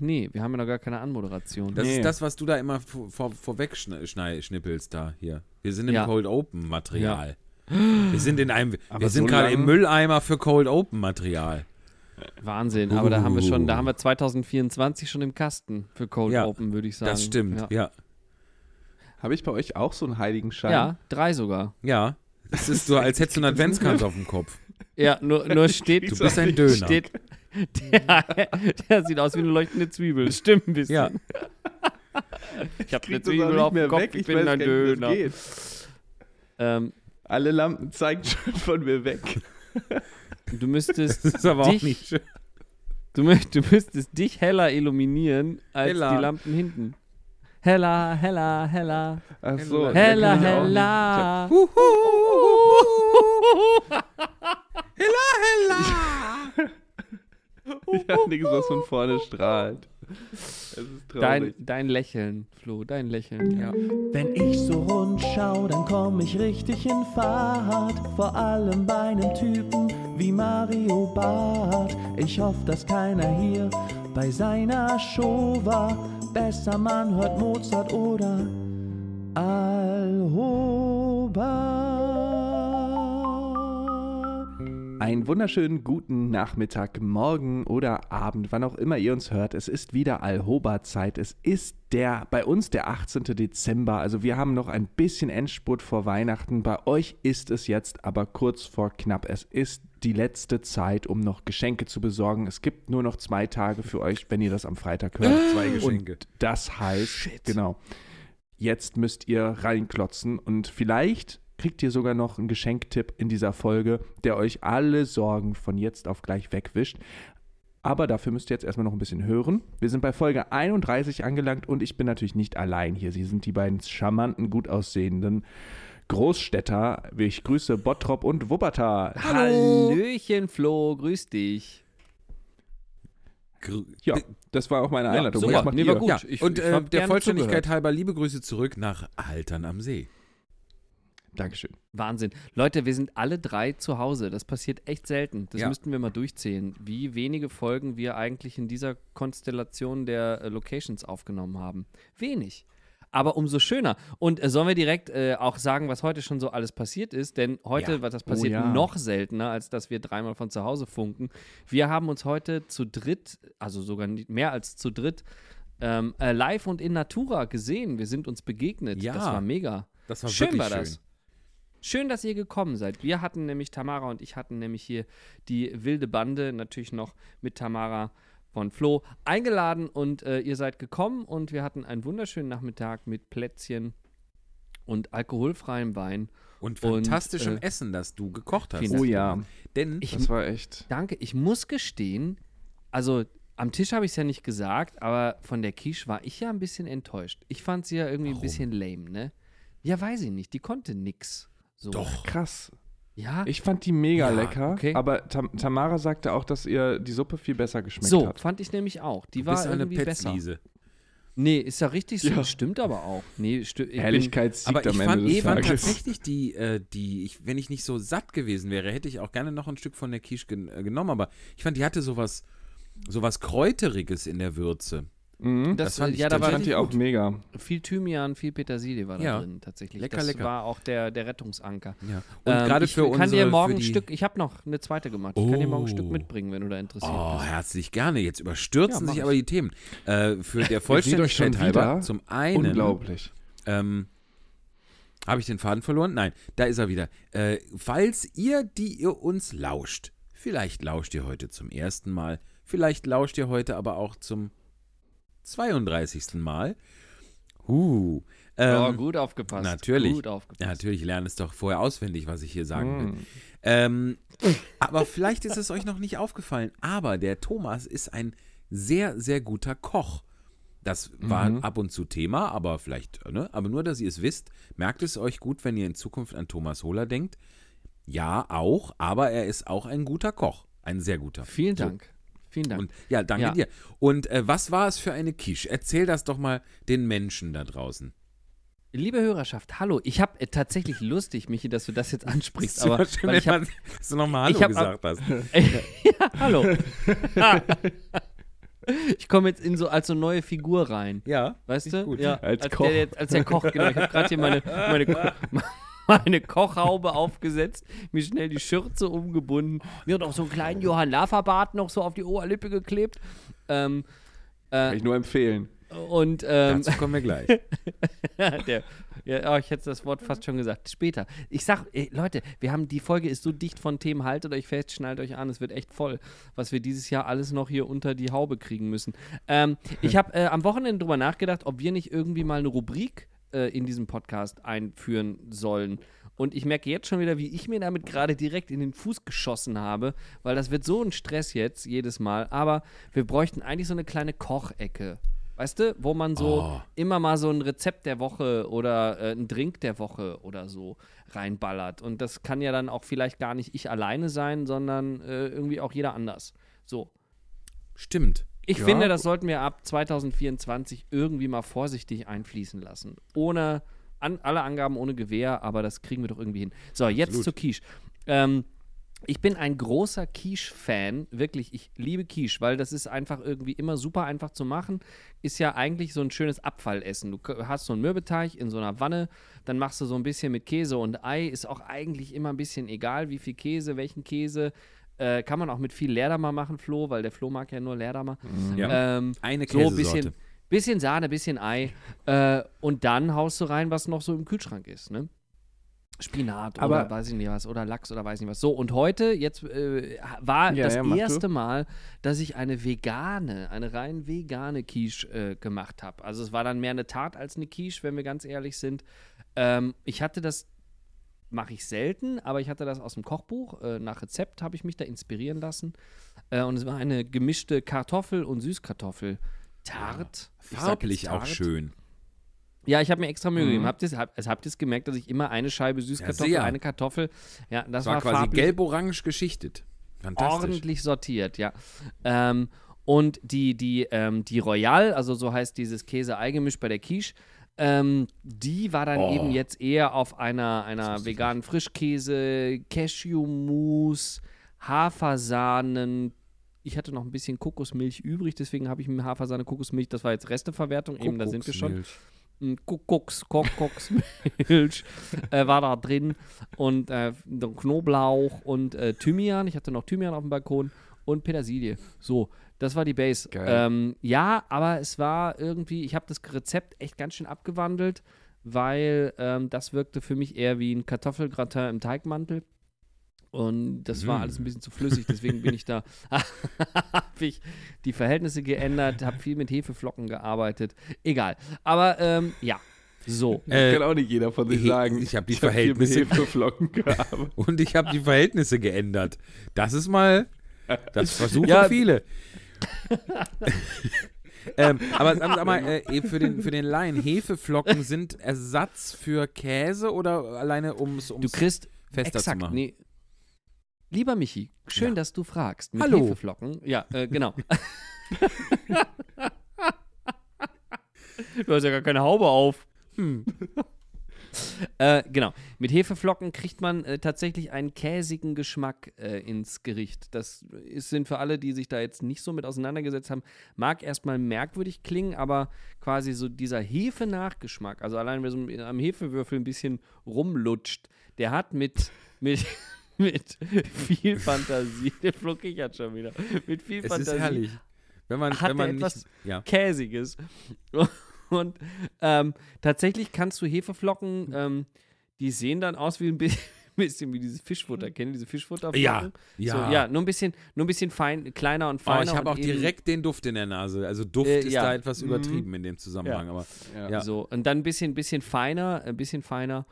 Nee, wir haben ja noch gar keine Anmoderation. Das Nee. ist das, was du da immer vor, vor, vorweg schn- schnei- schnippelst da hier. Wir sind im Ja. Cold Open Material. Wir sind in einem, Aber wir sind so gerade im Mülleimer für Cold Open Material. Wahnsinn, aber da haben wir schon, da Uh. haben wir 2024 schon im Kasten für Cold Ja, Open, würde ich sagen. Das stimmt, Ja, ja. Habe ich bei euch auch so einen Heiligenschein? ja drei sogar. Ja. Es ist so, als hättest du einen Adventskranz auf dem Kopf. Ja, nur, nur steht. Du bist ein Döner. Steht, der, der sieht aus wie eine leuchtende Zwiebel. Stimmt ein bisschen. Ja. Ich habe eine auch Zwiebel auf dem Kopf, weg. ich Ich bin weiß ein Döner. Ähm, Alle Lampen zeigen schon von mir weg. du müsstest Das ist aber auch dich, nicht schön. du, du müsstest dich heller illuminieren als Heller. die Lampen hinten. Heller, heller, heller. Ach so. Ich auch nicht. heller. Ich habe nichts, was von vorne strahlt. Es ist Dein, traurig. dein Lächeln, Flo, dein Lächeln. Ja. Wenn ich so rund schau, dann komm ich richtig in Fahrt. Vor allem bei einem Typen wie Mario Barth. Ich hoffe, dass keiner hier bei seiner Show war. Besser man hört Mozart oder Alhoba. Einen wunderschönen guten Nachmittag, Morgen oder Abend, wann auch immer ihr uns hört. Es ist wieder Alhoba-Zeit. Es ist der, bei uns der 18. Dezember. Also wir haben noch ein bisschen Endspurt vor Weihnachten. Bei euch ist es jetzt aber kurz vor knapp. Es ist die letzte Zeit, um noch Geschenke zu besorgen. Es gibt nur noch zwei Tage für euch, wenn ihr das am Freitag hört. Zwei Geschenke. Und das heißt, genau, jetzt müsst ihr reinklotzen und vielleicht kriegt ihr sogar noch einen Geschenktipp in dieser Folge, der euch alle Sorgen von jetzt auf gleich wegwischt. Aber dafür müsst ihr jetzt erstmal noch ein bisschen hören. Wir sind bei Folge 31 angelangt und ich bin natürlich nicht allein hier. Sie sind die beiden charmanten, gut aussehenden Großstädter. Ich grüße Bottrop und Wuppertal. Hallöchen, Flo, grüß dich. Gr- Ja, das war auch meine Einleitung. super. Was macht Nee, ihr? war gut. Ja, Ich- und ich äh, der Vollständigkeit zugehört. halber liebe Grüße zurück nach Haltern am See. Dankeschön. Wahnsinn. Leute, wir sind alle drei zu Hause. Das passiert echt selten. Das Ja. müssten wir mal durchzählen, wie wenige Folgen wir eigentlich in dieser Konstellation der äh, Locations aufgenommen haben. Wenig. Aber umso schöner. Und äh, sollen wir direkt äh, auch sagen, was heute schon so alles passiert ist? Denn heute, Ja. was das Oh passiert, ja. noch seltener, als dass wir dreimal von zu Hause funken. Wir haben uns heute zu dritt, also sogar nicht mehr als zu dritt, ähm, äh, live und in Natura gesehen. Wir sind uns begegnet. Ja. Das war mega. Das war Schön wirklich war das. Schön, dass ihr gekommen seid. Wir hatten nämlich, Tamara und ich hatten nämlich hier die wilde Bande, natürlich noch mit Tamara von Flo, eingeladen und äh, ihr seid gekommen und wir hatten einen wunderschönen Nachmittag mit Plätzchen und alkoholfreiem Wein. Und Und, fantastischem äh, Essen, das du gekocht hast. Oh ja, Denn Ich- das war echt. Danke, ich muss gestehen, also am Tisch habe ich es ja nicht gesagt, aber von der Quiche war ich ja ein bisschen enttäuscht. Ich fand sie ja irgendwie ein Warum? bisschen lame, ne? Ja, weiß ich nicht, die konnte nix. So. Doch. Krass. Ja, Ich fand die mega Ja, lecker, okay. aber Tam Tamara sagte auch, dass ihr die Suppe viel besser geschmeckt so, hat. fand ich nämlich auch. Die du war bist eine irgendwie besser. Petzliese. Nee, ist ja richtig so. Ja. Stimmt aber auch. Nee, sti ich Ehrlichkeit siegt Aber ich am Ende fand, des ich fand Tages. tatsächlich die, äh, die ich, wenn ich nicht so satt gewesen wäre, hätte ich auch gerne noch ein Stück von der Quiche gen äh, genommen. Aber ich fand, die hatte sowas, sowas Kräuteriges in der Würze. Mhm. Das, Das fand ich ja, da Ich war fand die auch mega. viel Thymian, viel Petersilie war da Ja. drin tatsächlich. Lecker, das lecker. war auch der, der Rettungsanker. Ja. Und Ähm, gerade ich für kann unsere, dir morgen ein Stück, ich habe noch eine zweite gemacht. Ich kann dir morgen ein Stück Oh. mitbringen, wenn du da interessiert Oh, bist. herzlich gerne. Jetzt überstürzen Ja, sich ich. aber die Themen. Äh, für der Vollständigkeit schon halber, wieder. zum einen Unglaublich. Ähm, Habe ich den Faden verloren? Nein, da ist er wieder. Äh, falls ihr, die ihr uns lauscht, vielleicht lauscht ihr heute zum ersten Mal, vielleicht lauscht ihr heute aber auch zum 32. Mal. Uh, ähm, oh, gut aufgepasst. natürlich. Gut aufgepasst. natürlich lerne es doch vorher auswendig, was ich hier sagen will. Mm. Ähm, aber vielleicht ist es euch noch nicht aufgefallen, aber der Thomas ist ein sehr, sehr guter Koch. Das war Mhm. ab und zu Thema, aber vielleicht, ne? Aber nur, dass ihr es wisst, merkt es euch gut, wenn ihr in Zukunft an Thomas Hohler denkt. Ja, auch, aber er ist auch ein guter Koch. Ein sehr guter. Vielen. Dank. Vielen Dank. Und ja, danke Ja. dir. Und äh, was war es für eine Quiche? Erzähl das doch mal den Menschen da draußen. Liebe Hörerschaft, hallo. Ich habe äh, tatsächlich lustig, Michi, dass du das jetzt ansprichst. aber immer schön, ich hab, man- dass du nochmal Hallo ich hab- gesagt hast. ja, hallo. Ich komme jetzt in so als so neue Figur rein. Ja. Weißt du? gut. Ja, Als als, Koch. Der, als der Koch, genau. Ich habe gerade hier meine, meine, Ko- meine Kochhaube aufgesetzt, mir schnell die Schürze umgebunden, mir hat auch so einen kleinen Johann Lafer-Bart noch so auf die Oberlippe geklebt. Ähm, Kann äh, ich nur empfehlen. und ähm, Dazu kommen wir gleich. der, ja, oh, ich hätte das Wort fast schon gesagt. Später. Ich sag, ey, Leute, wir haben die Folge ist so dicht von Themen, haltet euch fest, schnallt euch an, es wird echt voll, was wir dieses Jahr alles noch hier unter die Haube kriegen müssen. Ähm, ich habe äh, am Wochenende drüber nachgedacht, ob wir nicht irgendwie mal eine Rubrik äh, in diesem Podcast einführen sollen. Und ich merke jetzt schon wieder, wie ich mir damit gerade direkt in den Fuß geschossen habe, weil das wird so ein Stress jetzt jedes Mal. Aber wir bräuchten eigentlich so eine kleine Kochecke. Weißt du, wo man so Oh. immer mal so ein Rezept der Woche oder äh, ein Drink der Woche oder so reinballert. Und das kann ja dann auch vielleicht gar nicht ich alleine sein, sondern äh, irgendwie auch jeder anders. So. Stimmt. Ich Ja. finde, das sollten wir ab 2024 irgendwie mal vorsichtig einfließen lassen. Ohne an, alle Angaben ohne Gewehr, aber das kriegen wir doch irgendwie hin. So, jetzt Absolut. zur Quiche. Ähm, ich bin ein großer Quiche-Fan, wirklich. Ich liebe Quiche, weil das ist einfach irgendwie immer super einfach zu machen. Ist ja eigentlich so ein schönes Abfallessen. Du hast so einen Mürbeteig in so einer Wanne, dann machst du so ein bisschen mit Käse und Ei. Ist auch eigentlich immer ein bisschen egal, wie viel Käse, welchen Käse. Äh, kann man auch mit viel Leerdamer machen, Flo, weil der Flo mag ja nur Leerdamer. Ja. Ähm, Eine so ein bisschen, Käsesorte. bisschen Sahne, bisschen Ei. Äh, und dann haust du rein, was noch so im Kühlschrank ist, ne? Spinat Aber- oder weiß ich nicht was oder Lachs oder weiß nicht was. So, und heute, jetzt äh, war Ja, das ja, mach du. erste Mal, dass ich eine vegane, eine rein vegane Quiche äh, gemacht habe. Also es war dann mehr eine Tat als eine Quiche, wenn wir ganz ehrlich sind. Ähm, ich hatte das, mache ich selten, aber ich hatte das aus dem Kochbuch. Äh, nach Rezept habe ich mich da inspirieren lassen. Äh, und es war eine gemischte Kartoffel- und Süßkartoffel. Tart. Ich sag Farblich jetzt auch Tart. schön. Ja, ich habe mir extra Mühe Mhm. gegeben. Habt ihr hab, habt ihr's gemerkt, dass ich immer eine Scheibe Süßkartoffel, sehr. eine Kartoffel, ja, das Das war war, quasi gelb-orange geschichtet. Fantastisch. ordentlich sortiert, ja. Ähm, und die, die, ähm, die Royal, also so heißt dieses Käse-Ei-Gemisch bei der Quiche, ähm, die war dann Oh. eben jetzt eher auf einer, einer veganen Frischkäse, Cashew-Mousse, Hafersahnen. Ich hatte noch ein bisschen Kokosmilch übrig, deswegen habe ich mir Hafersahne, Kokosmilch, das war jetzt Resteverwertung, eben da sind wir schon. Kuckucks, Kuckucksmilch äh, war da drin und äh, Knoblauch und äh, Thymian. Ich hatte noch Thymian auf dem Balkon und Petersilie. So, das war die Base. Geil. Ähm, ja, aber es war irgendwie, ich habe das Rezept echt ganz schön abgewandelt, weil ähm, das wirkte für mich eher wie ein Kartoffelgratin im Teigmantel. Und das war Mm. alles ein bisschen zu flüssig, deswegen bin ich da, habe ich die Verhältnisse geändert, habe viel mit Hefeflocken gearbeitet. Egal. Aber ähm, ja, so. Das Äh, kann auch nicht jeder von sich ich- sagen. ich hab die hab viel Verhältnisse- mit Hefeflocken gearbeitet. Und ich habe die Verhältnisse geändert. Das ist mal, das versuchen Ja. viele. ähm, aber sag mal, äh, für, den, für den Laien, Hefeflocken sind Ersatz für Käse oder alleine ums, Du ums kriegst fester zu exakt, machen? nee. Lieber Michi, schön, Ja. dass du fragst. Mit Hallo. Hefeflocken. Ja, äh, genau. du hast ja gar keine Haube auf. Hm. Äh, genau. Mit Hefeflocken kriegt man äh, tatsächlich einen käsigen Geschmack äh, ins Gericht. Das ist, sind für alle, die sich da jetzt nicht so mit auseinandergesetzt haben, mag erstmal merkwürdig klingen, aber quasi so dieser Hefe-Nachgeschmack, also allein wenn so am Hefewürfel ein bisschen rumlutscht, der hat mit, mit, mit viel Fantasie, der Flo kichert schon wieder, mit viel Es Fantasie ist herrlich. Wenn man, Hat wenn man er nicht, etwas- ja. Käsiges. Und ähm, tatsächlich kannst du Hefeflocken, ähm, die sehen dann aus wie ein bi- bisschen wie dieses Fischfutter. Kennen diese Fischfutterflocken? Ja, ja. So, ja, nur ein bisschen, nur ein bisschen fein, kleiner und Oh, feiner. ich habe auch eben direkt den Duft in der Nase. Also Duft Äh, ist ja. da etwas Mhm. übertrieben in dem Zusammenhang. Aber Ja. Ja. So, und dann ein bisschen, bisschen feiner, ein bisschen feiner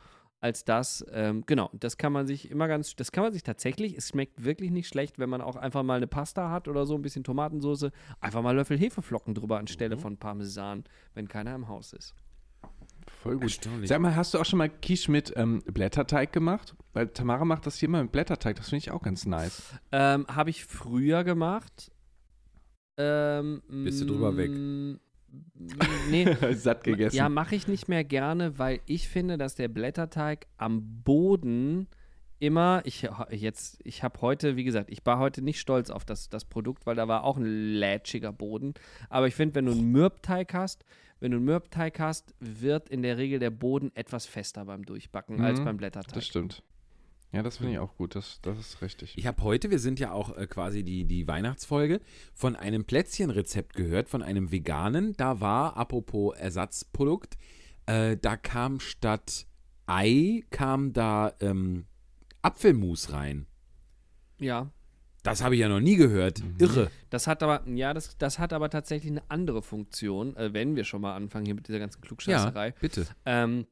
als das. Ähm, genau, das kann man sich immer ganz, das kann man sich tatsächlich, es schmeckt wirklich nicht schlecht, wenn man auch einfach mal eine Pasta hat oder so, ein bisschen Tomatensauce, einfach mal Löffel Hefeflocken drüber anstelle Mhm. von Parmesan, wenn keiner im Haus ist. Voll gut. Erstaunlich. Sag mal, hast du auch schon mal Quiche mit ähm, Blätterteig gemacht? Weil Tamara macht das hier immer mit Blätterteig. Das finde ich auch ganz nice. Ähm, Habe ich früher gemacht. Ähm, Bist du drüber weg? Nee, Satt gegessen. ja, mache ich nicht mehr gerne, weil ich finde, dass der Blätterteig am Boden immer, ich jetzt, ich habe heute, wie gesagt, ich war heute nicht stolz auf das, das Produkt, weil da war auch ein lätschiger Boden. Aber ich finde, wenn du einen Mürbteig hast, wenn du einen Mürbteig hast, wird in der Regel der Boden etwas fester beim Durchbacken als Mhm, beim Blätterteig. Das stimmt. Ja, das finde ich auch gut. Das, das ist richtig. Ich habe heute, wir sind ja auch äh, quasi die, die Weihnachtsfolge, von einem Plätzchenrezept gehört, von einem veganen. Da war, apropos Ersatzprodukt, äh, da kam statt Ei, kam da ähm, Apfelmus rein. Ja, Das habe ich ja noch nie gehört. Irre. das hat aber, ja, das, das hat aber tatsächlich eine andere Funktion, äh, wenn wir schon mal anfangen hier mit dieser ganzen Klugscheißerei. Ja, bitte. Ähm,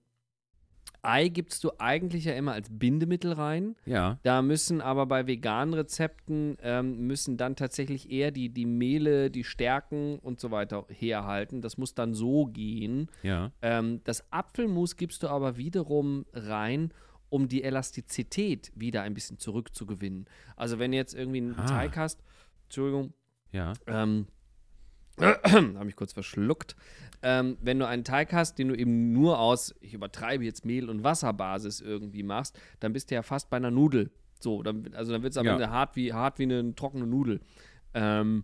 Ei gibst du eigentlich ja immer als Bindemittel rein. Ja. Da müssen aber bei veganen Rezepten ähm, müssen dann tatsächlich eher die, die Mehle, die Stärken und so weiter herhalten. Das muss dann so gehen. Ja. Ähm, das Apfelmus gibst du aber wiederum rein, um die Elastizität wieder ein bisschen zurückzugewinnen. Also wenn du jetzt irgendwie einen Ah. Teig hast, Entschuldigung, Ja. ähm, habe ich kurz verschluckt. Ähm, wenn du einen Teig hast, den du eben nur aus, ich übertreibe jetzt Mehl und Wasserbasis irgendwie machst, dann bist du ja fast bei einer Nudel. So, dann, also dann wird es am Ja. Ende hart wie, hart wie eine trockene Nudel. Ähm,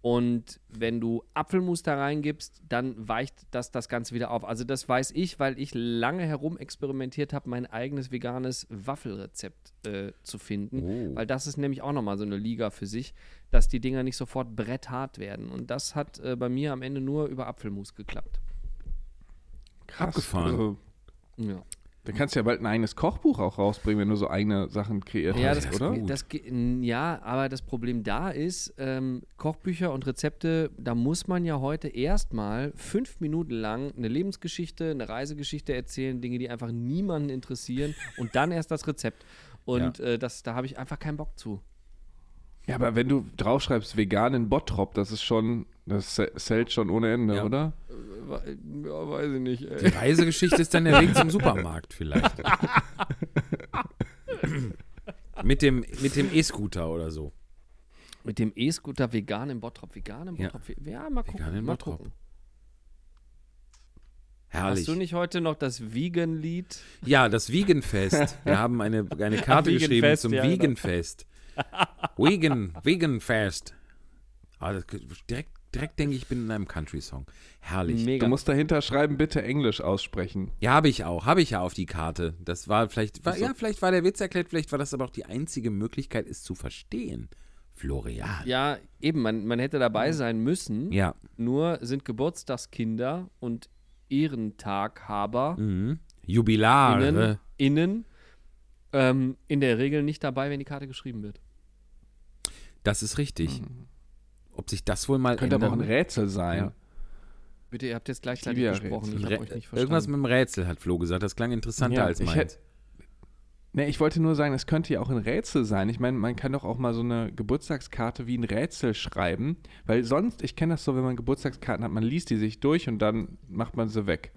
und wenn du Apfelmus da reingibst, dann weicht das das Ganze wieder auf. Also das weiß ich, weil ich lange herum experimentiert habe, mein eigenes veganes Waffelrezept äh, zu finden. Oh. Weil das ist nämlich auch nochmal so eine Liga für sich, dass die Dinger nicht sofort bretthart werden. Und das hat äh, bei mir am Ende nur über Apfelmus geklappt. Krass. Abgefahren. Also, Ja, da kannst du ja bald ein eigenes Kochbuch auch rausbringen, wenn du so eigene Sachen kreiert ja, hast, das, oder? das, ja, aber das Problem da ist, ähm, Kochbücher und Rezepte, da muss man ja heute erstmal fünf Minuten lang eine Lebensgeschichte, eine Reisegeschichte erzählen, Dinge, die einfach niemanden interessieren und dann erst das Rezept. Und äh, das, da habe ich einfach keinen Bock zu. Ja, aber wenn du draufschreibst vegan in Bottrop, das ist schon, das zählt schon ohne Ende, Ja. oder? Ja, weiß ich nicht. Die Reisegeschichte ist dann der Weg zum Supermarkt vielleicht. mit dem mit dem E-Scooter oder so. Mit dem E-Scooter vegan im Bottrop. Vegan im Ja. Bottrop. Ja, mal gucken. Vegan im mal Bottrop. gucken. Herrlich. Hast du nicht heute noch das Vegan-Lied? Ja, das Vegan-Fest. Wir haben eine, eine Karte Vegan geschrieben Fest, zum ja, genau. Vegan-Fest. Vegan, Vegan-Fest. Ah, das- direkt, direkt denke ich, ich bin in einem Country-Song. Herrlich. Mega. Du musst dahinter schreiben, bitte Englisch aussprechen. Ja, habe ich auch. Habe ich ja auf die Karte. Das war vielleicht, war, so. ja, vielleicht war der Witz erklärt, vielleicht war das aber auch die einzige Möglichkeit, es zu verstehen. Florian. ja, eben, man, man hätte dabei sein müssen. Ja. Nur sind Geburtstagskinder und Ehrentaghaber Mhm. Jubilare. innen, innen ähm, in der Regel nicht dabei, wenn die Karte geschrieben wird. Das ist richtig. Ob sich das wohl mal Könnte aber auch ein ändern Rätsel sein. Ja. Bitte, ihr habt jetzt gleichzeitig gesprochen. Ich habe euch nicht verstanden. Irgendwas mit dem Rätsel hat Flo gesagt. Das klang interessanter Ja, als ich meins. hätt- Ne, ich wollte nur sagen, es könnte ja auch ein Rätsel sein. Ich meine, man kann doch auch mal so eine Geburtstagskarte wie ein Rätsel schreiben, weil sonst, ich kenne das so, wenn man Geburtstagskarten hat, man liest die sich durch und dann macht man sie weg.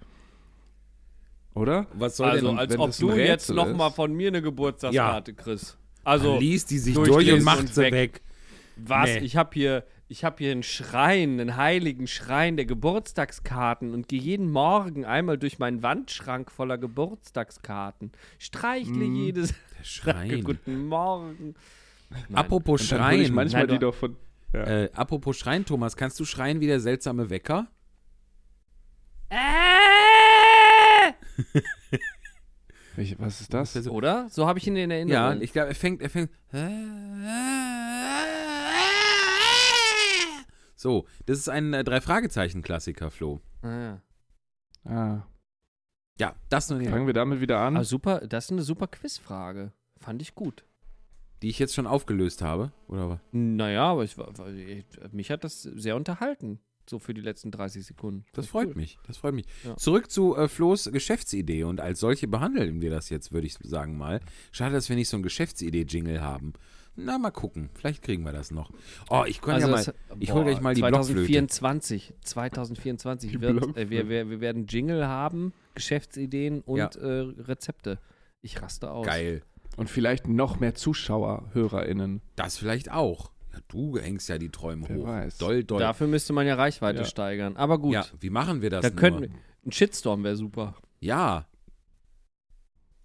Oder? Was soll also, denn? als wenn ob du jetzt Rätsel noch mal ist? von mir eine Geburtstagskarte kriegst. Also, Man liest die sich durch und macht sie weg. weg. Was? Nee. Ich habe hier, ich hab hier einen Schrein, einen heiligen Schrein der Geburtstagskarten und gehe jeden Morgen einmal durch meinen Wandschrank voller Geburtstagskarten. Streichle Mm. jedes, Der sage Schrein. guten Morgen. Nein. Apropos Schreien. manchmal Nein, die doch von. Ja. Äh, apropos Schreien, Thomas, kannst du schreien wie der seltsame Wecker? Welche, was ist das? Oder? So habe ich ihn in Ja, Erinnerung. ich glaube, er fängt, er fängt. So, das ist ein äh, Drei-Fragezeichen-Klassiker, Flo. ah, ja. Ah, Ja, das nur die, fangen wir damit wieder an. Aber super, das ist eine super Quizfrage. Fand ich gut. die ich jetzt schon aufgelöst habe. Oder was? Naja, aber ich, ich, mich hat das sehr unterhalten. So für die letzten 30 Sekunden. Das Fand ich freut cool. mich. Das freut mich. Ja. Zurück zu äh, Flo's Geschäftsidee und als solche behandeln wir das jetzt, würde ich sagen mal. Schade, dass wir nicht so ein Geschäftsidee-Jingle haben. Na, mal gucken. Vielleicht kriegen wir das noch. Oh, ich kann ja mal. das- ich boah, hol gleich mal die Blockflöte. 2024, 2024 Die wird, äh, Blockflöte. wir, wir, wir werden Jingle haben, Geschäftsideen und Ja. äh, Rezepte. Ich raste aus. Geil. Und vielleicht noch mehr Zuschauer, HörerInnen. Das vielleicht auch. Ja, du hängst ja die Träume Wer hoch. weiß. Doll, doll. Dafür müsste man ja Reichweite Ja. steigern. Aber gut, Ja, wie machen wir das da nur? könnten wir, ein Shitstorm wäre super. Ja,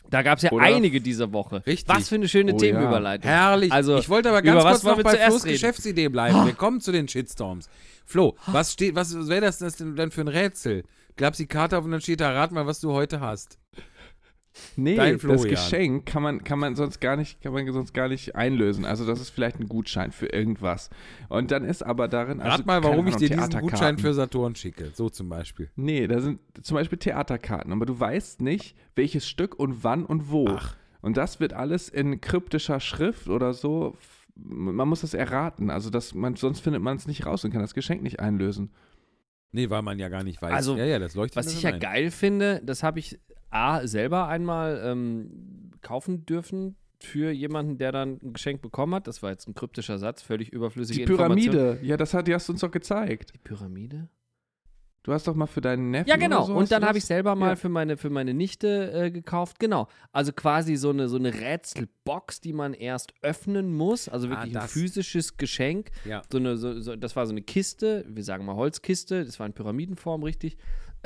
Da gab es ja Oder- einige diese Woche. Richtig. Was für eine schöne Oh, Themenüberleitung. Herrlich. Also, ich wollte aber ganz kurz noch bei Flo's reden? Geschäftsidee bleiben. Wir kommen zu den Shitstorms. Flo, was steht, was wäre das, denn für ein Rätsel? Klappst die Karte auf und dann steht da, rat mal, was du heute hast. Nee, Dein das. Geschenk kann man, kann man sonst gar nicht, kann man sonst gar nicht einlösen. Also das ist vielleicht ein Gutschein für irgendwas. Und dann ist aber darin. Also, Rat mal, warum ich Ahnung, dir diesen. Gutschein für Saturn schicke. So zum Beispiel. Nee, da sind zum Beispiel Theaterkarten, aber du weißt nicht, welches Stück und wann und wo. Ach. Und das wird alles in kryptischer Schrift oder so. Man muss das erraten. Also das, man, sonst findet man es nicht raus und kann das Geschenk nicht einlösen. Nee, weil man ja gar nicht weiß. Also, ja, ja, das leuchtet Was ich ja ein. geil finde, das habe ich A, selber einmal ähm, kaufen dürfen für jemanden, der dann ein Geschenk bekommen hat. Das war jetzt ein kryptischer Satz, völlig überflüssige Die. Pyramide, ja, das hat, die hast du uns doch gezeigt. Die Pyramide? Du hast doch mal für deinen Neffen. Ja, genau. So, und dann habe ich selber mal Ja. für, meine, für meine Nichte äh, gekauft. Genau. Also quasi so eine, so eine Rätselbox, die man erst öffnen muss. Also wirklich ein das. physisches Geschenk. Ja. So eine, so, so, das war so eine Kiste, wir sagen mal Holzkiste, das war in Pyramidenform, richtig.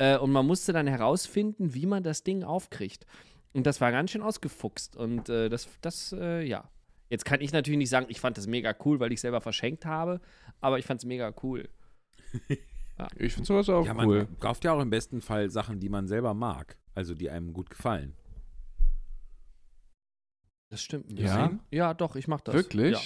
Äh, und man musste dann herausfinden, wie man das Ding aufkriegt. Und das war ganz schön ausgefuchst. Und äh, das, das äh, ja. Jetzt kann ich natürlich nicht sagen, ich fand das mega cool, weil ich selber verschenkt habe, aber ich fand es mega cool. Ich finde sowas auch Ja, man cool. kauft ja auch im besten Fall Sachen, die man selber mag. Also die einem gut gefallen. Das stimmt ein Ja? bisschen. Ja, doch, ich mach das. Wirklich? Ja.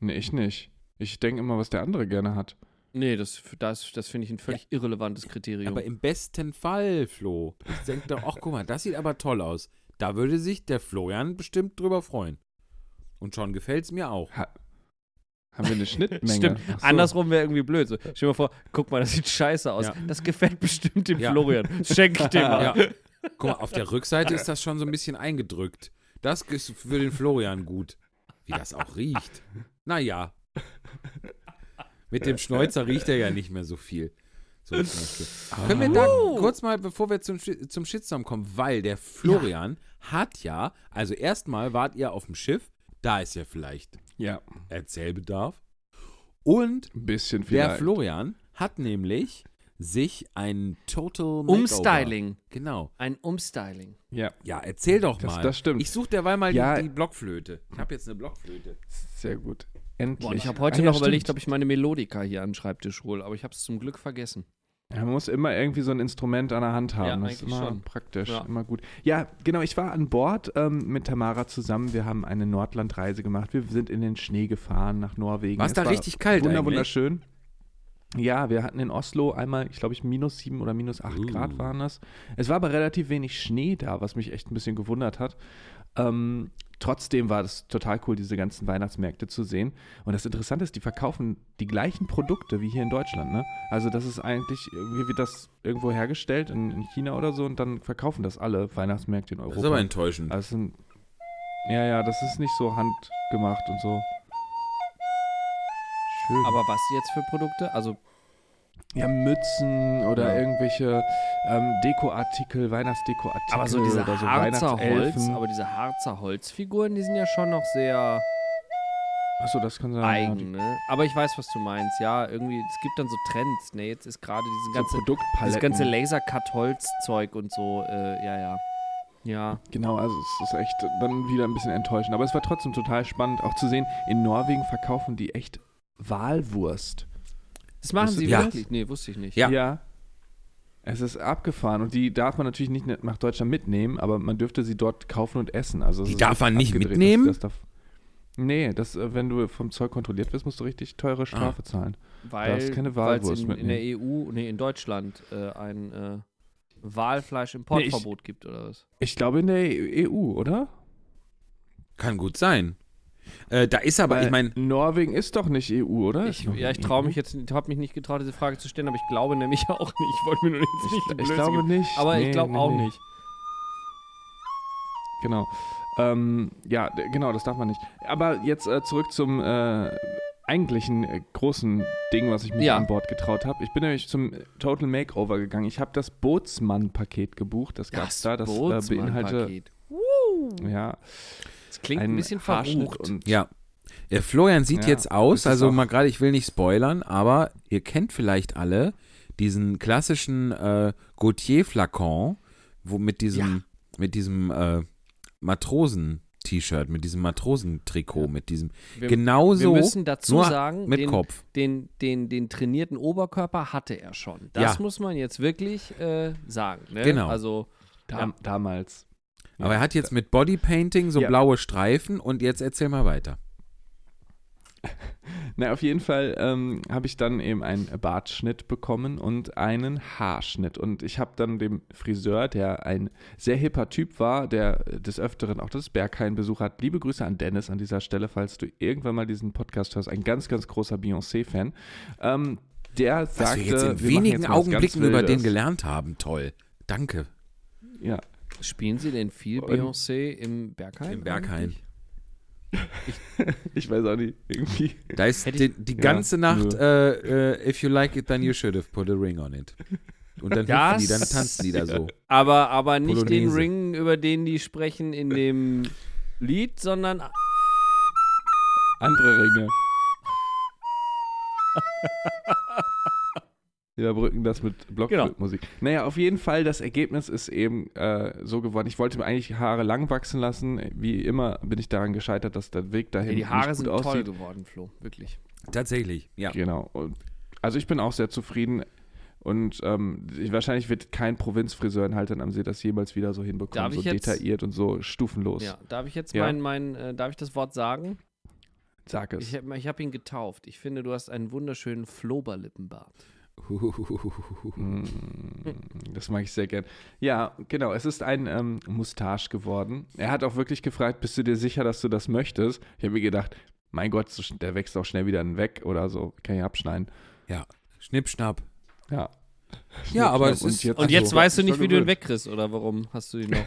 Nee, ich nicht. Ich denke immer, was der andere gerne hat. Nee, das, das, das finde ich ein völlig irrelevantes Kriterium. Aber im besten Fall, Flo. Ich denke doch, ach guck mal, das sieht aber toll aus. Da würde sich der Florian bestimmt drüber freuen. Und schon gefällt es mir auch. Ha haben wir eine Schnittmenge? Stimmt. So. Andersrum wäre irgendwie blöd. So, stell dir mal vor, guck mal, das sieht scheiße aus. Ja. Das gefällt bestimmt dem Ja. Florian. Schenk ich dem mal. Ja. Guck mal, auf der Rückseite ist das schon so ein bisschen eingedrückt. Das ist für den Florian gut. Wie das auch riecht. Naja. Mit dem Schnäuzer riecht er ja nicht mehr so viel. So Beispiel. Können wir da kurz mal, bevor wir zum, zum Shitstorm kommen, weil der Florian hat ja, also erstmal wart ihr auf dem Schiff, da ist ja vielleicht Ja, Erzählbedarf. Und ein bisschen der. Florian hat nämlich sich ein Total Makeover. Umstyling. Genau. Ein Umstyling. Ja, Ja, erzähl doch Das- mal. das stimmt. Ich suche derweil mal Ja. die, die Blockflöte. Ich habe jetzt eine Blockflöte. sehr gut. Endlich. Boah, ich habe heute Ah, ja, noch überlegt, ob stimmt. ich meine Melodika hier an den Schreibtisch hole, aber ich habe es zum Glück vergessen. Ja, man muss immer irgendwie so ein Instrument an der Hand haben. Ja, das ist immer schon. praktisch, Ja. immer gut. Ja, genau, ich war an Bord ähm, mit Tamara zusammen. Wir haben eine Nordlandreise gemacht. Wir sind in den Schnee gefahren nach Norwegen. War's Es da war richtig kalt wunder, eigentlich? Wunderschön. Ja, wir hatten in Oslo einmal, ich glaube ich, minus sieben oder minus acht Uh. Grad waren das. Es war aber relativ wenig Schnee da, was mich echt ein bisschen gewundert hat. Ähm, trotzdem war es total cool, diese ganzen Weihnachtsmärkte zu sehen. Und das Interessante ist, die verkaufen die gleichen Produkte wie hier in Deutschland. Ne? Also das ist eigentlich, irgendwie wird das irgendwo hergestellt in, in China oder so und dann verkaufen das alle Weihnachtsmärkte in Europa. Das ist aber enttäuschend. Also, es sind- ja, ja, das ist nicht so handgemacht und so. Schön. Aber was jetzt für Produkte? Also, Ja, Mützen oder Ja. irgendwelche ähm, Dekoartikel, Weihnachtsdekoartikel aber so diese oder so Harzer Holz, aber diese Harzer Holzfiguren, die sind ja schon noch sehr Achso, das kann sein. eigen, ne? Aber ich weiß, was du meinst. Ja, irgendwie, es gibt dann so Trends, ne? Jetzt ist gerade diese ganze, so Produktpaletten. dieses ganze Laser-Cut-Holz-Zeug und so, äh, ja, ja. Ja. Genau, also es ist echt dann wieder ein bisschen enttäuschend. Aber es war trotzdem total spannend, auch zu sehen, in Norwegen verkaufen die echt Walwurst. Das machen Wusstest sie du das? wirklich? Nee, wusste ich nicht. Ja. Es ist abgefahren und die darf man natürlich nicht nach Deutschland mitnehmen, aber man dürfte sie dort kaufen und essen. Also Die darf man nicht mitnehmen? Das, das darf, nee, das, äh, wenn du vom Zoll kontrolliert wirst, musst du richtig teure Strafe zahlen. Weil darfst keine Walwurst in, in der mitnehmen. EU, nee, in Deutschland äh, ein äh, Walfleisch-Importverbot gibt, oder was? Ich glaube in der EU, oder? Kann gut sein. Äh, da ist aber, Weil ich meine, Norwegen ist doch nicht EU, oder? Ich, ja, ich traue mich jetzt, ich habe mich nicht getraut, diese Frage zu stellen, aber ich glaube nämlich auch nicht. Ich wollte mir nur jetzt nicht Ich, ich glaube geben. nicht. Aber Nee, ich glaube nee, auch nee. nicht. Genau. Ähm, ja, genau, das darf man nicht. Aber jetzt äh, zurück zum äh, eigentlichen äh, großen Ding, was ich mich Ja. an Bord getraut habe. Ich bin nämlich zum Total Makeover gegangen. Ich habe das Bootsmann-Paket gebucht. Das gab es da. Das äh, beinhaltet. Bootsmann-Paket. Ja, Das klingt ein, bisschen Haarschnitt verrucht. Und, ja. Der Florian sieht Ja, jetzt aus, also auch- mal gerade, ich will nicht spoilern, aber ihr kennt vielleicht alle diesen klassischen äh, Gautier-Flakon, wo mit diesem, mit diesem äh, Matrosen-T-Shirt, mit diesem Matrosentrikot, mit diesem. Wir, genauso. wir müssen dazu nur sagen, mit den, Kopf. Den, den, den trainierten Oberkörper hatte er schon. Das Ja. muss man jetzt wirklich äh, sagen. Ne? Genau. Also, Dam damals. Aber er hat jetzt mit Bodypainting so Ja. blaue Streifen und jetzt erzähl mal weiter. Na, auf jeden Fall ähm, habe ich dann eben einen Bartschnitt bekommen und einen Haarschnitt. Und ich habe dann dem Friseur, der ein sehr hipper Typ war, der des Öfteren auch das Berghain-Besuch hat, liebe Grüße an Dennis an dieser Stelle, falls du irgendwann mal diesen Podcast hörst, ein ganz, ganz großer Beyoncé-Fan. Ähm, der Was sagte, wir jetzt in wir wenigen jetzt was Augenblicken über den gelernt haben. Toll. Danke. Ja, spielen Sie denn viel Und- Beyoncé im Berghain? Im Berghain. eigentlich? ich weiß auch nicht, irgendwie. Da ist ich- die, die Ja, ganze Nacht, nö. äh, äh, if you like it, then you should have put a ring on it. Und dann Das- die, dann tanzen die da so. Aber, aber nicht den Polonaise. Ring, über den die sprechen in dem Lied, sondern Andere Ringe. Überbrücken das mit Blockflötenmusik. Naja, auf jeden Fall, das Ergebnis ist eben äh, so geworden. Ich wollte mir eigentlich die Haare lang wachsen lassen. Wie immer bin ich daran gescheitert, dass der Weg dahin ja, die Haare nicht sind gut toll aussieht. geworden, Flo. Wirklich. Tatsächlich, ja. Genau. Und, also ich bin auch sehr zufrieden. Und ähm, ich, wahrscheinlich wird kein Provinzfriseur in Haltern am See das jemals wieder so hinbekommen. Darf so ich jetzt- detailliert und so stufenlos. Ja, darf ich jetzt Ja. mein, mein äh, darf ich das Wort sagen? Sag es. Ich habe ich hab ihn getauft. Ich finde, du hast einen wunderschönen Floberlippenbart. Mm, Das mag ich sehr gern. Ja, genau. Es ist ein ähm, Mustache geworden. Er hat auch wirklich gefragt, bist du dir sicher, dass du das möchtest? Ich habe mir gedacht, mein Gott, der wächst auch schnell wieder weg oder so. Kann ich abschneiden. Schnipp, schnapp. Ja. Ja, aber es Und ist- jetzt, Und jetzt so. weißt du Ich nicht, wie du ihn wegkriegst, oder warum hast du ihn noch?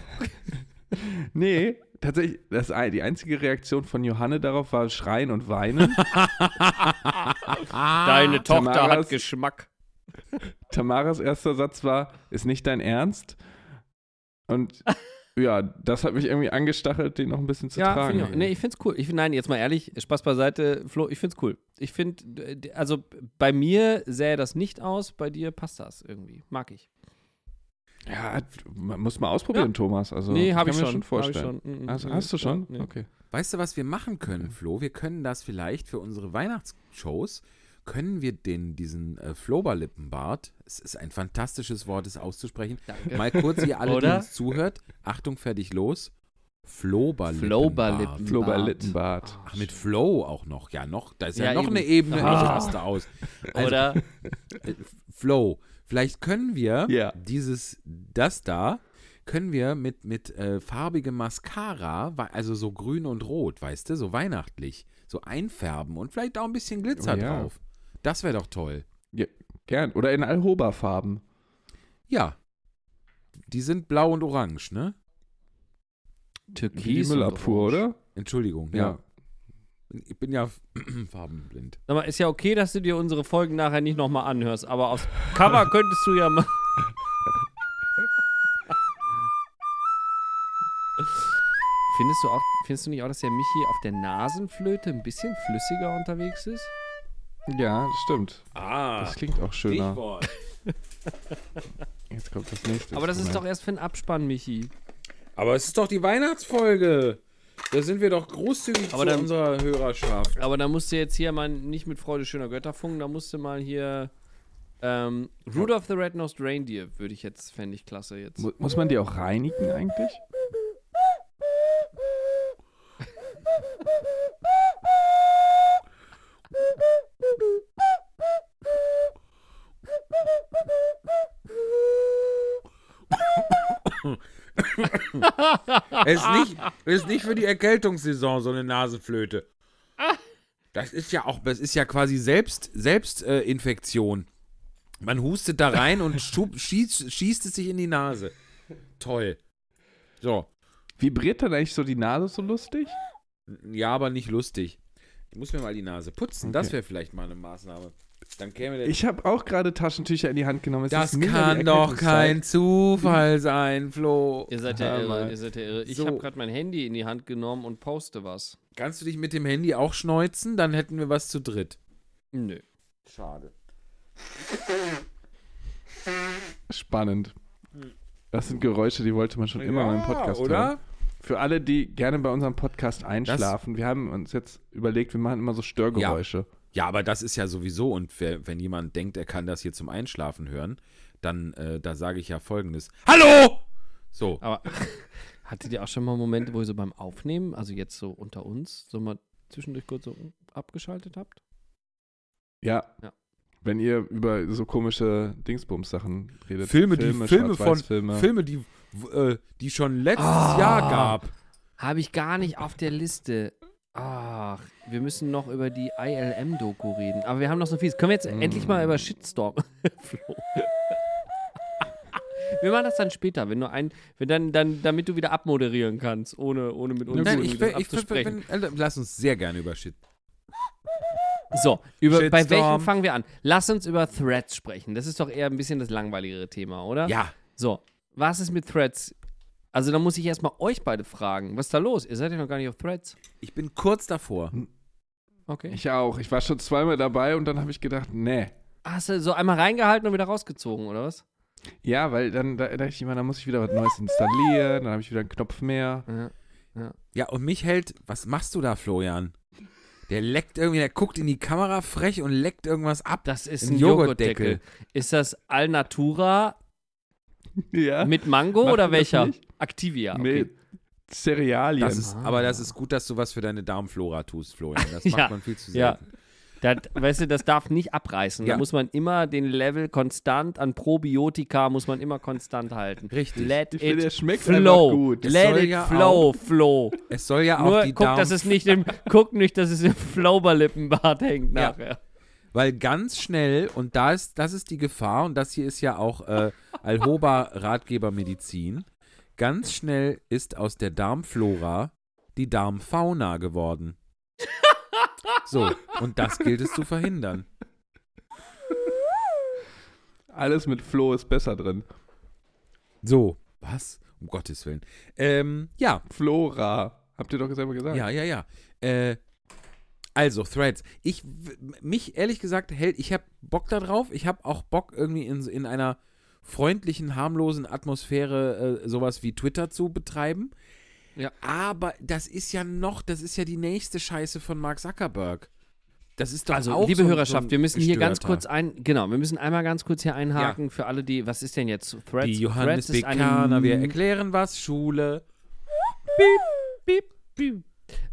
Nee, tatsächlich, das, die einzige Reaktion von Johanne darauf war Schreien und Weinen. Deine Tochter Tamaras- hat Geschmack. Tamaras erster Satz war, ist nicht dein Ernst? Und ja, das hat mich irgendwie angestachelt, den noch ein bisschen zu Ja, tragen. find ich, nee, ich find's cool. Ich, nein, jetzt mal ehrlich, Spaß beiseite, Flo, ich find's cool. Ich find, äh, also bei mir sähe das nicht aus, bei dir passt das irgendwie. Mag ich. Ja, man muss mal ausprobieren, Ja. Thomas. Also, nee, habe kann ich mir schon. schon Hab ich vorstellen. schon. Mm, mm, Also, nee, hast du schon? ja, nee. Okay. Weißt du, was wir machen können, Flo? Wir können das vielleicht für unsere Weihnachtsshows, können wir den, diesen äh, Floberlippenbart, es ist ein fantastisches Wort, es auszusprechen, Danke. mal kurz ihr alle, die uns zuhört, Achtung, fertig, los, Floberlippenbart. Floberlippen. Floberlittenbart. Ach, mit Flow auch noch, ja noch, da ist ja, Ja, noch eben. eine Ebene, ich raste aus. Also, Oder äh, Flow, vielleicht können wir Ja. dieses, das da, können wir mit, mit äh, farbigem Mascara, also so grün und rot, weißt du, so weihnachtlich, so einfärben und vielleicht auch ein bisschen Glitzer Oh ja. drauf. Das wäre doch toll. Gern. Oder in Alhoba-Farben. Ja. Die sind blau und orange, ne? Wie die Türkis. und Müllabfuhr, oder? Entschuldigung, ja. Ja. Ich bin ja farbenblind. Sag mal, ist ja okay, dass du dir unsere Folgen nachher nicht nochmal anhörst, aber aufs Cover könntest du ja mal. Findest du, auch, findest du nicht auch, dass der Michi auf der Nasenflöte ein bisschen flüssiger unterwegs ist? Ja, das stimmt. Ah, Das klingt auch schöner. Stichwort. Jetzt kommt das nächste. Aber das ist doch erst für den Abspann, Michi. Aber es ist doch die Weihnachtsfolge. Da sind wir doch großzügig Aber zu dann- unserer Hörerschaft. Aber da musst du jetzt hier mal nicht mit Freude schöner Götter funken, da musst du mal hier. Ähm, Rudolph the Red-Nosed Reindeer würde ich jetzt, fände ich klasse jetzt. Mu- Muss man die auch reinigen eigentlich? Es ist nicht, ist nicht für die Erkältungssaison so eine Nasenflöte. Das ist ja auch, das ist ja quasi Selbst, Selbstinfektion. Äh. Man hustet da rein und schub, schießt, schießt es sich in die Nase. Toll. So. Vibriert dann eigentlich so die Nase so lustig? Ja, aber nicht lustig. Ich muss mir mal die Nase putzen. Das Okay. wäre vielleicht mal eine Maßnahme. Dann käme der. Ich habe auch gerade Taschentücher in die Hand genommen. Es das kann doch kein. Zufall sein, Flo. Ihr seid ja Ja, irre, ihr seid ja irre. Ich So. habe gerade mein Handy in die Hand genommen und poste was. Kannst du dich mit dem Handy auch schneuzen? Dann hätten wir was zu dritt. Nö. Schade. Spannend. Das sind Geräusche, die wollte man schon immer mal im Podcast oder? hören. Für alle, die gerne bei unserem Podcast einschlafen, wir haben uns jetzt überlegt, wir machen immer so Störgeräusche. Ja, aber das ist ja sowieso, und wer, wenn jemand denkt, er kann das hier zum Einschlafen hören, dann, äh, da sage ich ja folgendes. Hallo! So. Aber hattet ihr auch schon mal Momente, wo ihr so beim Aufnehmen, also jetzt so unter uns, so mal zwischendurch kurz so abgeschaltet habt? Ja. Ja. Wenn ihr über so komische Dingsbums-Sachen redet. Filme, die Filme von Schwarz-Weiß-Filme. Filme, die, äh, die schon letztes Ah. Jahr gab. Habe ich gar nicht auf der Liste. Ach, wir müssen noch über die ILM-Doku reden. Aber wir haben noch so viel. Können wir jetzt Mm. endlich mal über Shitstorm? Flo. wir machen das dann später, wenn du ein, wenn dann, dann, damit du wieder abmoderieren kannst, ohne, ohne mit uns Nein, ich, will- ich, abzusprechen. wenn, äh, lass uns sehr gerne über Shit. So, über, bei welchem fangen wir an? Lass uns über Threads sprechen. Das ist doch eher ein bisschen das langweiligere Thema, oder? Ja, So, was ist mit Threads? Also, da muss ich erstmal euch beide fragen. Was ist da los? Ihr seid ja noch gar nicht auf Threads. ich bin kurz davor. Okay. Ich auch. Ich war schon zweimal dabei und dann habe ich gedacht, nee. Hast du so einmal reingehalten und wieder rausgezogen, oder was? Ja, weil dann da, dachte ich immer, dann muss ich wieder was Neues installieren, dann habe ich wieder einen Knopf mehr. Ja. Ja, und mich hält, was machst du da, Florian? Der leckt irgendwie, der guckt in die Kamera frech und leckt irgendwas ab. Das ist Ein ein Joghurtdeckel. Joghurtdeckel. Ist das Alnatura Ja. mit Mango Machen oder welcher? nicht? Activia. Okay. Mit Cerealien. Das ist, aber das ist gut, dass du was für deine Darmflora tust, Florian. Das macht Ja, man viel zu ja. selten. Das, weißt du, das darf nicht abreißen. Ja. Da muss man immer den Level konstant an Probiotika muss man immer konstant halten. Richtig. Let Ich finde, it der schmeckt flow. gut. Es Let it ja flow, flow. Es soll ja auch Nur die guck, Darm... dass es nicht im, guck nicht, dass es im Flauberlippenbart hängt Ja. nachher. Weil ganz schnell, und da ist, das ist die Gefahr, und das hier ist ja auch äh, Alhoba Ratgebermedizin, ganz schnell ist aus der Darmflora die Darmfauna geworden. So, und das gilt es zu verhindern. Alles mit Flo ist besser drin. So, was? Um Gottes Willen. Ähm, ja, Flora. Habt ihr doch selber gesagt. ja, ja, ja. Äh, also, Threads. Ich, mich ehrlich gesagt, hält, ich habe Bock da drauf. Ich habe auch Bock, irgendwie in, in einer freundlichen, harmlosen Atmosphäre äh, sowas wie Twitter zu betreiben. Ja. Aber das ist ja noch, das ist ja die nächste Scheiße von Mark Zuckerberg. Das ist doch Also, auch liebe so Hörerschaft, so wir müssen hier ganz kurz ein, genau, wir müssen einmal ganz kurz hier einhaken für alle, die, was ist denn jetzt Threads? Die Johannes Threads ist eine- Bekaner, wir erklären was, Schule. Piep, piep.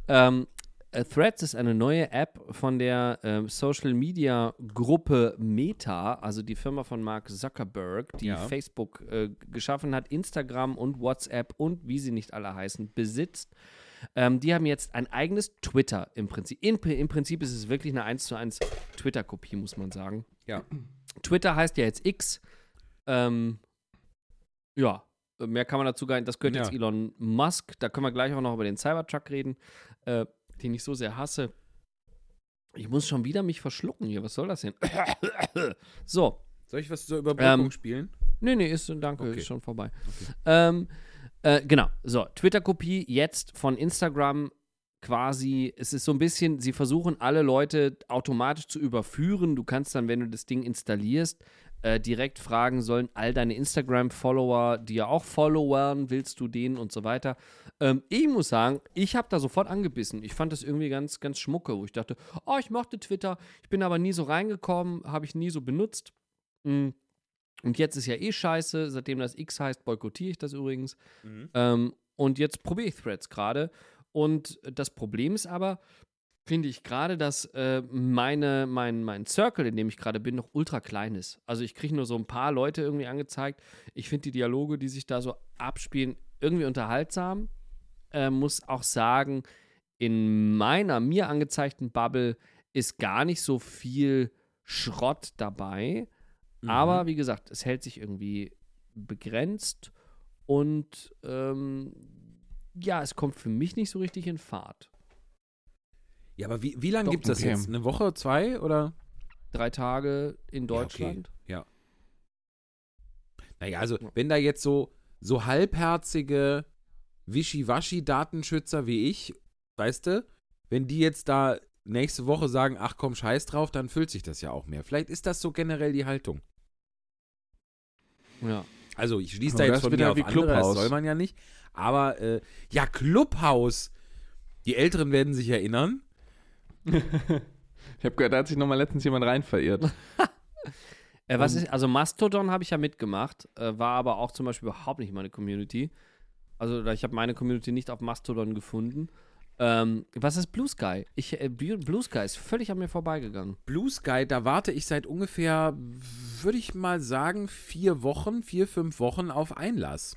Ähm, äh, Threads ist eine neue App von der ähm, Social Media Gruppe Meta, also die Firma von Mark Zuckerberg, die Ja. Facebook äh, geschaffen hat, Instagram und WhatsApp und wie sie nicht alle heißen, besitzt. Ähm, die haben jetzt ein eigenes Twitter im Prinzip. In, Im Prinzip ist es wirklich eine 1 zu 1 Twitter-Kopie, muss man sagen. Ja. Twitter heißt ja jetzt X. Ähm, ja, mehr kann man dazu gar nicht. Das gehört Ja. jetzt Elon Musk. Da können wir gleich auch noch über den Cybertruck reden, äh, den ich so sehr hasse. Ich muss schon wieder mich verschlucken hier. Was soll das denn? so. Soll ich was zur Überbrückung Ähm, spielen? Nee, nee, ist, danke, Okay. ist schon vorbei. Ähm, äh, genau, so, Twitter-Kopie jetzt von Instagram quasi, es ist so ein bisschen, sie versuchen alle Leute automatisch zu überführen. Du kannst dann, wenn du das Ding installierst, äh, direkt fragen sollen, all deine Instagram-Follower, die ja auch followern, willst du denen und so weiter. Ähm, ich muss sagen, ich habe da sofort angebissen. Ich fand das irgendwie ganz, ganz schmucke, wo ich dachte, oh, ich mochte Twitter, ich bin aber nie so reingekommen, habe ich nie so benutzt. Mm. Und jetzt ist ja eh scheiße, seitdem das X heißt, boykottiere ich das übrigens. Ähm, und jetzt probiere ich Threads gerade. Und das Problem ist aber, finde ich gerade, dass äh, meine, mein, mein Circle, in dem ich gerade bin, noch ultra klein ist. Also ich kriege nur so ein paar Leute irgendwie angezeigt. Ich finde die Dialoge, die sich da so abspielen, irgendwie unterhaltsam. Äh, muss auch sagen, in meiner mir angezeigten Bubble ist gar nicht so viel Schrott dabei. Mhm. Aber wie gesagt, es hält sich irgendwie begrenzt und ähm, ja, es kommt für mich nicht so richtig in Fahrt. Ja, aber wie, wie lange gibt es das okay. jetzt? Eine Woche, zwei oder? Drei Tage in Ja, Deutschland. okay. Ja. Naja, also wenn da jetzt so, so halbherzige Wischiwaschi-Datenschützer wie ich, weißt du, wenn die jetzt da nächste Woche sagen, ach komm, scheiß drauf, dann füllt sich das ja auch mehr. Vielleicht ist das so generell die Haltung. Ja. Also ich schließe da jetzt von mir ja auf wie andere, das Clubhouse. soll man ja nicht. Aber äh, ja, Clubhouse. Die Älteren werden sich erinnern. Ich habe gehört, da hat sich noch mal letztens jemand rein verirrt. Äh, was ist, also Mastodon habe ich ja mitgemacht, äh, war aber auch zum Beispiel überhaupt nicht meine Community. Also ich habe meine Community nicht auf Mastodon gefunden. Ähm, was ist Blue Sky? Ich, äh, Blue Sky ist völlig an mir vorbeigegangen. Blue Sky, da warte ich seit ungefähr, würde ich mal sagen, vier Wochen, vier, fünf Wochen auf Einlass.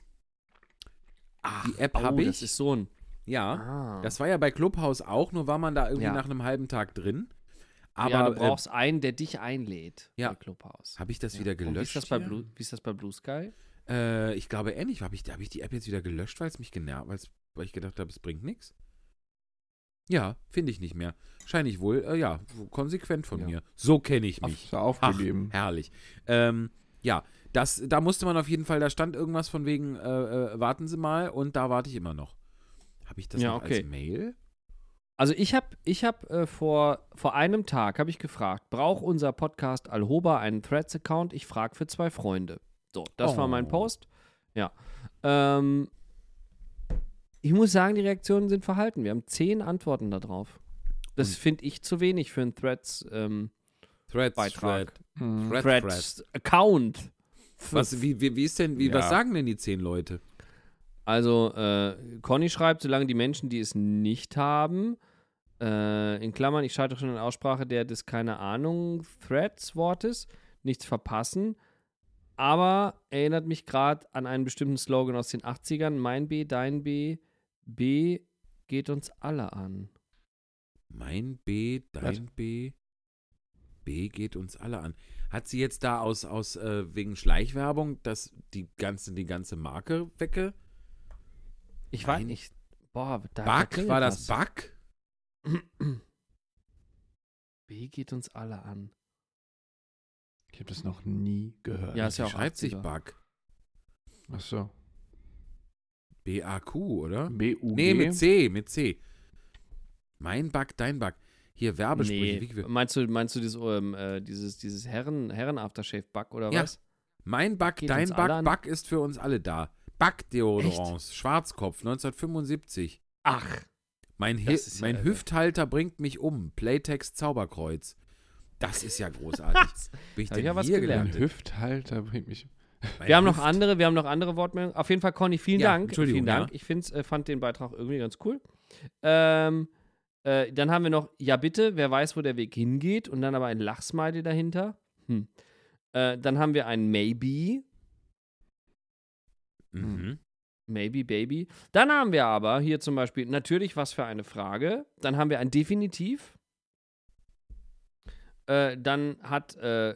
Die App oh, habe das ich. ist so ein. Ja, Ah. das war ja bei Clubhouse auch, nur war man da irgendwie Ja. nach einem halben Tag drin. Aber ja, du äh, brauchst einen, der dich einlädt ja. bei Clubhouse. habe ich das Ja. wieder Und gelöscht? Wie ist, das bei? Blue, wie ist das bei Blue Sky? Äh, ich glaube ähnlich. Habe ich, hab ich die App jetzt wieder gelöscht, weil es mich genervt, weil's- weil ich gedacht habe, es bringt nichts? Ja, finde ich nicht mehr. Scheine ich wohl, äh, ja, konsequent von Ja. mir. So kenne ich mich. ist aufgegeben. Ach, herrlich. Ähm, ja, das, da musste man auf jeden Fall, da stand irgendwas von wegen, äh, äh, warten Sie mal, und da warte ich immer noch. Habe ich das Ja, noch okay. als Mail? Also ich habe ich hab, äh, vor, vor einem Tag habe ich gefragt, braucht unser Podcast Alhoba einen Threads-Account? Ich frage für zwei Freunde. So, das war mein Oh. Post. Ja. Ähm, ich muss sagen, die Reaktionen sind verhalten. Wir haben zehn Antworten darauf. Das Und- finde ich zu wenig für einen Threads ähm, Threads, Beitrag. Thread, Hm. Thread, Thread. Threads Account. Was, wie, wie, wie ist denn, wie, Ja. was sagen denn die zehn Leute? Also, äh, Conny schreibt, solange die Menschen, die es nicht haben, äh, in Klammern, ich scheitere schon in Aussprache der des, keine Ahnung, Threads-Wortes, nichts verpassen. Aber erinnert mich gerade an einen bestimmten Slogan aus den 80ern: Mein B, dein B, B geht uns alle an. Mein B, dein B. B geht uns alle an. Hat sie jetzt da aus, aus äh, wegen Schleichwerbung das, die, ganze, die ganze Marke wegge. Ich weiß nicht. Boah, da, klingelt War das was. Back? B geht uns alle an. Ich habe das noch nie gehört. Ja, ist ja Wie auch schreibt sich 80er. Back? Ach so. B-A-Q, oder? B-U-G. Nee, mit C, mit C. Mein Back, dein Back. Hier Werbesprüche. Nee. Meinst du, meinst du dieses, ähm, äh, dieses, dieses Herren, Herren Aftershave-Bug oder Ja. was? mein Back, Geht dein an. Back ist für uns alle da. Backdeodorants, Schwarzkopf, 1975. Ach, Mein, Hi ja mein irre. Hüfthalter bringt mich um. Playtext Zauberkreuz. Das ist ja großartig. Bin ich Hab denn ich ja was hier gelernt. Mein? Hüfthalter bringt mich. Mein wir haben noch Hüft- andere, wir haben noch andere Wortmeldungen. Auf jeden Fall, Conny, vielen Ja, Dank. Entschuldigung, Vielen Dank. ja. Ich find's, äh, fand den Beitrag irgendwie ganz cool. Ähm, äh, dann haben wir noch, ja bitte, wer weiß, wo der Weg hingeht. Und dann aber ein Lachsmiley dahinter. Hm. Äh, dann haben wir ein Maybe. Mhm. Maybe, Baby. Dann haben wir aber hier zum Beispiel natürlich was für eine Frage. Dann haben wir ein Definitiv. Äh, dann hat äh,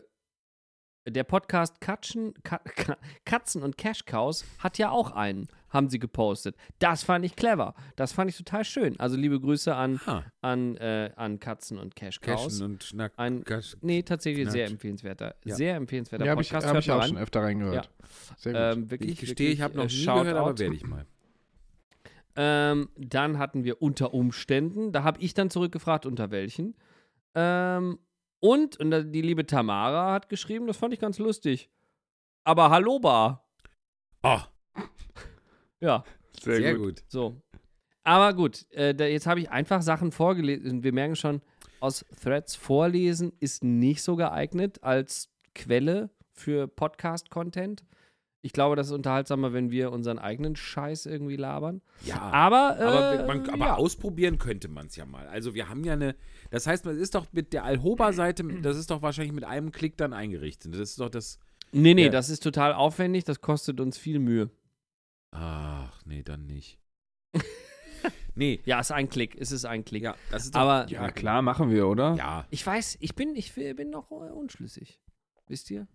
der Podcast Katzen, Ka Ka Katzen und Cash Cows hat ja auch einen, haben sie gepostet. Das fand ich clever. Das fand ich total schön. Also liebe Grüße an, Ha, an, äh, an Katzen und Cash Cows. Cashen und Schnack. Ein, Cash. nee, tatsächlich sehr Knatsch. empfehlenswerter, Ja. sehr empfehlenswerter Ja, habe ich, Podcast. hab ich mal auch rein. schon öfter reingehört. Sehr gut. Ähm, wirklich, Ich gestehe, ich habe noch wirklich, nie äh, gehört, aber werde ich mal. Ähm, dann hatten wir unter Umständen, da habe ich dann zurückgefragt, unter welchen. Ähm, und, und die liebe Tamara hat geschrieben, das fand ich ganz lustig. Aber hallo, Bar. Oh, Ja, sehr, gut. so. Aber gut, äh, da, jetzt habe ich einfach Sachen vorgelesen. Wir merken schon, aus Threads vorlesen ist nicht so geeignet als Quelle für Podcast-Content. Ich glaube, das ist unterhaltsamer, wenn wir unseren eigenen Scheiß irgendwie labern. Ja. Aber, äh, Aber, man, aber ja. ausprobieren könnte man es ja mal. Also wir haben ja eine, das heißt, es ist doch mit der Alhoba-Seite, das ist doch wahrscheinlich mit einem Klick dann eingerichtet. Das ist doch das, Nee, nee, Ja. das ist total aufwendig, das kostet uns viel Mühe. ach nee, dann nicht. nee, Ja, ist ein Klick, es ist ein Klick. ja, das ist doch, Aber ja, klar, machen wir, oder? ja, ich weiß, ich bin, ich bin noch unschlüssig. Wisst ihr?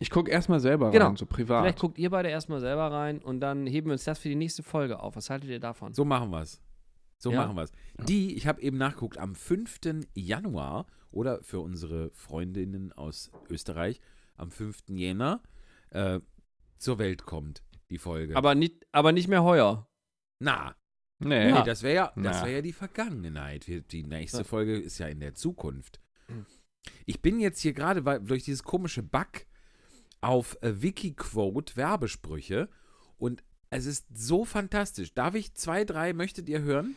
Ich gucke erstmal selber Genau. rein, so privat. Vielleicht guckt ihr beide erstmal selber rein und dann heben wir uns das für die nächste Folge auf. Was haltet ihr davon? so machen wir es. So Ja. machen wir es. Die, ich habe eben nachgeguckt, am 5. Januar oder für unsere Freundinnen aus Österreich, am 5. Jänner äh, zur Welt kommt, die Folge. Aber nicht, aber nicht mehr heuer. na, nee. Nee, das wäre ja, das wär ja die Vergangenheit. Die nächste. Folge ist ja in der Zukunft. Mhm. Ich bin jetzt hier gerade, weil durch dieses komische Bug, auf äh, Wikiquote Werbesprüche und es ist so fantastisch. Darf ich zwei, drei, möchtet ihr hören?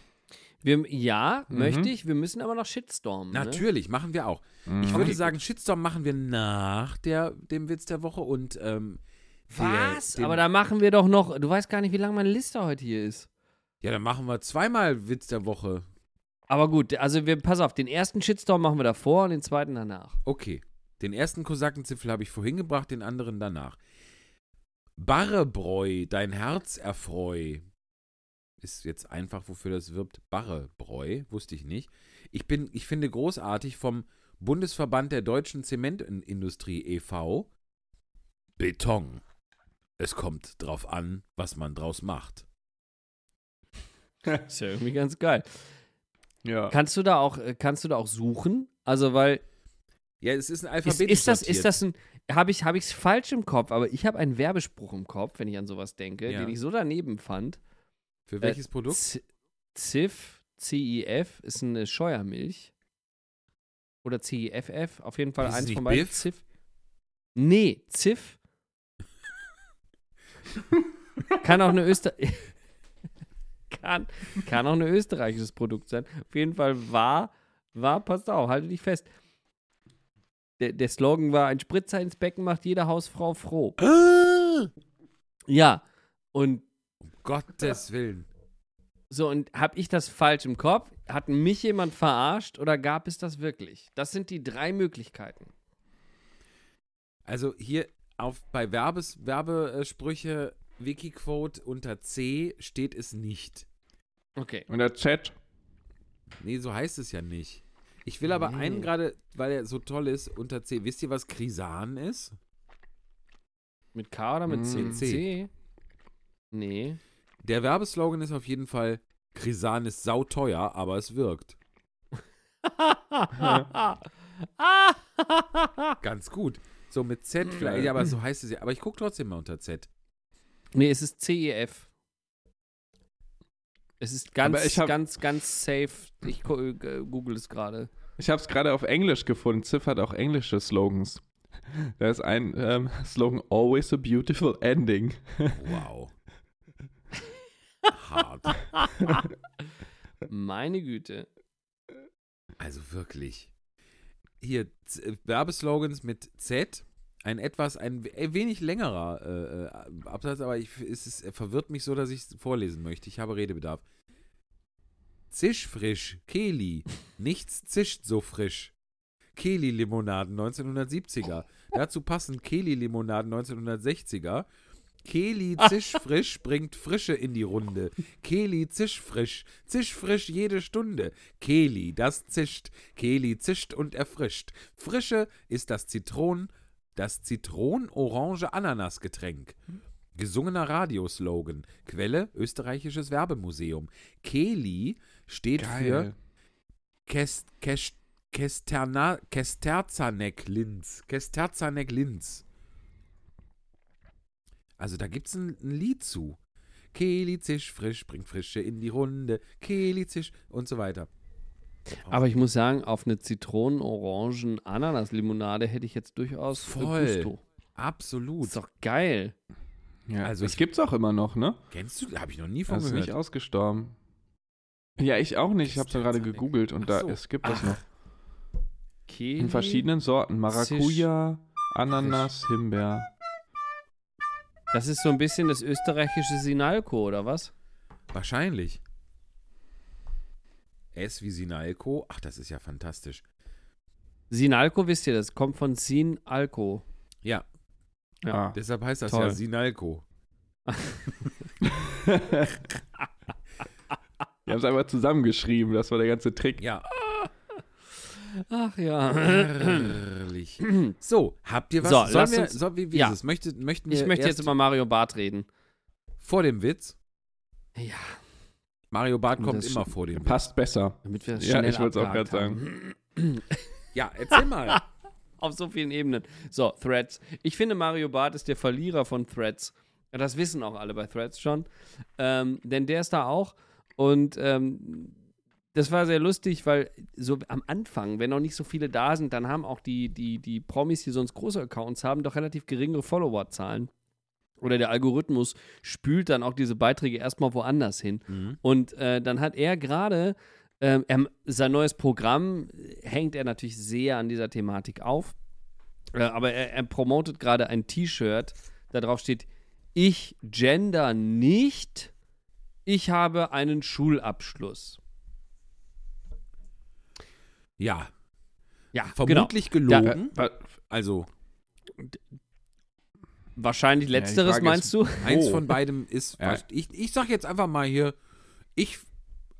Wir, ja, Mhm. möchte ich. Wir müssen aber noch Shitstorm. Ne? Natürlich, machen wir auch. Ich würde sagen, Shitstorm machen wir nach der, dem Witz der Woche und ähm, Was? Den, Aber da machen wir doch noch. Du weißt gar nicht, wie lange meine Liste heute hier ist. ja, dann machen wir zweimal Witz der Woche. Aber gut, also wir, pass auf, den ersten Shitstorm machen wir davor und den zweiten danach. Okay. Den ersten Kosakenzipfel habe ich vorhin gebracht, den anderen danach. Barrebräu, dein Herz erfreu. Ist jetzt einfach, wofür das wirbt. Barrebräu, wusste ich nicht. Ich, bin, ich finde großartig vom Bundesverband der deutschen Zementindustrie e.V. Beton. Es kommt drauf an, was man draus macht. Ist ja irgendwie ganz geil. Ja. Kannst du da auch, äh, kannst du da auch suchen? Also, weil Ja, es ist ein ist, Alphabet. ist das, ist das ein, habe ich, es falsch im Kopf, aber ich habe einen Werbespruch im Kopf, wenn ich an sowas denke, Ja. den ich so daneben fand. Für welches Äh, Produkt? CIF, CIF ist eine Scheuermilch. Oder CIFF, auf jeden Fall Ist eins von beiden. CIF. Nee, CIF. kann auch eine Öster kann, kann auch ein österreichisches Produkt sein. Auf jeden Fall war, war, passt auf, halte dich fest. Der, der Slogan war, ein Spritzer ins Becken macht jede Hausfrau froh. Ah! Ja, und Gottes Willen. So, und habe ich das falsch im Kopf? Hat mich jemand verarscht oder gab es das wirklich? Das sind die drei Möglichkeiten. Also hier auf, bei Werbes, Werbesprüche Wikiquote unter C steht es nicht. Okay. Und der Chat. Nee, so heißt es ja nicht. Ich will aber Nee. einen gerade, weil er so toll ist, unter C. Wisst ihr, was Krisan ist? Mit K oder mit C? Mm, Mit C. C? Nee. Der Werbeslogan ist auf jeden Fall, Krisan ist sauteuer, aber es wirkt. Ganz gut. So mit Z vielleicht, ja, aber so heißt es ja. Aber ich gucke trotzdem mal unter Z. nee, es ist CEF. Es ist ganz, hab- ganz, ganz safe. Ich äh, google es gerade. Ich habe es gerade auf Englisch gefunden. Ziff hat auch englische Slogans. Da ist ein ähm, Slogan Always a beautiful ending. Wow. Hart. Meine Güte. Also wirklich. Hier, Z Werbeslogans mit Z. Ein etwas, ein ein wenig längerer äh, äh, Absatz, aber ich, es, ist, er verwirrt mich so, dass ich es vorlesen möchte. Ich habe Redebedarf. Zischfrisch, Keli. Nichts zischt so frisch. Keli-Limonaden 1970er. Dazu passen Keli-Limonaden 1960er. Keli zischfrisch bringt Frische in die Runde. Keli zischfrisch, zischfrisch jede Stunde. Keli, das zischt. Keli zischt und erfrischt. Frische ist das Zitron, das Zitron-Orange-Ananas-Getränk. Gesungener Radioslogan. Quelle: Österreichisches Werbemuseum. Keli steht für Kest, Kest, Kesterna, Kesterzanek Linz. Kesterzanek Linz. Also da gibt es ein, ein Lied zu. Keli zisch frisch, bringt Frische in die Runde. Keli zisch und so weiter. Aber ich muss sagen, auf eine Zitronen-Orangen-Ananas-Limonade hätte ich jetzt durchaus Voll. Gusto. Absolut. Ist doch geil. Ja, Also das ich- gibt's auch immer noch, ne? Kennst du? Habe ich noch nie von Das ist gehört. nicht ausgestorben. Ja, ich auch nicht. Ich habe da gerade Kesterzanek. gegoogelt und Ach da so. es gibt das Ach. noch. Keli. In verschiedenen Sorten. Maracuja, Ananas, Himbeer. Das ist so ein bisschen das österreichische Sinalco, oder was? Wahrscheinlich. S wie Sinalco. Ach, das ist ja fantastisch. Sinalco, wisst ihr, das kommt von Sinalco. Ja, Ja. Ah. deshalb heißt das Toll. ja Sinalco. Die haben es einfach zusammengeschrieben. Das war der ganze Trick. Ja, Ach ja. herrlich. So, habt ihr was? So, Sollen wir, uns- so, wie, wie ja. ist es? Möchte, möchten wir Ich möchte jetzt über Mario Bart reden. vor dem Witz? Ja, Mario Bart Und kommt das immer vor dem Witz. Passt besser. damit wir das Ja, ich wollte es auch gerade haben. Ja, erzähl mal. Auf so vielen Ebenen. So, Threads. Ich finde, Mario Barth ist der Verlierer von Threads. Das wissen auch alle bei Threads schon. Ähm, denn der ist da auch. Und ähm, das war sehr lustig, weil so am Anfang, wenn noch nicht so viele da sind, dann haben auch die, die, die Promis, die sonst große Accounts haben, doch relativ geringere Followerzahlen. Oder der Algorithmus spült dann auch diese Beiträge erstmal woanders hin. Mhm. Und äh, dann hat er gerade ähm, er, sein neues Programm hängt er natürlich sehr an dieser Thematik auf. Äh, aber er, er promotet gerade ein T-Shirt, da drauf steht: Ich gender nicht, ich habe einen Schulabschluss. Ja, Ja, vermutlich genau. gelogen. Wa- also, Wahrscheinlich Ja, letzteres, Frage meinst ist- du? eins Oh. von beidem ist. Ja. Ich, ich sag jetzt einfach mal hier, ich,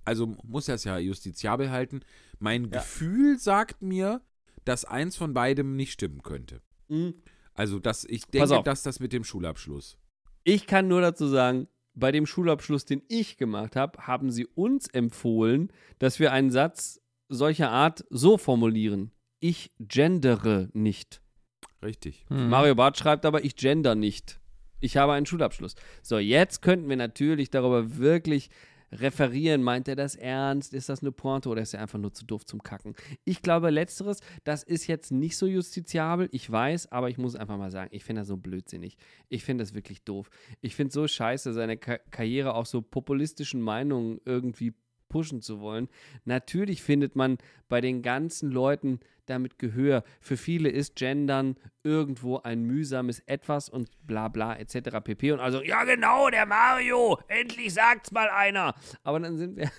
also muss das ja justiziabel halten. Mein Gefühl sagt mir, dass eins von beidem nicht stimmen könnte. Hm. Also, dass ich denke, dass das mit dem Schulabschluss. Ich kann nur dazu sagen, bei dem Schulabschluss, den ich gemacht habe, haben sie uns empfohlen, dass wir einen Satz solcher Art so formulieren. Ich gendere nicht. Richtig. Hm. Mario Barth schreibt aber, ich gender nicht. Ich habe einen Schulabschluss. So, jetzt könnten wir natürlich darüber wirklich referieren. Meint er das ernst? Ist das eine Pointe oder ist er einfach nur zu doof zum Kacken? Ich glaube, letzteres, das ist jetzt nicht so justiziabel. Ich weiß, aber ich muss einfach mal sagen, ich finde das so blödsinnig. Ich finde das wirklich doof. Ich finde so scheiße, seine Ka Karriere auch so populistischen Meinungen irgendwie pushen zu wollen. Natürlich findet man bei den ganzen Leuten damit Gehör. Für viele ist Gendern irgendwo ein mühsames Etwas und bla bla etc. pp. Und also, ja genau, der Mario, endlich sagt's mal einer. Aber dann sind wir,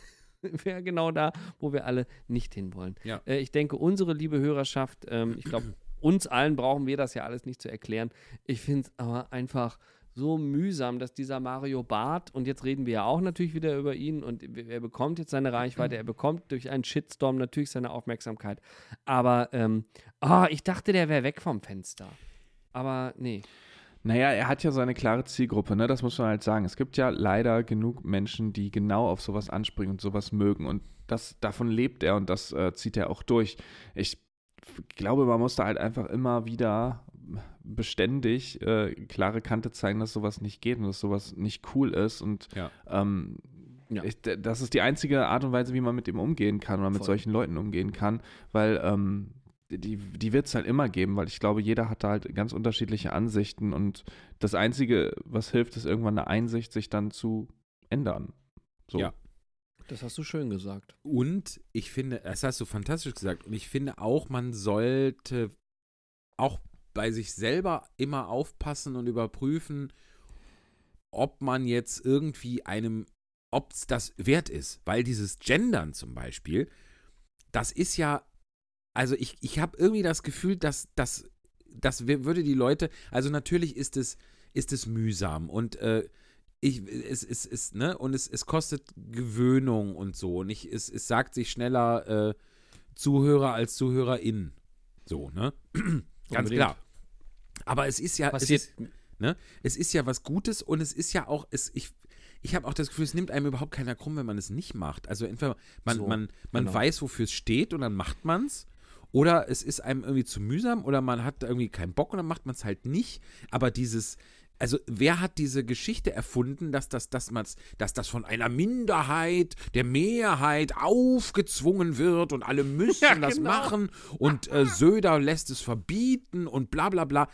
wir genau da, wo wir alle nicht hinwollen. Ja. Äh, ich denke, unsere liebe Hörerschaft, ähm, ich glaube, uns allen brauchen wir das ja alles nicht zu erklären. Ich finde es aber einfach so mühsam, dass dieser Mario Barth, und jetzt reden wir ja auch natürlich wieder über ihn, und er bekommt jetzt seine Reichweite, er bekommt durch einen Shitstorm natürlich seine Aufmerksamkeit. Aber, ähm, ah, ich dachte, der wäre weg vom Fenster. Aber nee. Naja, er hat ja seine klare Zielgruppe, ne? Das muss man halt sagen. Es gibt ja leider genug Menschen, die genau auf sowas anspringen und sowas mögen. Und das, davon lebt er und das äh, zieht er auch durch. Ich glaube, man muss da halt einfach immer wieder beständig äh, klare Kante zeigen, dass sowas nicht geht und dass sowas nicht cool ist. Und Ja. ähm, Ja. ich, das ist die einzige Art und Weise, wie man mit ihm umgehen kann oder mit Voll. solchen Leuten umgehen kann, weil ähm, die, die wird es halt immer geben, weil ich glaube, jeder hat da halt ganz unterschiedliche Ansichten und das Einzige, was hilft, ist irgendwann eine Einsicht, sich dann zu ändern. So. Ja. Das hast du schön gesagt. Und ich finde, das hast du fantastisch gesagt, und ich finde auch, man sollte auch bei sich selber immer aufpassen und überprüfen, ob man jetzt irgendwie einem, ob es das wert ist. Weil dieses Gendern zum Beispiel, das ist ja, also ich, ich habe irgendwie das Gefühl, dass das, das würde die Leute, also natürlich ist es, ist es mühsam und äh, ich, es ist, ist, ne, und es, es kostet Gewöhnung und so. Und ich, es, es sagt sich schneller äh, Zuhörer als ZuhörerInnen. So, ne? Ganz Unbedingt. klar. Aber es ist ja, es ist, ne, es ist ja was Gutes und es ist ja auch, es, ich, ich habe auch das Gefühl, es nimmt einem überhaupt keiner krumm, wenn man es nicht macht. Also entweder man, So, man, man genau. weiß, wofür es steht und dann macht man es. Oder es ist einem irgendwie zu mühsam oder man hat irgendwie keinen Bock und dann macht man es halt nicht. Aber dieses, also wer hat diese Geschichte erfunden, dass das, dass man's, dass das von einer Minderheit der Mehrheit aufgezwungen wird und alle müssen Ja, das genau. machen und äh, Söder lässt es verbieten und bla bla bla.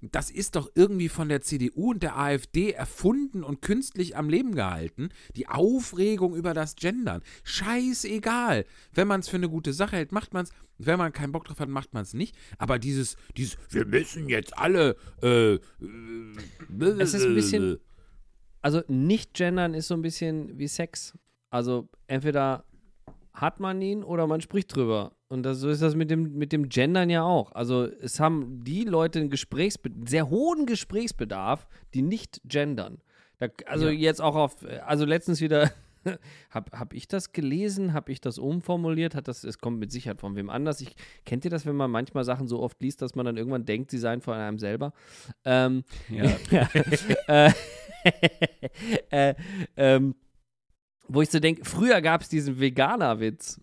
Das ist doch irgendwie von der CDU und der AfD erfunden und künstlich am Leben gehalten. Die Aufregung über das Gendern. Scheißegal. Wenn man es für eine gute Sache hält, macht man es. Wenn man keinen Bock drauf hat, macht man es nicht. Aber dieses, dieses, wir müssen jetzt alle. Äh, äh, Es ist ein bisschen- Also nicht gendern ist so ein bisschen wie Sex. Also entweder hat man ihn oder man spricht drüber. Und das, so ist das mit dem, mit dem Gendern ja auch. Also es haben die Leute einen Gesprächsbe sehr hohen Gesprächsbedarf, die nicht gendern. Da, also Ja. jetzt auch auf, also letztens wieder, habe hab ich das gelesen, habe ich das umformuliert, hat das, es kommt mit Sicherheit von wem anders. Ich, kennt ihr das, wenn man manchmal Sachen so oft liest, dass man dann irgendwann denkt, sie seien von einem selber? Ähm, Ja. äh, äh, ähm, wo ich so denke, früher gab es diesen Veganer-Witz.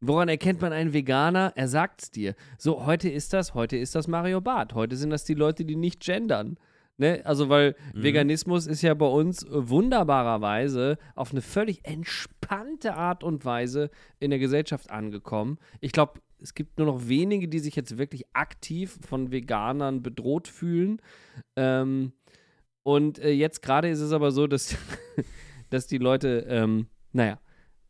Woran erkennt man einen Veganer? Er sagt's dir. So, heute ist das, heute ist das Mario Barth. Heute sind das die Leute, die nicht gendern. Ne? Also, weil Mhm. Veganismus ist ja bei uns wunderbarerweise auf eine völlig entspannte Art und Weise in der Gesellschaft angekommen. Ich glaube, es gibt nur noch wenige, die sich jetzt wirklich aktiv von Veganern bedroht fühlen. Ähm, und äh, jetzt gerade ist es aber so, dass, dass die Leute, ähm, naja,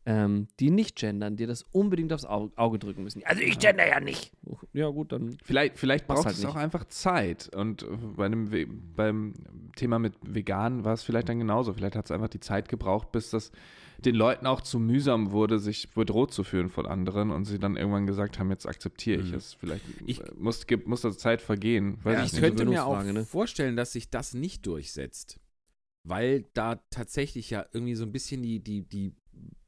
ähm, die nicht gendern, dir das unbedingt aufs Au Auge drücken müssen. Also ich gender ja nicht. Ja gut, dann Vielleicht, vielleicht braucht halt es nicht. auch einfach Zeit. Und bei einem, We- beim Thema mit Vegan war es vielleicht dann genauso. Vielleicht hat es einfach die Zeit gebraucht, bis das den Leuten auch zu mühsam wurde, sich bedroht zu fühlen von anderen und sie dann irgendwann gesagt haben, jetzt akzeptiere ich Mhm. es. Vielleicht Ich- muss, muss das Zeit vergehen. Weiß Ja, ich ich nicht. könnte mir auch ne? vorstellen, dass sich das nicht durchsetzt. Weil da tatsächlich ja irgendwie so ein bisschen die, die, die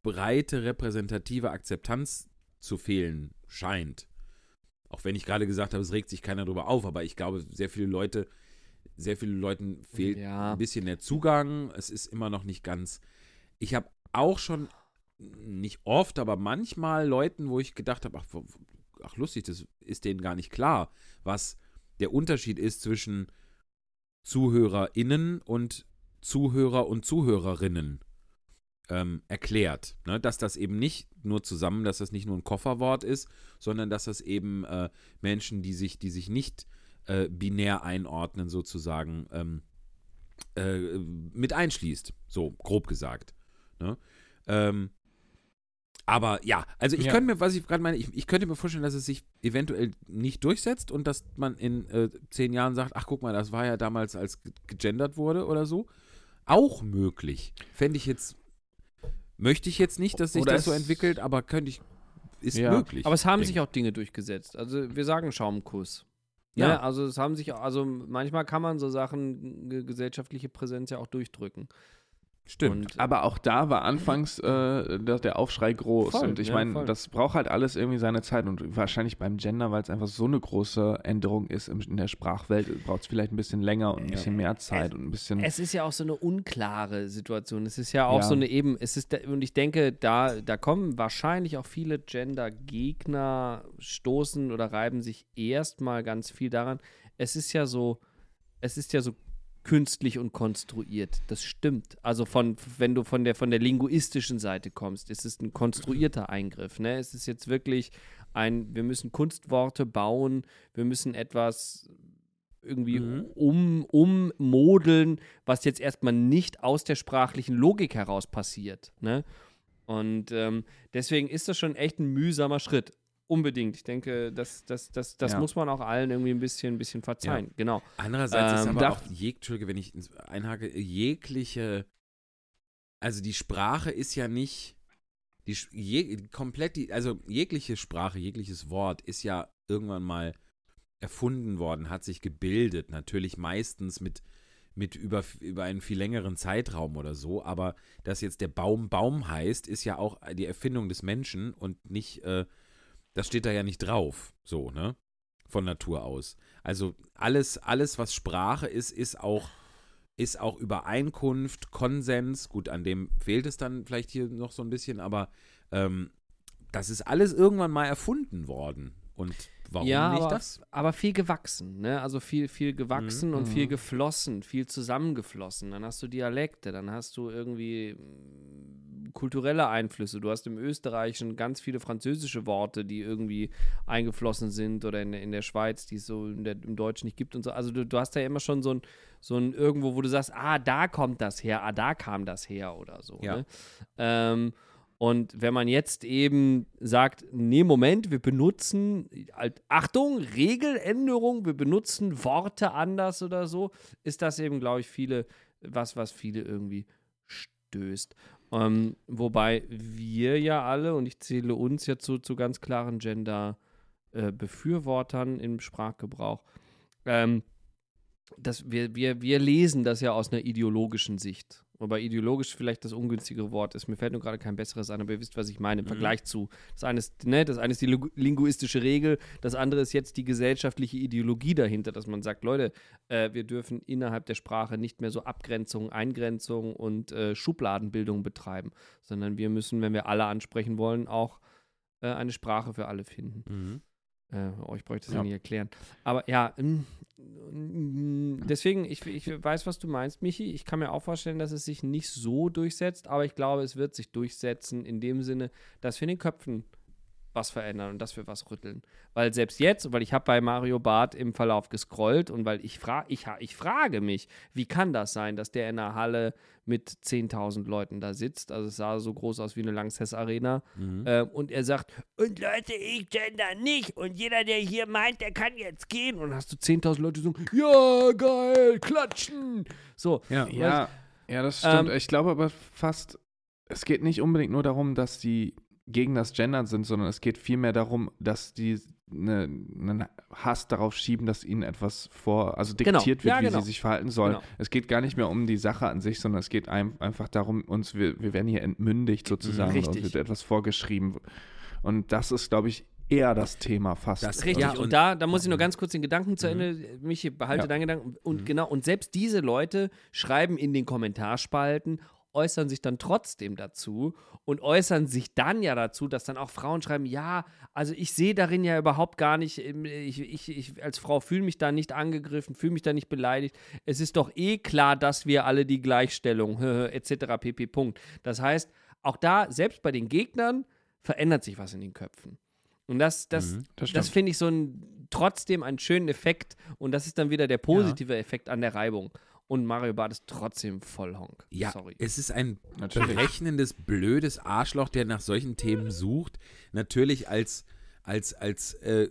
breite repräsentative Akzeptanz zu fehlen scheint. Auch wenn ich gerade gesagt habe, es regt sich keiner drüber auf, aber ich glaube, sehr viele Leute, sehr viele Leuten fehlt Ja. ein bisschen der Zugang. Es ist immer noch nicht ganz. Ich habe auch schon, nicht oft, aber manchmal Leuten, wo ich gedacht habe, ach, ach lustig, das ist denen gar nicht klar, was der Unterschied ist zwischen ZuhörerInnen und Zuhörer und Zuhörerinnen ähm, erklärt. Ne? Dass das eben nicht nur zusammen, dass das nicht nur ein Kofferwort ist, sondern dass das eben äh, Menschen, die sich, die sich nicht äh, binär einordnen, sozusagen ähm, äh, mit einschließt. So, grob gesagt. Ne? Ähm, aber ja, also ich Ja. könnte mir, was ich gerade meine, ich, ich könnte mir vorstellen, dass es sich eventuell nicht durchsetzt und dass man in äh, zehn Jahren sagt, ach guck mal, das war ja damals, als ge- gegendert wurde oder so. Auch möglich. Fände ich jetzt, möchte ich jetzt nicht, dass sich Oder das so entwickelt, aber könnte ich, ist Ja. möglich. Aber es haben sich auch Dinge durchgesetzt. Also wir sagen Schaumkuss. Ja. Ne? Also es haben sich, also manchmal kann man so Sachen, ge- gesellschaftliche Präsenz ja auch durchdrücken. Stimmt. Und, Aber auch da war anfangs äh, der, der Aufschrei groß. Voll, und ich ja, meine, das braucht halt alles irgendwie seine Zeit. Und wahrscheinlich beim Gender, weil es einfach so eine große Änderung ist im, in der Sprachwelt, braucht es vielleicht ein bisschen länger und ein bisschen mehr Zeit und ein bisschen. es ist ja auch so eine unklare Situation. Es ist ja auch Ja. so eine eben, es ist, und ich denke, da, da kommen wahrscheinlich auch viele Gender-Gegner, stoßen oder reiben sich erstmal ganz viel daran. Es ist ja so, es ist ja so künstlich und konstruiert. Das stimmt. Also von, wenn du von der von der linguistischen Seite kommst, ist es ein konstruierter Eingriff. Ne? Es ist jetzt wirklich ein, wir müssen Kunstworte bauen, wir müssen etwas irgendwie Mhm. um, ummodeln, was jetzt erstmal nicht aus der sprachlichen Logik heraus passiert. Ne? Und ähm, deswegen ist das schon echt ein mühsamer Schritt. Unbedingt. Ich denke, das, das, das, das Ja. muss man auch allen irgendwie ein bisschen, ein bisschen verzeihen. Genau. Andererseits ist Ähm, aber darf- auch, jeg, wenn ich einhake, jegliche, also die Sprache ist ja nicht, die, je, komplett, die, also jegliche Sprache, jegliches Wort ist ja irgendwann mal erfunden worden, hat sich gebildet, natürlich meistens mit, mit über, über einen viel längeren Zeitraum oder so, aber dass jetzt der Baum Baum heißt, ist ja auch die Erfindung des Menschen und nicht, äh, das steht da ja nicht drauf, so, ne? Von Natur aus. Also alles, alles, was Sprache ist, ist auch, ist auch Übereinkunft, Konsens. Gut, an dem fehlt es dann vielleicht hier noch so ein bisschen, aber ähm, das ist alles irgendwann mal erfunden worden. Und warum ja, nicht aber, das? aber viel gewachsen, ne? Also viel, viel gewachsen Mhm. und viel geflossen, viel zusammengeflossen. Dann hast du Dialekte, dann hast du irgendwie mm, kulturelle Einflüsse. Du hast im Österreichischen ganz viele französische Worte, die irgendwie eingeflossen sind oder in, in der Schweiz, die es so in der, im Deutschen nicht gibt und so. Also du, du hast ja immer schon so ein, so ein irgendwo, wo du sagst, ah, da kommt das her, ah, da kam das her oder so. Ja. Ne? Ähm, und wenn man jetzt eben sagt, nee, Moment, wir benutzen, halt, Achtung, Regeländerung, wir benutzen Worte anders oder so, ist das eben, glaube ich, viele, was, was viele irgendwie stößt. Ähm, wobei wir ja alle, und ich zähle uns ja zu, zu ganz klaren Gender-Befürwortern im Sprachgebrauch, ähm, dass wir, wir, wir lesen das ja aus einer ideologischen Sicht. Wobei ideologisch vielleicht das ungünstigere Wort ist. Mir fällt nur gerade kein besseres an, aber ihr wisst, was ich meine im Mhm. Vergleich zu. Das eine ist, ne, das eine ist die lingu- linguistische Regel, das andere ist jetzt die gesellschaftliche Ideologie dahinter, dass man sagt, Leute, äh, wir dürfen innerhalb der Sprache nicht mehr so Abgrenzung, Eingrenzung und äh, Schubladenbildung betreiben, sondern wir müssen, wenn wir alle ansprechen wollen, auch äh, eine Sprache für alle finden. Mhm. Äh, euch bräuchte ich das ja. nicht erklären. Aber ja, mm, mm, deswegen, ich, ich weiß, was du meinst, Michi. Ich kann mir auch vorstellen, dass es sich nicht so durchsetzt, aber ich glaube, es wird sich durchsetzen in dem Sinne, dass wir in den Köpfen was verändern und dass wir was rütteln. Weil selbst jetzt, weil ich habe bei Mario Barth im Verlauf gescrollt und weil ich, fra ich, ich frage mich, wie kann das sein, dass der in einer Halle mit 10.000 Leuten da sitzt? Also es sah so groß aus wie eine Lanxess Arena. Mhm. Äh, und er sagt, und Leute, ich gender nicht. Und jeder, der hier meint, der kann jetzt gehen. Und hast du 10.000 Leute so, ja, geil, klatschen. So. Ja, ja, ja das stimmt. Ähm, ich glaube aber fast, es geht nicht unbedingt nur darum, dass die gegen das Gendern sind, sondern es geht vielmehr darum, dass die eine, einen Hass darauf schieben, dass ihnen etwas vor, also genau. diktiert genau. wird, ja, wie genau. sie sich verhalten sollen. Genau. Es geht gar nicht mehr um die Sache an sich, sondern es geht ein, einfach darum, uns, wir, wir werden hier entmündigt sozusagen, Richtig. uns wird etwas vorgeschrieben. Und das ist, glaube ich, eher das Thema fast. Das richtig. Ja, und, da, da muss ich nur ganz kurz den Gedanken zu Ende. Mhm. Michi, behalte ja. deinen Gedanken. Und mhm. genau, und selbst diese Leute schreiben in den Kommentarspalten, äußern sich dann trotzdem dazu und äußern sich dann ja dazu, dass dann auch Frauen schreiben, ja, also ich sehe darin ja überhaupt gar nicht, ähm, ich, ich, ich als Frau fühle mich da nicht angegriffen, fühle mich da nicht beleidigt. Es ist doch eh klar, dass wir alle die Gleichstellung etc. pp. Punkt. Das heißt, auch da, selbst bei den Gegnern, verändert sich was in den Köpfen. Und das, das, mhm, das, das finde ich so ein, trotzdem einen schönen Effekt. Und das ist dann wieder der positive ja. Effekt an der Reibung und Mario Bart ist trotzdem voll Honk. Ja, Sorry. es ist ein berechnendes, blödes Arschloch, der nach solchen Themen sucht. Natürlich als, als, als, äh,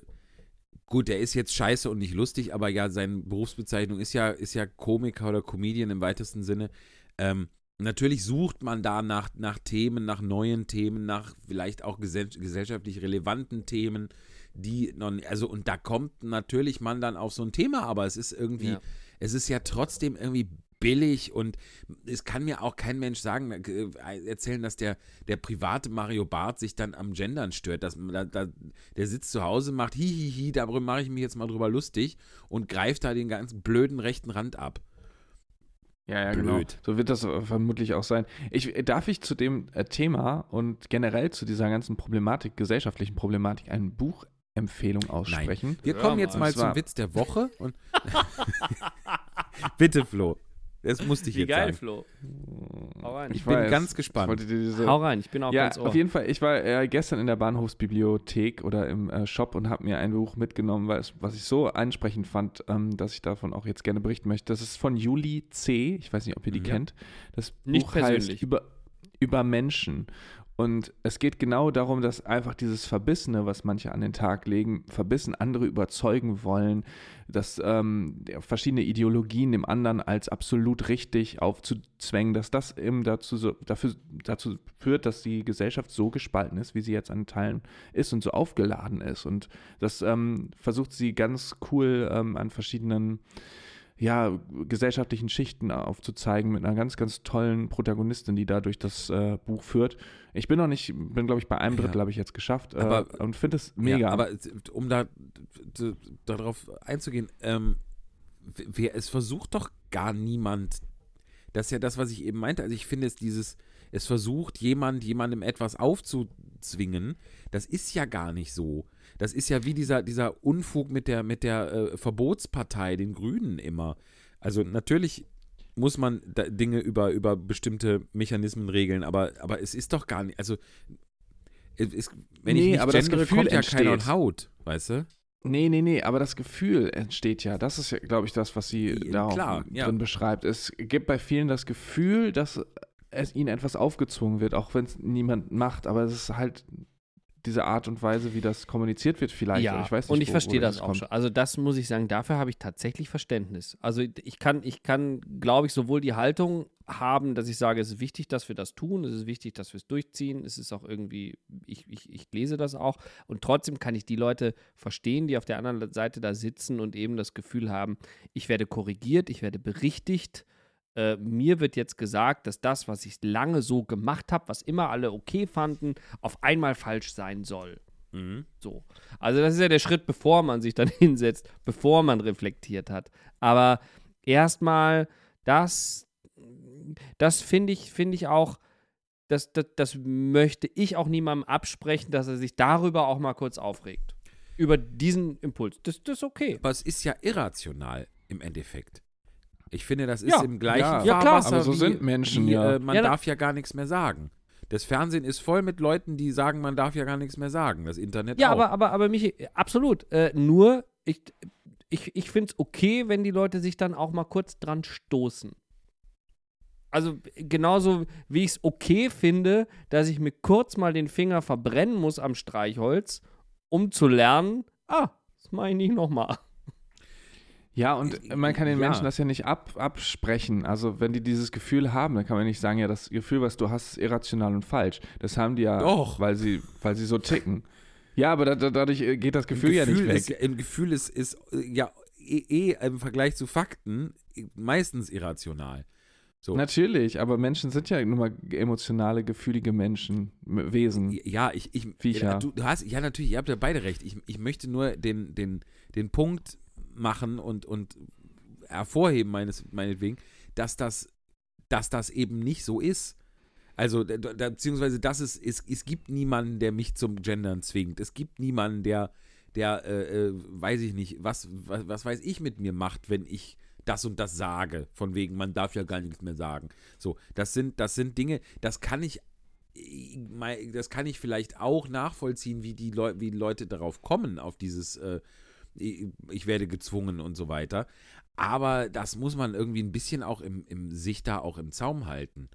gut, der ist jetzt scheiße und nicht lustig, aber ja, seine Berufsbezeichnung ist ja, ist ja Komiker oder Comedian im weitesten Sinne. Ähm, natürlich sucht man da nach, nach Themen, nach neuen Themen, nach vielleicht auch gesell gesellschaftlich relevanten Themen, die also und da kommt natürlich man dann auf so ein Thema, aber es ist irgendwie, ja es ist ja trotzdem irgendwie billig und es kann mir auch kein Mensch sagen, äh, erzählen, dass der, der private Mario Barth sich dann am Gendern stört. Dass, da, da, der sitzt zu Hause, macht hihihi, darüber mache ich mich jetzt mal drüber lustig und greift da den ganzen blöden rechten Rand ab. Ja, ja, genau. Blöd. genau. So wird das vermutlich auch sein. Ich, darf ich zu dem äh, Thema und generell zu dieser ganzen Problematik, gesellschaftlichen Problematik, ein Buch Empfehlung aussprechen. Nein. Wir kommen jetzt mal zum Witz der Woche. Und Bitte, Flo. Das musste ich Wie jetzt geil, sagen. Flo. Hau rein. Ich, ich bin weiß, ganz gespannt. Ich diese, Hau rein, ich bin auch ja, ganz ohr. Auf jeden Fall, ich war äh, gestern in der Bahnhofsbibliothek oder im äh, Shop und habe mir ein Buch mitgenommen, weil es, was ich so ansprechend fand, ähm, dass ich davon auch jetzt gerne berichten möchte. Das ist von Juli C. Ich weiß nicht, ob ihr die mhm. kennt. Das Nicht Buch persönlich. heißt über, über Menschen. Und es geht genau darum, dass einfach dieses Verbissene, was manche an den Tag legen, verbissen andere überzeugen wollen, dass ähm, verschiedene Ideologien dem anderen als absolut richtig aufzuzwängen, dass das eben dazu, so, dafür, dazu führt, dass die Gesellschaft so gespalten ist, wie sie jetzt an Teilen ist und so aufgeladen ist. Und das ähm, versucht sie ganz cool ähm, an verschiedenen ja, gesellschaftlichen Schichten aufzuzeigen mit einer ganz, ganz tollen Protagonistin, die da durch das äh, Buch führt. Ich bin noch nicht, bin glaube ich bei einem Drittel ja. habe ich jetzt geschafft äh, und finde es mega. Ja, aber um da darauf einzugehen, ähm, wer, es versucht doch gar niemand, das ist ja das, was ich eben meinte. Also ich finde es dieses, es versucht jemand, jemandem etwas aufzuzwingen, das ist ja gar nicht so. Das ist ja wie dieser, dieser Unfug mit der, mit der äh, Verbotspartei, den Grünen immer. Also natürlich muss man Dinge über, über bestimmte Mechanismen regeln, aber, aber es ist doch gar nicht, also es, wenn nee, ich nicht aber gendere, das Gefühl kommt ja entsteht. keiner und haut, weißt du? Nee, nee, nee, aber das Gefühl entsteht ja. Das ist ja, glaube ich, das, was sie da Klar, drin ja. beschreibt. Es gibt bei vielen das Gefühl, dass es ihnen etwas aufgezwungen wird, auch wenn es niemand macht, aber es ist halt diese Art und Weise, wie das kommuniziert wird, vielleicht. Ja, ich weiß nicht, und ich wo, verstehe wo das, das auch schon. Also das muss ich sagen, dafür habe ich tatsächlich Verständnis. Also ich kann, ich kann, glaube ich, sowohl die Haltung haben, dass ich sage, es ist wichtig, dass wir das tun, es ist wichtig, dass wir es durchziehen, es ist auch irgendwie, ich, ich, ich lese das auch und trotzdem kann ich die Leute verstehen, die auf der anderen Seite da sitzen und eben das Gefühl haben, ich werde korrigiert, ich werde berichtigt, äh, mir wird jetzt gesagt, dass das, was ich lange so gemacht habe, was immer alle okay fanden, auf einmal falsch sein soll. Mhm. So. Also, das ist ja der Schritt, bevor man sich dann hinsetzt, bevor man reflektiert hat. Aber erstmal, das, das finde ich, finde ich auch, das, das, das möchte ich auch niemandem absprechen, dass er sich darüber auch mal kurz aufregt. über diesen Impuls. Das, das ist okay. Aber es ist ja irrational im Endeffekt. Ich finde, das ist Ja. im gleichen Ja, Ja, klar. Fahrwasser Aber so wie, sind Menschen, wie, ja. Äh, man Ja, da- darf ja gar nichts mehr sagen. Das Fernsehen ist voll mit Leuten, die sagen, man darf ja gar nichts mehr sagen. Das Internet Ja, auch. aber, aber, aber Michi, absolut. Äh, nur, ich, ich, ich finde es okay, wenn die Leute sich dann auch mal kurz dran stoßen. Also genauso wie ich es okay finde, dass ich mir kurz mal den Finger verbrennen muss am Streichholz, um zu lernen, ah, das mache ich nicht nochmal. Ja, und man kann den Ja. Menschen das ja nicht ab, absprechen. Also, wenn die dieses Gefühl haben, dann kann man nicht sagen, ja, das Gefühl, was du hast, ist irrational und falsch. Das haben die ja, Doch. Weil, sie, weil sie so ticken. Ja, aber da, da, dadurch äh, geht das Gefühl, ja nicht weg. Ist, ein Gefühl ist, ist äh, ja eh, eh im Vergleich zu Fakten meistens irrational. So. Natürlich, aber Menschen sind ja nun mal emotionale, gefühlige Menschen, Wesen. Ja, ich, ich Viecher. Du, du hast, ja natürlich, ihr habt ja beide recht. Ich, ich möchte nur den, den, den Punkt machen und, und hervorheben, meines, meinetwegen, dass das, dass das eben nicht so ist. Also, da, beziehungsweise, dass es, es, es gibt niemanden, der mich zum Gendern zwingt. Es gibt niemanden, der, der, äh, äh, weiß ich nicht, was, was, was weiß ich mit mir macht, wenn ich das und das sage. Von wegen, man darf ja gar nichts mehr sagen. So, das sind, das sind Dinge, das kann ich das kann ich vielleicht auch nachvollziehen, wie die, Leu wie Leute darauf kommen, auf dieses äh, ich werde gezwungen und so weiter. Aber das muss man irgendwie ein bisschen auch im, im sich da auch im Zaum halten.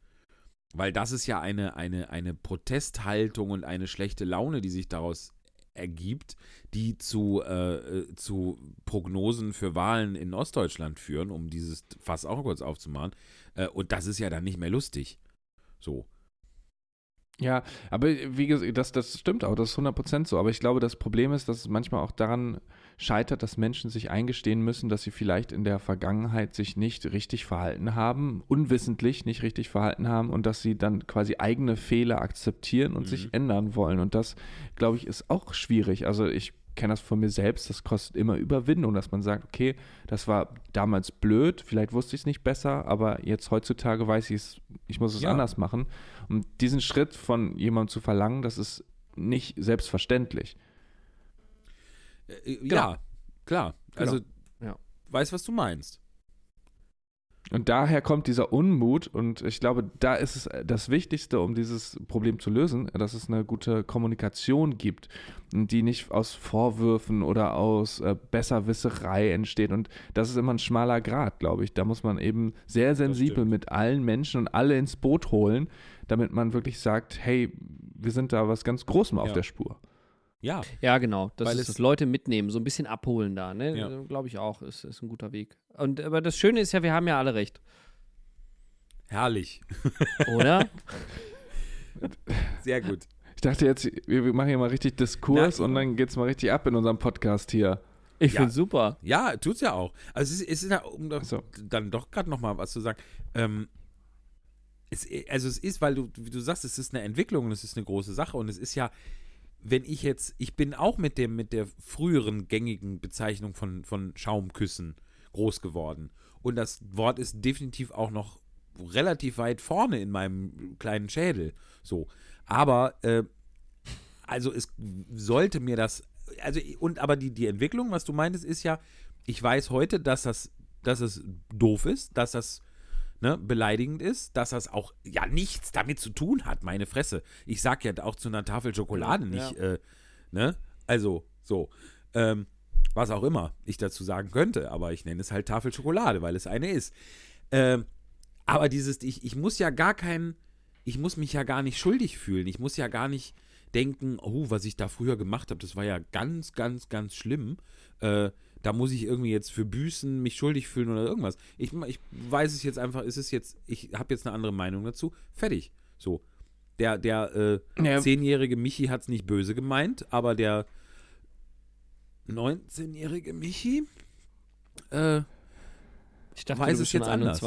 Weil das ist ja eine, eine, eine Protesthaltung und eine schlechte Laune, die sich daraus ergibt, die zu, äh, äh, zu Prognosen für Wahlen in Ostdeutschland führen, um dieses Fass auch kurz aufzumachen. Äh, und das ist ja dann nicht mehr lustig. So. Ja, aber wie gesagt, das, das stimmt auch, das ist 100% so. Aber ich glaube, das Problem ist, dass es manchmal auch daran scheitert, dass Menschen sich eingestehen müssen, dass sie vielleicht in der Vergangenheit sich nicht richtig verhalten haben, unwissentlich nicht richtig verhalten haben und dass sie dann quasi eigene Fehler akzeptieren und Mhm. sich ändern wollen. Und das, glaube ich, ist auch schwierig. Also ich kenne das von mir selbst, das kostet immer Überwindung, dass man sagt, okay, das war damals blöd, vielleicht wusste ich es nicht besser, aber jetzt heutzutage weiß ich es, ich muss es Ja. anders machen. Und diesen Schritt von jemandem zu verlangen, das ist nicht selbstverständlich. Äh, Ja, klar. Also, Ja. weiß, was du meinst. Und daher kommt dieser Unmut und ich glaube, da ist es das Wichtigste, um dieses Problem zu lösen, dass es eine gute Kommunikation gibt, die nicht aus Vorwürfen oder aus äh, Besserwisserei entsteht. Und das ist immer ein schmaler Grad, glaube ich. Da muss man eben sehr sensibel mit allen Menschen und alle ins Boot holen, damit man wirklich sagt, hey, wir sind da was ganz Großem auf Ja. der Spur. Ja. Ja, genau. Das Weil ist es- das Leute mitnehmen, so ein bisschen abholen da, ne? Ja. Glaube ich auch, ist, ist ein guter Weg. Und aber das Schöne ist ja, wir haben ja alle recht, Herrlich. oder? Sehr gut. Ich dachte jetzt, wir machen hier mal richtig Diskurs Na, und dann geht es mal richtig ab in unserem Podcast hier. Ich Ja. finde super. Ja, tut's ja auch. Also es ist, es ist ja, um doch, So. dann doch gerade noch mal was zu sagen. Ähm, es, also es ist, weil du, wie du sagst, es ist eine Entwicklung und es ist eine große Sache und es ist ja, wenn ich jetzt, ich bin auch mit dem, mit der früheren gängigen Bezeichnung von, von Schaumküssen groß geworden. Und das Wort ist definitiv auch noch relativ weit vorne in meinem kleinen Schädel. So. Aber, äh, also es sollte mir das, also, und aber die, die Entwicklung, was du meintest, ist ja, ich weiß heute, dass das, dass es doof ist, dass das ne, beleidigend ist, dass das auch ja nichts damit zu tun hat, meine Fresse. Ich sag ja auch zu einer Tafel Schokolade Ja, nicht, äh, ne? Also, so. Ähm, was auch immer ich dazu sagen könnte, aber ich nenne es halt Tafel Schokolade, weil es eine ist. Ähm, aber dieses, ich, ich muss ja gar keinen, ich muss mich ja gar nicht schuldig fühlen. Ich muss ja gar nicht denken, oh, was ich da früher gemacht habe, das war ja ganz, ganz, ganz schlimm. Äh, da muss ich irgendwie jetzt für büßen, mich schuldig fühlen oder irgendwas. Ich, ich weiß es jetzt einfach, es ist jetzt, ich habe jetzt eine andere Meinung dazu. Fertig. So. Der, der äh, Ja. zehnjährige Michi hat es nicht böse gemeint, aber der 19-jährige Michi, äh, Ich dachte, Weiß du es bist schon jetzt anders.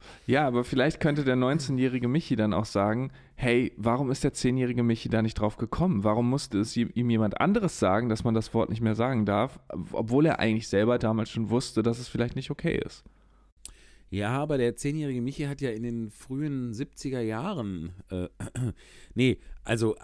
21. Ja, aber vielleicht könnte der 19-jährige Michi dann auch sagen, hey, warum ist der 10-jährige Michi da nicht drauf gekommen? Warum musste es ihm jemand anderes sagen, dass man das Wort nicht mehr sagen darf, obwohl er eigentlich selber damals schon wusste, dass es vielleicht nicht okay ist? Ja, aber der zehnjährige Michi hat ja in den frühen 70er Jahren, äh, nee, also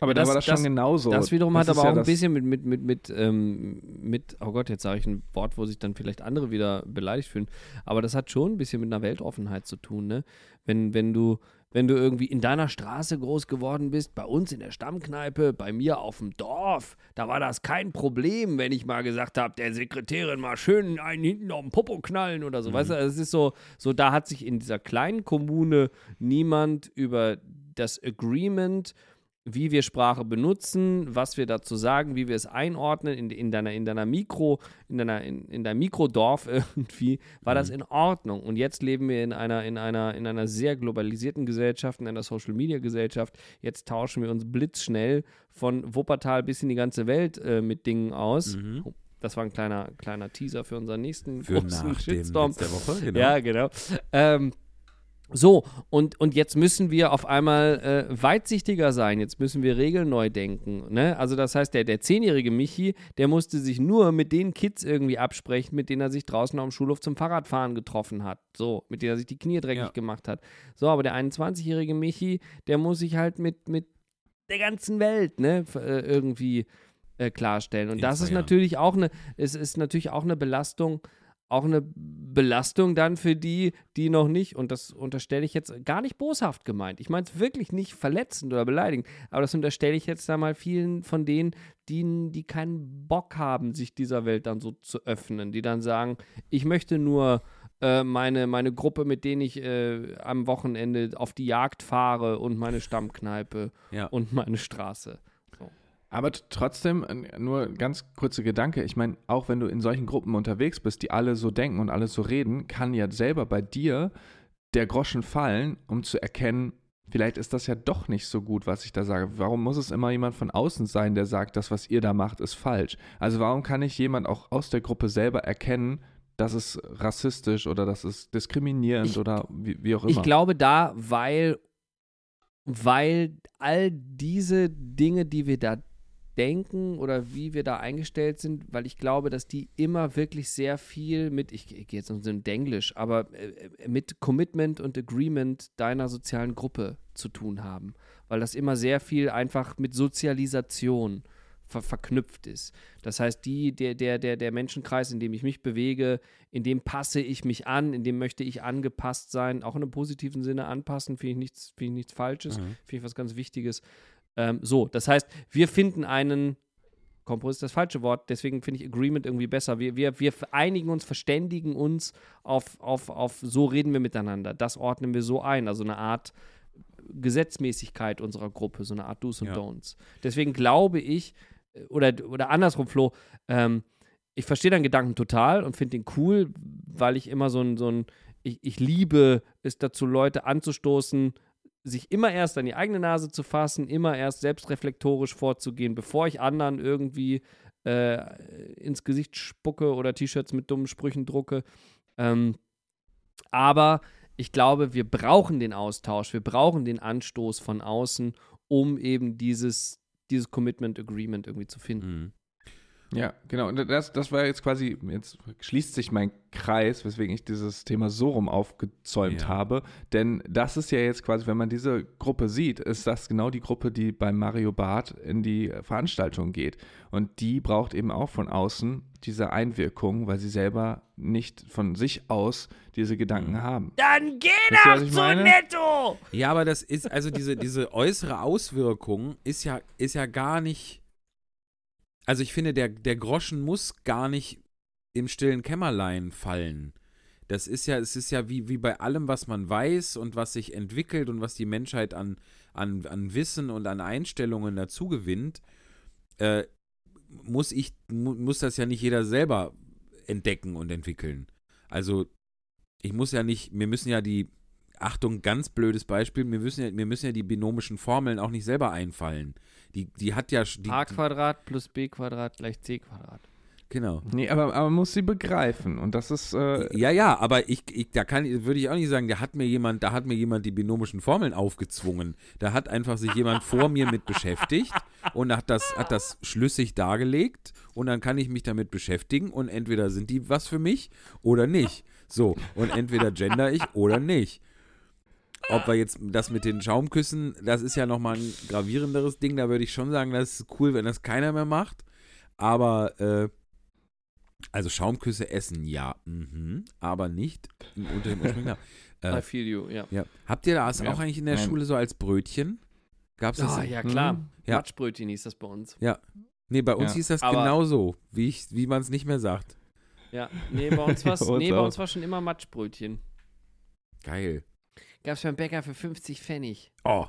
Aber da war das schon genauso. Das wiederum Das hat aber ja auch ein das- bisschen mit, mit, mit, mit, ähm, mit, oh Gott, jetzt sage ich ein Wort, wo sich dann vielleicht andere wieder beleidigt fühlen. Aber das hat schon ein bisschen mit einer Weltoffenheit zu tun, ne? Wenn, wenn du, wenn du irgendwie in deiner Straße groß geworden bist, bei uns in der Stammkneipe, bei mir auf dem Dorf, da war das kein Problem, wenn ich mal gesagt habe, der Sekretärin mal schön einen hinten auf den Popo knallen oder so. Weißt du, es ist so, so, da hat sich in dieser kleinen Kommune niemand über das Agreement wie wir Sprache benutzen, was wir dazu sagen, wie wir es einordnen in, in deiner, in deiner Mikro, in deiner, in, in deinem Mikrodorf irgendwie, war das in Ordnung. Und jetzt leben wir in einer, in einer, in einer sehr globalisierten Gesellschaft, in einer Social Media Gesellschaft. Jetzt tauschen wir uns blitzschnell von Wuppertal bis in die ganze Welt äh, mit Dingen aus. Mhm. Oh, Das war ein kleiner, kleiner Teaser für unseren nächsten Für großen nach Shitstorm. Der Woche, genau. Ja, genau. Ähm, so, und, und jetzt müssen wir auf einmal äh, weitsichtiger sein. Jetzt müssen wir Regeln neu denken. Ne? Also, das heißt, der, der zehnjährige Michi, der musste sich nur mit den Kids irgendwie absprechen, mit denen er sich draußen am Schulhof zum Fahrradfahren getroffen hat. So, mit denen er sich die Knie dreckig Ja. gemacht hat. So, aber der 21-jährige Michi, der muss sich halt mit, mit der ganzen Welt ne, äh, irgendwie äh, klarstellen. Und das ist natürlich auch eine, es ist natürlich auch eine Belastung, auch eine Belastung dann für die, die noch nicht, und das unterstelle ich jetzt gar nicht boshaft gemeint. Ich meine es wirklich nicht verletzend oder beleidigend, aber das unterstelle ich jetzt da mal vielen von denen, die, die keinen Bock haben, sich dieser Welt dann so zu öffnen, die dann sagen, ich möchte nur äh, meine, meine Gruppe, mit denen ich äh, am Wochenende auf die Jagd fahre und meine Stammkneipe Ja. und meine Straße. Aber trotzdem, nur ganz kurzer Gedanke. Ich meine, auch wenn du in solchen Gruppen unterwegs bist, die alle so denken und alle so reden, kann ja selber bei dir der Groschen fallen, um zu erkennen, vielleicht ist das ja doch nicht so gut, was ich da sage. Warum muss es immer jemand von außen sein, der sagt, das, was ihr da macht, ist falsch? Also warum kann nicht jemand auch aus der Gruppe selber erkennen, das ist rassistisch oder das ist diskriminierend Ich- oder wie, wie auch immer? Ich glaube da, weil, weil all diese Dinge, die wir da denken oder wie wir da eingestellt sind, weil ich glaube, dass die immer wirklich sehr viel mit, ich, ich gehe jetzt um so ein Denglisch, aber äh, mit Commitment und Agreement deiner sozialen Gruppe zu tun haben. Weil das immer sehr viel einfach mit Sozialisation ver verknüpft ist. Das heißt, die, der, der, der, der Menschenkreis, in dem ich mich bewege, in dem passe ich mich an, in dem möchte ich angepasst sein, auch in einem positiven Sinne anpassen, finde ich nichts, finde ich nichts Falsches, Mhm. finde ich was ganz Wichtiges. Ähm, so, das heißt, wir finden einen Kompromiss ist das falsche Wort, deswegen finde ich Agreement irgendwie besser. Wir, wir, wir einigen uns, verständigen uns auf, auf, auf, so reden wir miteinander. Das ordnen wir so ein. Also eine Art Gesetzmäßigkeit unserer Gruppe, so eine Art Do's und Ja. Don'ts. Deswegen glaube ich, oder, oder andersrum, Flo, ähm, ich verstehe deinen Gedanken total und finde den cool, weil ich immer so ein, so ein ich, ich liebe es dazu, Leute anzustoßen, sich immer erst an die eigene Nase zu fassen, immer erst selbstreflektorisch vorzugehen, bevor ich anderen irgendwie äh, ins Gesicht spucke oder T-Shirts mit dummen Sprüchen drucke. Ähm, aber ich glaube, wir brauchen den Austausch, wir brauchen den Anstoß von außen, um eben dieses, dieses Commitment Agreement irgendwie zu finden. Mhm. Ja, genau. Und das, das war jetzt quasi, jetzt schließt sich mein Kreis, weswegen ich dieses Thema so rum aufgezäumt Ja. habe. Denn das ist ja jetzt quasi, wenn man diese Gruppe sieht, ist das genau die Gruppe, die beim Mario Barth in die Veranstaltung geht. Und die braucht eben auch von außen diese Einwirkung, weil sie selber nicht von sich aus diese Gedanken haben. Dann geh doch zu meine? Netto! Ja, aber das ist, also diese, diese äußere Auswirkung ist ja, ist ja gar nicht. Also ich finde, der, der Groschen muss gar nicht im stillen Kämmerlein fallen. Das ist ja, es ist ja wie, wie bei allem, was man weiß und was sich entwickelt und was die Menschheit an, an, an Wissen und an Einstellungen dazu gewinnt, äh, muss ich, mu, muss das ja nicht jeder selber entdecken und entwickeln. Also ich muss ja nicht, wir müssen ja die, Achtung, ganz blödes Beispiel, wir müssen ja, wir müssen ja die binomischen Formeln auch nicht selber einfallen. Die, die hat ja, die, a Quadrat plus b Quadrat gleich c Quadrat. genau. Nee, aber, aber man muss sie begreifen. Und das ist, äh, Ja, ja, aber ich, ich da kann, würde ich auch nicht sagen, da hat mir jemand, da hat mir jemand die binomischen Formeln aufgezwungen. Da hat einfach sich jemand vor mir mit beschäftigt und hat das, hat das schlüssig dargelegt und dann kann ich mich damit beschäftigen und entweder sind die was für mich oder nicht. So, und entweder gender ich oder nicht. Ob wir jetzt das mit den Schaumküssen, das ist ja nochmal ein gravierenderes Ding. Da würde ich schon sagen, das ist cool, wenn das keiner mehr macht. Aber, äh, also Schaumküsse essen, ja, mhm, aber nicht im- unter dem ursprünglichen Namen. I feel you, ja. Ja. Habt ihr das Ja. auch eigentlich in der Nein. Schule so als Brötchen? Gab's das? Ah, ja, klar. Mhm. Ja. Matschbrötchen hieß das bei uns. Nee, bei uns Ja. hieß das Aber- genau so, wie, ich- wie man es nicht mehr sagt. Ja, nee, bei uns, war's, nee, bei auch. uns war schon immer Matschbrötchen. Geil. Gab's beim Bäcker für 50 Pfennig. Oh,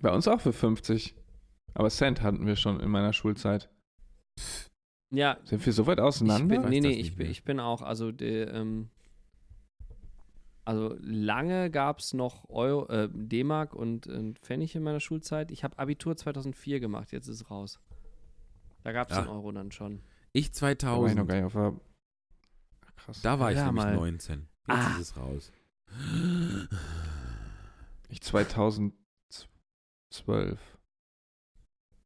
Bei uns auch für 50. Aber Cent hatten wir schon in meiner Schulzeit. Ja, Sind wir so weit ich auseinander? bin, weiß nee, nee, ich bin, ich bin auch, also, der, ähm, also lange gab es noch Euro, äh, D-Mark und, und Pfennig in meiner Schulzeit. Ich habe Abitur 2004 gemacht, jetzt ist es raus. Da gab es Ja. den Euro dann schon. ich da war ich noch 2000. gar nicht auf der Krass. Da war ich Ja, nämlich mal. 19. Jetzt Ah. ist es raus. Ich 2012.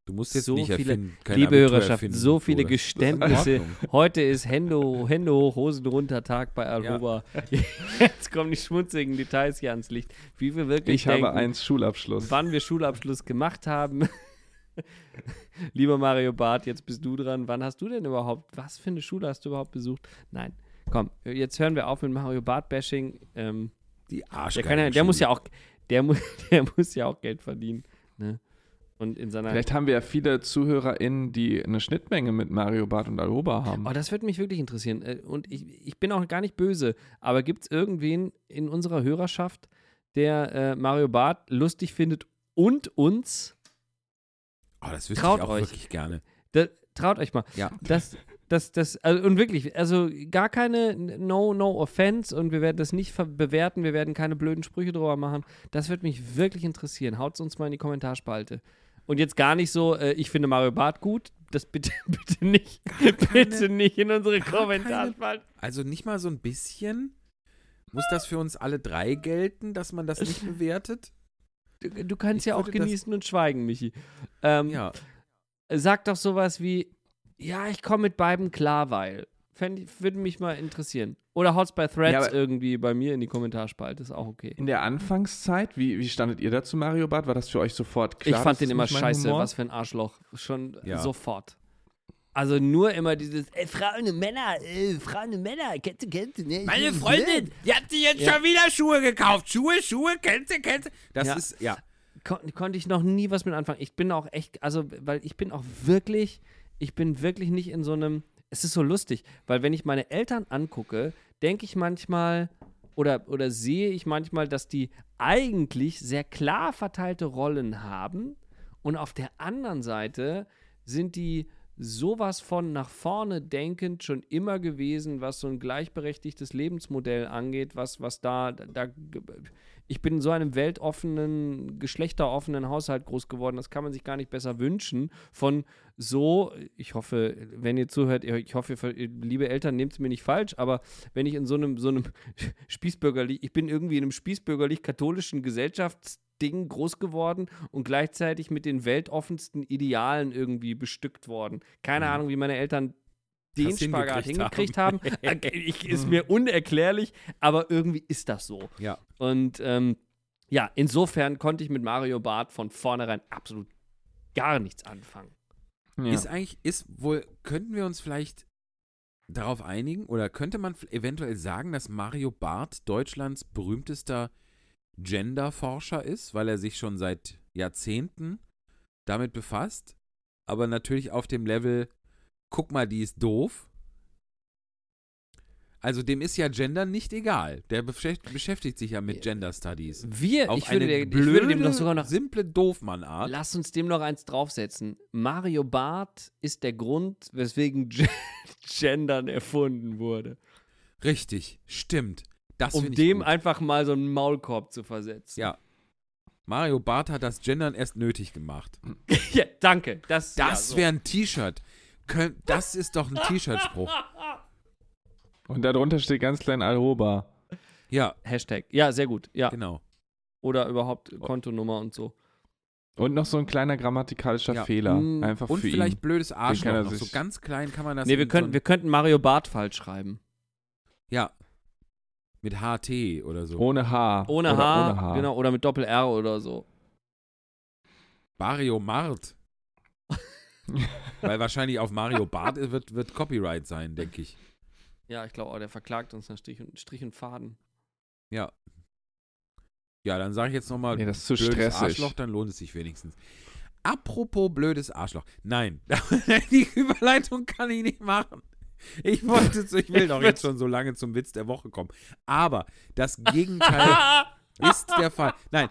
Du musst jetzt So nicht viele- erfinden. Liebe Abitur Hörerschaft, erfinden, so viele das- Geständnisse. Ist. Heute ist Hände, Hände hoch, Hosen runter Tag bei Aruba. Jetzt kommen die schmutzigen Details hier ans Licht. Wie wir wirklich Ich denken, habe einen Schulabschluss. wann wir Schulabschluss gemacht haben. Lieber Mario Barth, jetzt bist du dran. Wann hast du denn überhaupt, was für eine Schule hast du überhaupt besucht? Nein. Komm, jetzt hören wir auf mit Mario Barth-Bashing. Ähm, Die der, Arschgeige. kann ja, der muss ja auch, der, mu der muss ja auch Geld verdienen. Ne? Und in seiner Vielleicht haben wir ja viele ZuhörerInnen, die eine Schnittmenge mit Mario Barth und Aroba haben. Oh, das würde mich wirklich interessieren. Äh, Und ich, ich bin auch gar nicht böse, aber gibt es irgendwen in unserer Hörerschaft, der äh, Mario Barth lustig findet und uns? Oh, das wüsste Traut ich auch euch. wirklich gerne. Da, traut euch mal. Ja. Das, das, das, also, und wirklich, also gar keine No, No Offense und wir werden das nicht bewerten, wir werden keine blöden Sprüche drüber machen. Das würde mich wirklich interessieren. Haut uns mal in die Kommentarspalte. Und jetzt gar nicht so, äh, ich finde Mario Barth gut. Das bitte, bitte nicht. bitte nicht in unsere keine- Kommentarspalte. Also nicht mal so ein bisschen? Muss das für uns alle drei gelten, dass man das nicht bewertet? Du, du kannst Ich ja auch genießen und schweigen, Michi. Ähm, Ja. Sag doch sowas wie, ja, ich komme mit beiden klar, weil. Fänd, würde mich mal interessieren. Oder haut's bei Threads Ja, irgendwie bei mir in die Kommentarspalte, ist auch okay. In der Anfangszeit, wie, wie standet ihr dazu, Mario Barth? War das für euch sofort klar? ich fand den immer scheiße, Humor? was für ein Arschloch. Schon Ja. sofort. Also nur immer dieses, ey, Frauen und Männer, äh, Frauen und Männer, kennst du, kennst du, ne? Meine Freundin, die hat sich jetzt Ja. schon wieder Schuhe gekauft. Schuhe, Schuhe, kennst du, kennst du? Das Ja. ist, ja. kon konnte ich noch nie was mit anfangen. Ich bin auch echt, also, weil ich bin auch wirklich, ich bin wirklich nicht in so einem, es ist so lustig, weil wenn ich meine Eltern angucke, denke ich manchmal oder, oder sehe ich manchmal, dass die eigentlich sehr klar verteilte Rollen haben und auf der anderen Seite sind die sowas von nach vorne denkend schon immer gewesen, was so ein gleichberechtigtes Lebensmodell angeht, was, was da, da, ich bin in so einem weltoffenen, geschlechteroffenen Haushalt groß geworden, das kann man sich gar nicht besser wünschen. Von so, ich hoffe, wenn ihr zuhört, ich hoffe, liebe Eltern, nehmt es mir nicht falsch, aber wenn ich in so einem, so einem spießbürgerlich, ich bin irgendwie in einem spießbürgerlich-katholischen Gesellschaftsding groß geworden und gleichzeitig mit den weltoffensten Idealen irgendwie bestückt worden. Keine Mhm. Ahnung, wie meine Eltern den Spagat hingekriegt hingekriegt haben. Äh, ich, ist mir unerklärlich, aber irgendwie ist das so. Ja. Und ähm, ja, insofern konnte ich mit Mario Barth von vornherein absolut gar nichts anfangen. Ja. Ist eigentlich, ist wohl, könnten wir uns vielleicht darauf einigen oder könnte man eventuell sagen, dass Mario Barth Deutschlands berühmtester Genderforscher ist, weil er sich schon seit Jahrzehnten damit befasst, aber natürlich auf dem Level, guck mal, die ist doof. Also dem ist ja Gender nicht egal. Der beschäftigt, sich ja mit Gender Studies. Wir, Auf ich würde, eine der, ich blöde, würde dem noch sogar noch simple Doofmann-Art. Lass uns dem noch eins draufsetzen. Mario Barth ist der Grund, weswegen Gendern erfunden wurde. Richtig, stimmt. Das um ich dem gut. einfach mal so einen Maulkorb zu versetzen. Ja. Mario Barth hat das Gendern erst nötig gemacht. ja danke. Das, ja, Das so. wäre ein T-Shirt. Könnt- Das ist doch ein T-Shirt-Spruch. Und darunter steht ganz klein Aroba. Ja, Hashtag. Ja, sehr gut. Ja. genau. Oder überhaupt Kontonummer und so. Und noch so ein kleiner grammatikalischer Ja. Fehler. Mm, Einfach Und für vielleicht ihn. blödes kann Arschloch noch. So ganz klein kann man das Nee, wir in könnten, so wir könnten Mario Barth falsch schreiben. Ja, Mit HT oder so. Ohne H. Ohne oder H, ohne H. genau, oder mit Doppel-R oder so. Mario Mart. Weil wahrscheinlich auf Mario Bart wird, wird Copyright sein, denke ich. Ja, ich glaube auch, der verklagt uns nach Strich und, Strich und Faden. Ja. Ja, dann sage ich jetzt nochmal Nee, das ist zu blödes stressig. Arschloch, dann lohnt es sich wenigstens. Apropos blödes Arschloch. Nein, die Überleitung kann ich nicht machen. Ich wollte, so- ich will doch jetzt schon so lange zum Witz der Woche kommen. Aber das Gegenteil ist der Fall. Nein,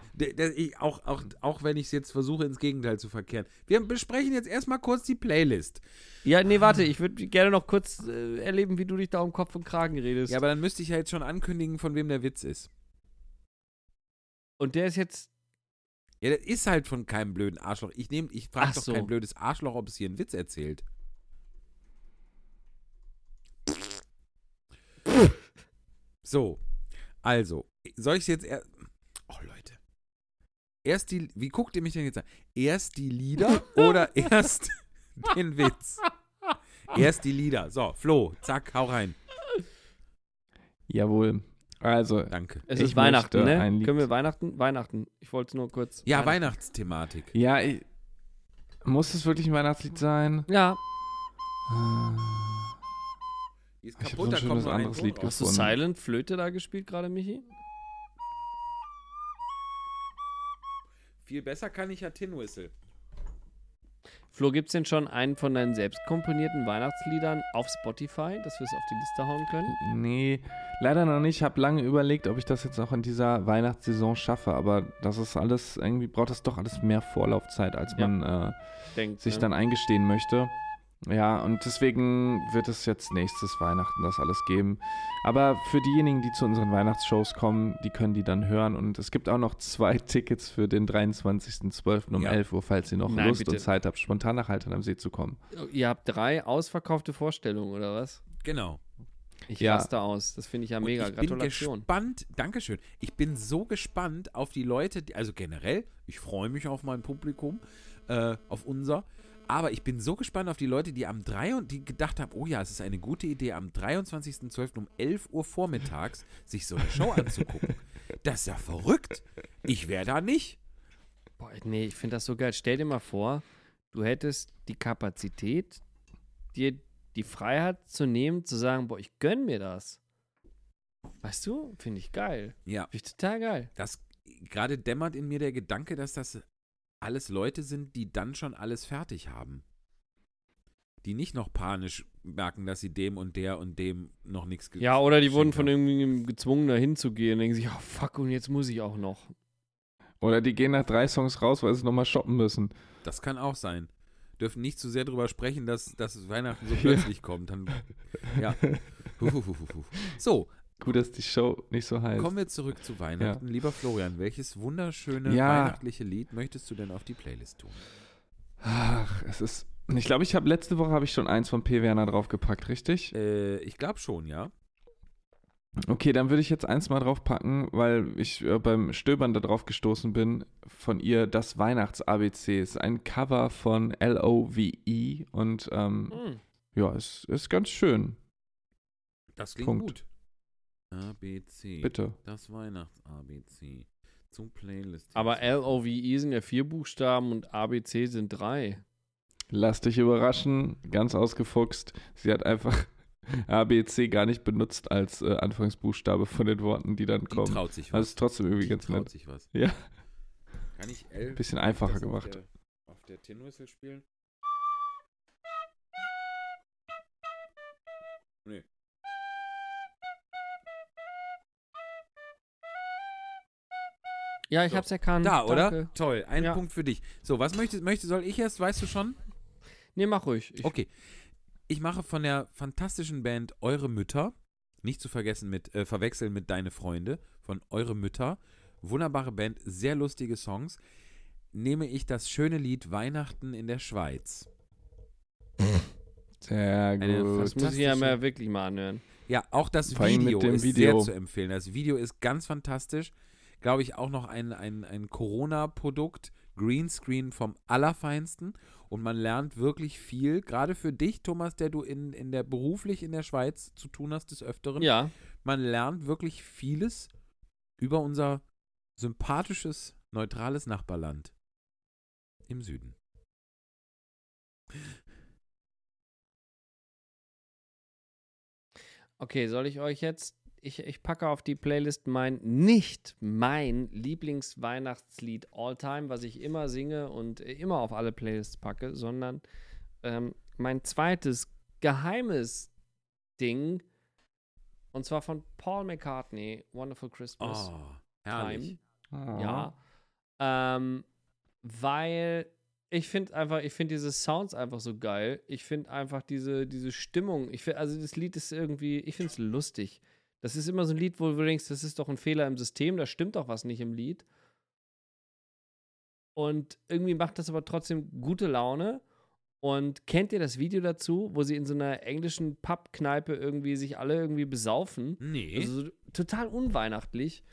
ich, auch, auch, auch wenn ich es jetzt versuche, ins Gegenteil zu verkehren. Wir besprechen jetzt erstmal kurz die Playlist. Ja, nee, warte, ich würde gerne noch kurz äh, erleben, wie du dich da um Kopf und Kragen redest. Ja, aber dann müsste ich ja jetzt schon ankündigen, von wem der Witz ist. und der ist jetzt. Ja, das ist halt von keinem blöden Arschloch. Ich, nehm- ich frage doch so. kein blödes Arschloch, ob es hier einen Witz erzählt. So, also, soll ich es jetzt. Erst die, wie guckt ihr mich denn jetzt an? Erst die Lieder oder erst den Witz? Erst die Lieder. So, Flo, zack, hau rein. Jawohl. Also, Danke. Es ist Weihnachten, ne? Können wir Weihnachten? Weihnachten. Ich wollte nur kurz. Ja, Weihnachten. Weihnachtsthematik. ja, ich, muss es wirklich ein Weihnachtslied sein? Ja. Die ist Ich hab kaputt, so ein da kommt ein anderes Lied raus. Hast du gefunden. Silent Flöte da gespielt gerade, Michi? Viel besser kann ich ja Tin Whistle. Flo, gibt's denn schon einen von deinen selbst komponierten Weihnachtsliedern auf Spotify, dass wir es auf die Liste hauen können? Nee, leider noch nicht. Ich habe lange überlegt, ob ich das jetzt auch in dieser Weihnachtssaison schaffe, aber das ist alles, irgendwie braucht das doch alles mehr Vorlaufzeit, als Ja. man äh, Denkt, sich ne? dann eingestehen möchte. Ja, und deswegen wird es jetzt nächstes Weihnachten das alles geben. Aber für diejenigen, die zu unseren Weihnachtsshows kommen, die können die dann hören. Und es gibt auch noch zwei Tickets für den 23.12. um Ja. 11 Uhr, falls ihr noch Nein, Lust bitte. und Zeit habt, spontan nach Haltern am See zu kommen. Ihr habt drei ausverkaufte Vorstellungen, oder was? Genau. Ich Ja. raste aus. Das finde ich ja Und mega. ich bin Gratulation. gespannt, Dankeschön. Ich bin so gespannt auf die Leute, die, also generell, ich freue mich auf mein Publikum, äh, auf unser, aber ich bin so gespannt auf die Leute, die am 3 und die gedacht haben, oh ja, es ist eine gute Idee, am 23.12. um 11 Uhr vormittags sich so eine Show anzugucken. Das ist ja verrückt. Ich wäre da nicht. Boah, nee, ich finde das so geil. Stell dir mal vor, du hättest die Kapazität, dir die Freiheit zu nehmen, zu sagen, boah, ich gönn mir das. Weißt du? Finde ich geil. Ja, Finde ich total geil. das gerade dämmert in mir der Gedanke, dass das alles Leute sind, die dann schon alles fertig haben. Die nicht noch panisch merken, dass sie dem und der und dem noch nichts ge- Ja, oder die wurden von haben. irgendjemandem gezwungen, da hinzugehen und denken sich, oh fuck, und jetzt muss ich auch noch. Oder die gehen nach drei Songs raus, weil sie nochmal shoppen müssen. Das kann auch sein. Dürfen nicht zu sehr drüber sprechen, dass, dass Weihnachten so plötzlich kommt. Dann, ja. So, Gut, dass die Show nicht so heißt. kommen wir zurück zu Weihnachten. Lieber Florian, welches wunderschöne Ja. weihnachtliche Lied möchtest du denn auf die Playlist tun? Ach, es ist. Ich glaube, ich habe letzte Woche habe ich schon eins von P. Werner draufgepackt, richtig? Äh, ich glaube schon, ja. Okay, dann würde ich jetzt eins mal draufpacken, weil ich äh, beim Stöbern da drauf gestoßen bin von ihr das Weihnachts-ABC. Ist ein Cover von L-O-V-E und ähm, Hm. ja, es ist ganz schön. Das klingt Punkt. gut. ABC. Bitte. Das Weihnachts-ABC. Zum Playlist. Aber L-O-V-E sind ja vier Buchstaben und ABC sind drei. Lass dich überraschen, ganz ausgefuchst. Sie hat einfach ABC gar nicht benutzt als äh, Anfangsbuchstabe von den Worten, die dann Die kommen. traut sich Also was. ist trotzdem irgendwie Die ganz traut nett. sich was. Ja. Kann ich L Bisschen einfacher das auf gemacht. Der, auf der Tin Whistle spielen? Nee. Ja, ich So. hab's erkannt. Da, oder? Danke. Toll. Ein Ja. Punkt für dich. So, was möchtest, möchtest soll ich erst? Weißt du schon? Nee, mach ruhig. Ich, Okay. Ich mache von der fantastischen Band Eure Mütter, nicht zu vergessen mit, äh, verwechseln mit Deine Freunde, von Eure Mütter, wunderbare Band, sehr lustige Songs, nehme ich das schöne Lied Weihnachten in der Schweiz. Sehr gut. Das muss ich ja mal wirklich mal anhören. Ja, auch das Video dem ist Video. sehr zu empfehlen. Das Video ist ganz fantastisch. Glaube ich auch noch ein, ein, ein Corona-Produkt. Greenscreen vom Allerfeinsten. Und man lernt wirklich viel. Gerade für dich, Thomas, der du in, in der beruflich in der Schweiz zu tun hast des Öfteren. Ja, man lernt wirklich vieles über unser sympathisches, neutrales Nachbarland im Süden. Okay, soll ich euch jetzt. Ich, ich packe auf die Playlist mein, nicht mein Lieblingsweihnachtslied All-Time, was ich immer singe und immer auf alle Playlists packe, sondern ähm, mein zweites geheimes Ding. Und zwar von Paul McCartney, Wonderful Christmas Oh, herrlich. Time. Ja. Ähm, weil ich finde einfach, ich finde diese Sounds einfach so geil. Ich finde einfach diese, diese Stimmung. Ich find, also das Lied ist irgendwie, ich finde es lustig. Das ist immer so ein Lied, wo du denkst, das ist doch ein Fehler im System, da stimmt doch was nicht im Lied. Und irgendwie macht das aber trotzdem gute Laune. Und kennt ihr das Video dazu, wo sie in so einer englischen Pubkneipe irgendwie sich alle irgendwie besaufen? Nee. Also so total unweihnachtlich.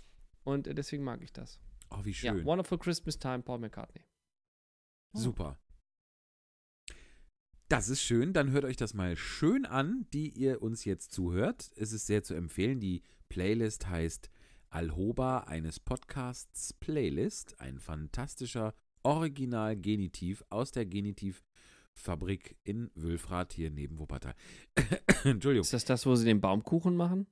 Und äh, deswegen mag ich das. oh, wie Ja, schön. Wonderful Christmas Time, Paul McCartney. Super. Das ist schön. Dann hört euch das mal schön an, die ihr uns jetzt zuhört. Es ist sehr zu empfehlen. Die Playlist heißt Alhoba eines Podcasts Playlist. Ein fantastischer Original-Genitiv aus der Genitivfabrik in Wülfrath hier neben Wuppertal. Entschuldigung. Ist das das, wo sie den Baumkuchen machen?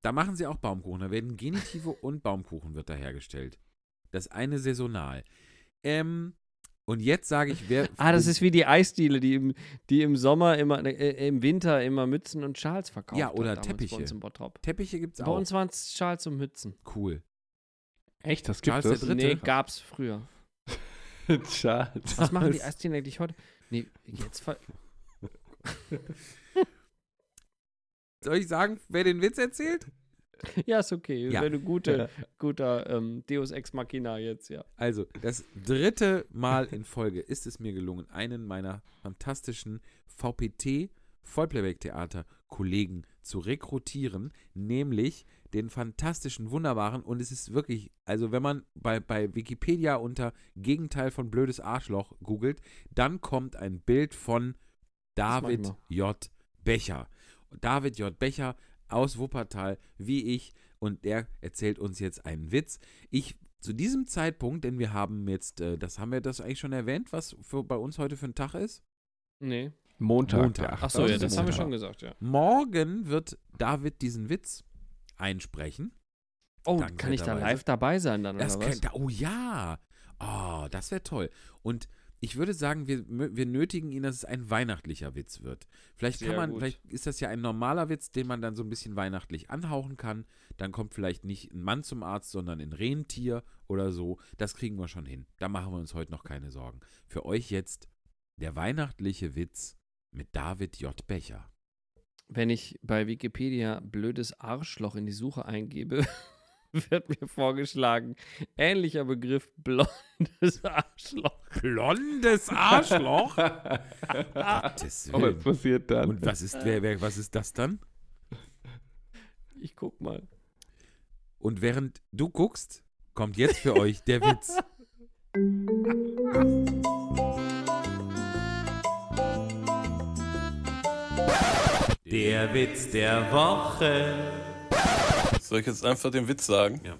Da machen sie auch Baumkuchen. Da werden Genitive und Baumkuchen wird da hergestellt. Das eine saisonal. Ähm, und jetzt sage ich, wer. Ah, das ist wie die Eisdiele, die im, die im Sommer immer, äh, im Winter immer Mützen und Schals verkauft. Ja, oder hat Teppiche. Bei uns im Bottrop. Teppiche gibt es Bei auch. uns waren es Schals und Mützen. Cool. Echt, das gibt Charles der es? Dritte. Nee, gab's früher. Charles. Was machen die Eisdielen eigentlich heute? Nee, jetzt ver Soll ich sagen, wer den Witz erzählt? Ja, ist okay. Ja. Wäre eine gute, guter ähm, Deus Ex Machina jetzt, ja. Also, das dritte Mal in Folge ist es mir gelungen, einen meiner fantastischen VPT Vollplayback-Theater Kollegen zu rekrutieren, nämlich den fantastischen, wunderbaren und es ist wirklich, also wenn man bei, bei Wikipedia unter Gegenteil von blödes Arschloch googelt, dann kommt ein Bild von David J. Becher. David J. Becher aus Wuppertal, wie ich, und der erzählt uns jetzt einen Witz. Ich zu diesem Zeitpunkt, denn wir haben jetzt, äh, das haben wir das eigentlich schon erwähnt, was für, bei uns heute für ein Tag ist? Nee. Montag. Montag. Achso, ja, 28. das haben wir Montag. schon gesagt, ja. Morgen wird David diesen Witz einsprechen. Oh, Danke, kann ich da dabei live dabei sein dann, Das oder was? könnte, oh ja. Oh, das wäre toll. Und ich würde sagen, wir, wir nötigen ihn, dass es ein weihnachtlicher Witz wird. Vielleicht kann Sehr man, gut. vielleicht ist das ja ein normaler Witz, den man dann so ein bisschen weihnachtlich anhauchen kann. Dann kommt vielleicht nicht ein Mann zum Arzt, sondern ein Rentier oder so. Das kriegen wir schon hin. Da machen wir uns heute noch keine Sorgen. Für euch jetzt der weihnachtliche Witz mit David J. Becher. Wenn ich bei Wikipedia blödes Arschloch in die Suche eingebe, wird mir vorgeschlagen, ähnlicher Begriff blondes Arschloch. Blondes Arschloch? Gottes Oh, was Willen. passiert dann? Und was ist, wer, wer, was ist das dann? Ich guck mal. Und während du guckst, kommt jetzt für euch der Witz. Der Witz der Woche. Soll ich jetzt einfach den Witz sagen? Ja.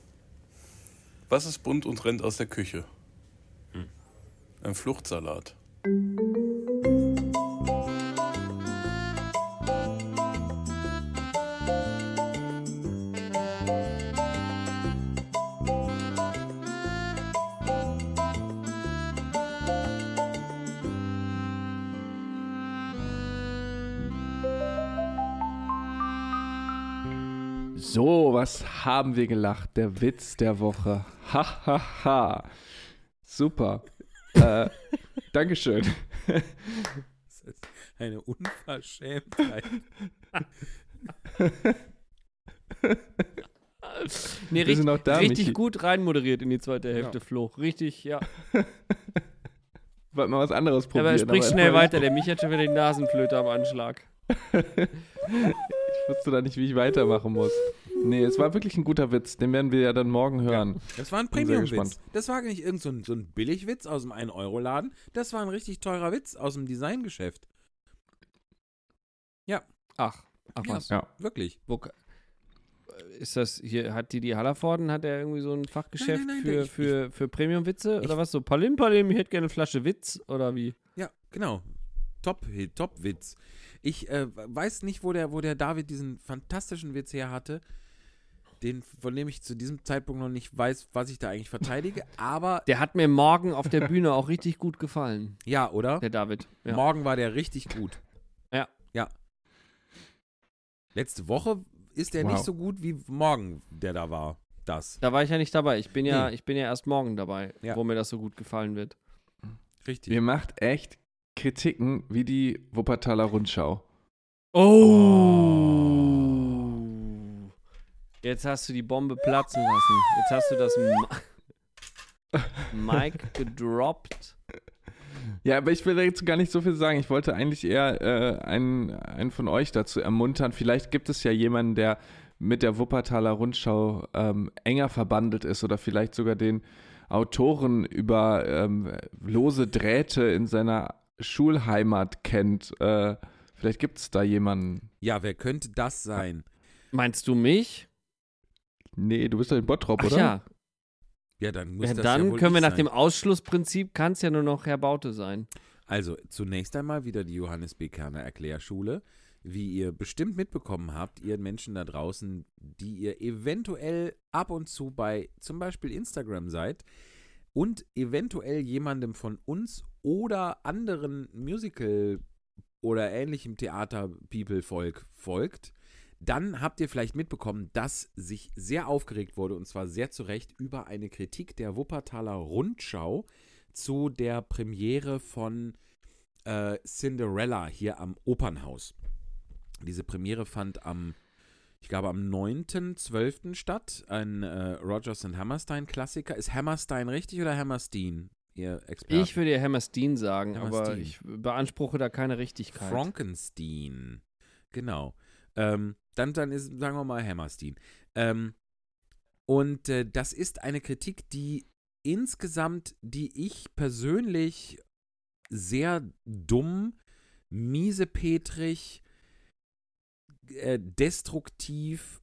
Was ist bunt und rennt aus der Küche? Ein Fluchtsalat. So, was haben wir gelacht? Der Witz der Woche. Ha, ha, ha. Super. äh, Dankeschön. Das ist eine Unverschämtheit. Nee, noch da, richtig Michi. gut reinmoderiert in die zweite Hälfte, Flo. Richtig, ja. Wollte mal was anderes probieren. aber sprich schnell weiter, der Mich hat schon wieder die Nasenflöte am Anschlag. Wusste da nicht, wie ich weitermachen muss. Nee, es war wirklich ein guter Witz. Den werden wir ja dann morgen hören. Das war ein Premium-Witz. Das war nicht irgend so ein, so ein Billigwitz aus dem 1-Euro-Laden. Das war ein richtig teurer Witz aus dem Designgeschäft. Ach, ach Ja. was. Ja. Wirklich. Wo, ist das hier, hat Didi Hallervorden, hat er irgendwie so ein Fachgeschäft nein, nein, für, ich- für, für Premium-Witze oder was? So Palim Palim, ich hätte gerne eine Flasche Witz oder wie? Ja, genau. Top-Hit, Top-Witz. Ich äh, weiß nicht, wo der, wo der David diesen fantastischen Witz her hatte, den, von dem ich zu diesem Zeitpunkt noch nicht weiß, was ich da eigentlich verteidige, aber Der hat mir morgen auf der Bühne auch richtig gut gefallen, ja, oder? der David. Ja. Morgen war der richtig gut. Ja. Ja. Letzte Woche ist der Wow. nicht so gut wie morgen, der da war. Das. Da war ich ja nicht dabei. Ich bin ja, Nee. ich bin ja erst morgen dabei, Ja. wo mir das so gut gefallen wird. Richtig. Ihr macht echt Kritiken wie die Wuppertaler Rundschau. Oh. Jetzt hast du die Bombe platzen lassen. Jetzt hast du das Mic gedroppt. Ja, aber ich will jetzt gar nicht so viel sagen. Ich wollte eigentlich eher äh, einen, einen von euch dazu ermuntern. Vielleicht gibt es ja jemanden, der mit der Wuppertaler Rundschau ähm, enger verbandelt ist oder vielleicht sogar den Autoren über ähm, lose Drähte in seiner Schulheimat kennt. Äh, vielleicht gibt es da jemanden. Ja, wer könnte das sein? Meinst du mich? Nee, du bist doch in Bottrop, Ach oder? ja. Ja, dann muss ja das dann ja wohl können wir nach sein. dem Ausschlussprinzip, kann es ja nur noch Herr Baute sein. Also, zunächst einmal wieder die Johannes B. Kerner Erklärschule. Wie ihr bestimmt mitbekommen habt, ihr Menschen da draußen, die ihr eventuell ab und zu bei zum Beispiel Instagram seid und eventuell jemandem von uns oder anderen Musical- oder ähnlichem Theater-People-Volk folgt, dann habt ihr vielleicht mitbekommen, dass sich sehr aufgeregt wurde, und zwar sehr zu Recht, über eine Kritik der Wuppertaler Rundschau zu der Premiere von äh, Cinderella hier am Opernhaus. Diese Premiere fand am, ich glaube, am 9.12. statt. Ein äh, Rogers and Hammerstein Klassiker. Ist Hammerstein richtig oder Hammerstein, ihr Experte? Ich würde ja Hammerstein sagen, aber Hammerstein. ich beanspruche da keine Richtigkeit. Frankenstein. Genau. Ähm, dann, dann ist, sagen wir mal, Hammerstein. Ähm, und äh, das ist eine Kritik, die insgesamt, die ich persönlich sehr dumm, miesepetrig, äh, destruktiv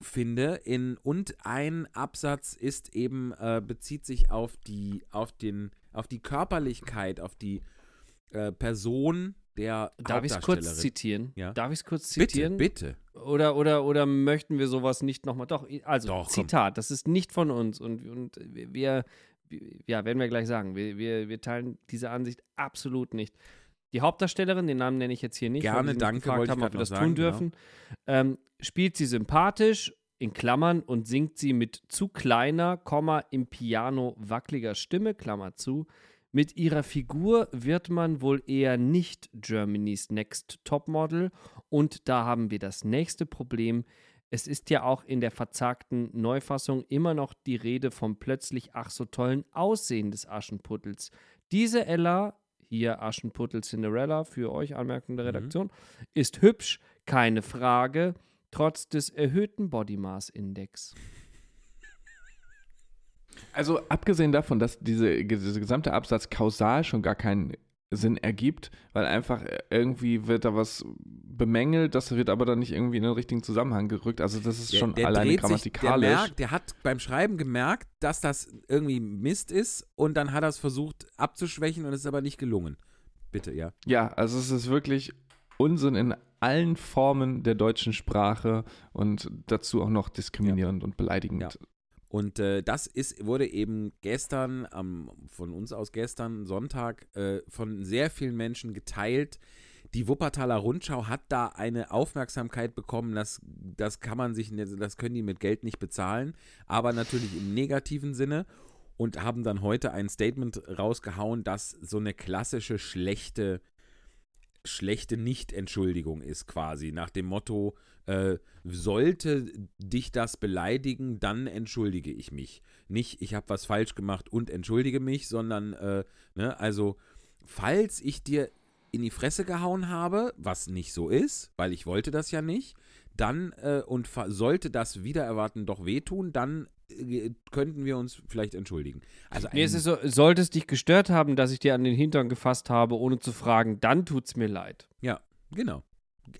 finde. In, und ein Absatz ist eben, äh, bezieht sich auf die, auf den, auf die Körperlichkeit, auf die äh, Person der Darf ich es kurz zitieren? Ja. Darf ich es kurz Bitte, zitieren? bitte. Oder, oder, oder möchten wir sowas nicht nochmal? Doch, also Doch, komm. Zitat, das ist nicht von uns und, und wir, ja, werden wir gleich sagen, wir, wir, wir teilen diese Ansicht absolut nicht. Die Hauptdarstellerin, den Namen nenne ich jetzt hier nicht, Gerne, weil wir danke, gefragt haben, ob wir das sagen, tun genau. dürfen, ähm, spielt sie sympathisch, in Klammern, und singt sie mit zu kleiner, Komma, im Piano wackeliger Stimme, Klammer zu. Mit ihrer Figur wird man wohl eher nicht Germany's Next Topmodel. Und da haben wir das nächste Problem. Es ist ja auch in der verzagten Neufassung immer noch die Rede vom plötzlich ach so tollen Aussehen des Aschenputtels. Diese Ella, hier Aschenputtel Cinderella für euch Anmerkung der Redaktion, ist hübsch, keine Frage, trotz des erhöhten Body Mass Index. Also abgesehen davon, dass diese, dieser gesamte Absatz kausal schon gar keinen Sinn ergibt, weil einfach irgendwie wird da was bemängelt, das wird aber dann nicht irgendwie in den richtigen Zusammenhang gerückt. Also das ist schon alleine dreht sich- grammatikalisch. der, merkt, der hat beim Schreiben gemerkt, dass das irgendwie Mist ist und dann hat er es versucht abzuschwächen und es ist aber nicht gelungen. Bitte, ja. ja, also es ist wirklich Unsinn in allen Formen der deutschen Sprache und dazu auch noch diskriminierend und beleidigend. Ja. Und äh, das ist, wurde eben gestern, am, von uns aus gestern, Sonntag, äh, von sehr vielen Menschen geteilt. Die Wuppertaler Rundschau hat da eine Aufmerksamkeit bekommen, das, das kann man sich, das können die mit Geld nicht bezahlen, aber natürlich im negativen Sinne und haben dann heute ein Statement rausgehauen, dass so eine klassische schlechte, schlechte Nicht-Entschuldigung ist quasi, nach dem Motto, äh, sollte dich das beleidigen, dann entschuldige ich mich. Nicht, ich habe was falsch gemacht und entschuldige mich, sondern, äh, ne, also, falls ich dir in die Fresse gehauen habe, was nicht so ist, weil ich wollte das ja nicht, dann äh, und sollte das wieder erwarten doch wehtun, dann könnten wir uns vielleicht entschuldigen. Also Nee, es ist so, sollte es dich gestört haben, dass ich dir an den Hintern gefasst habe, ohne zu fragen, dann tut's mir leid. ja, genau.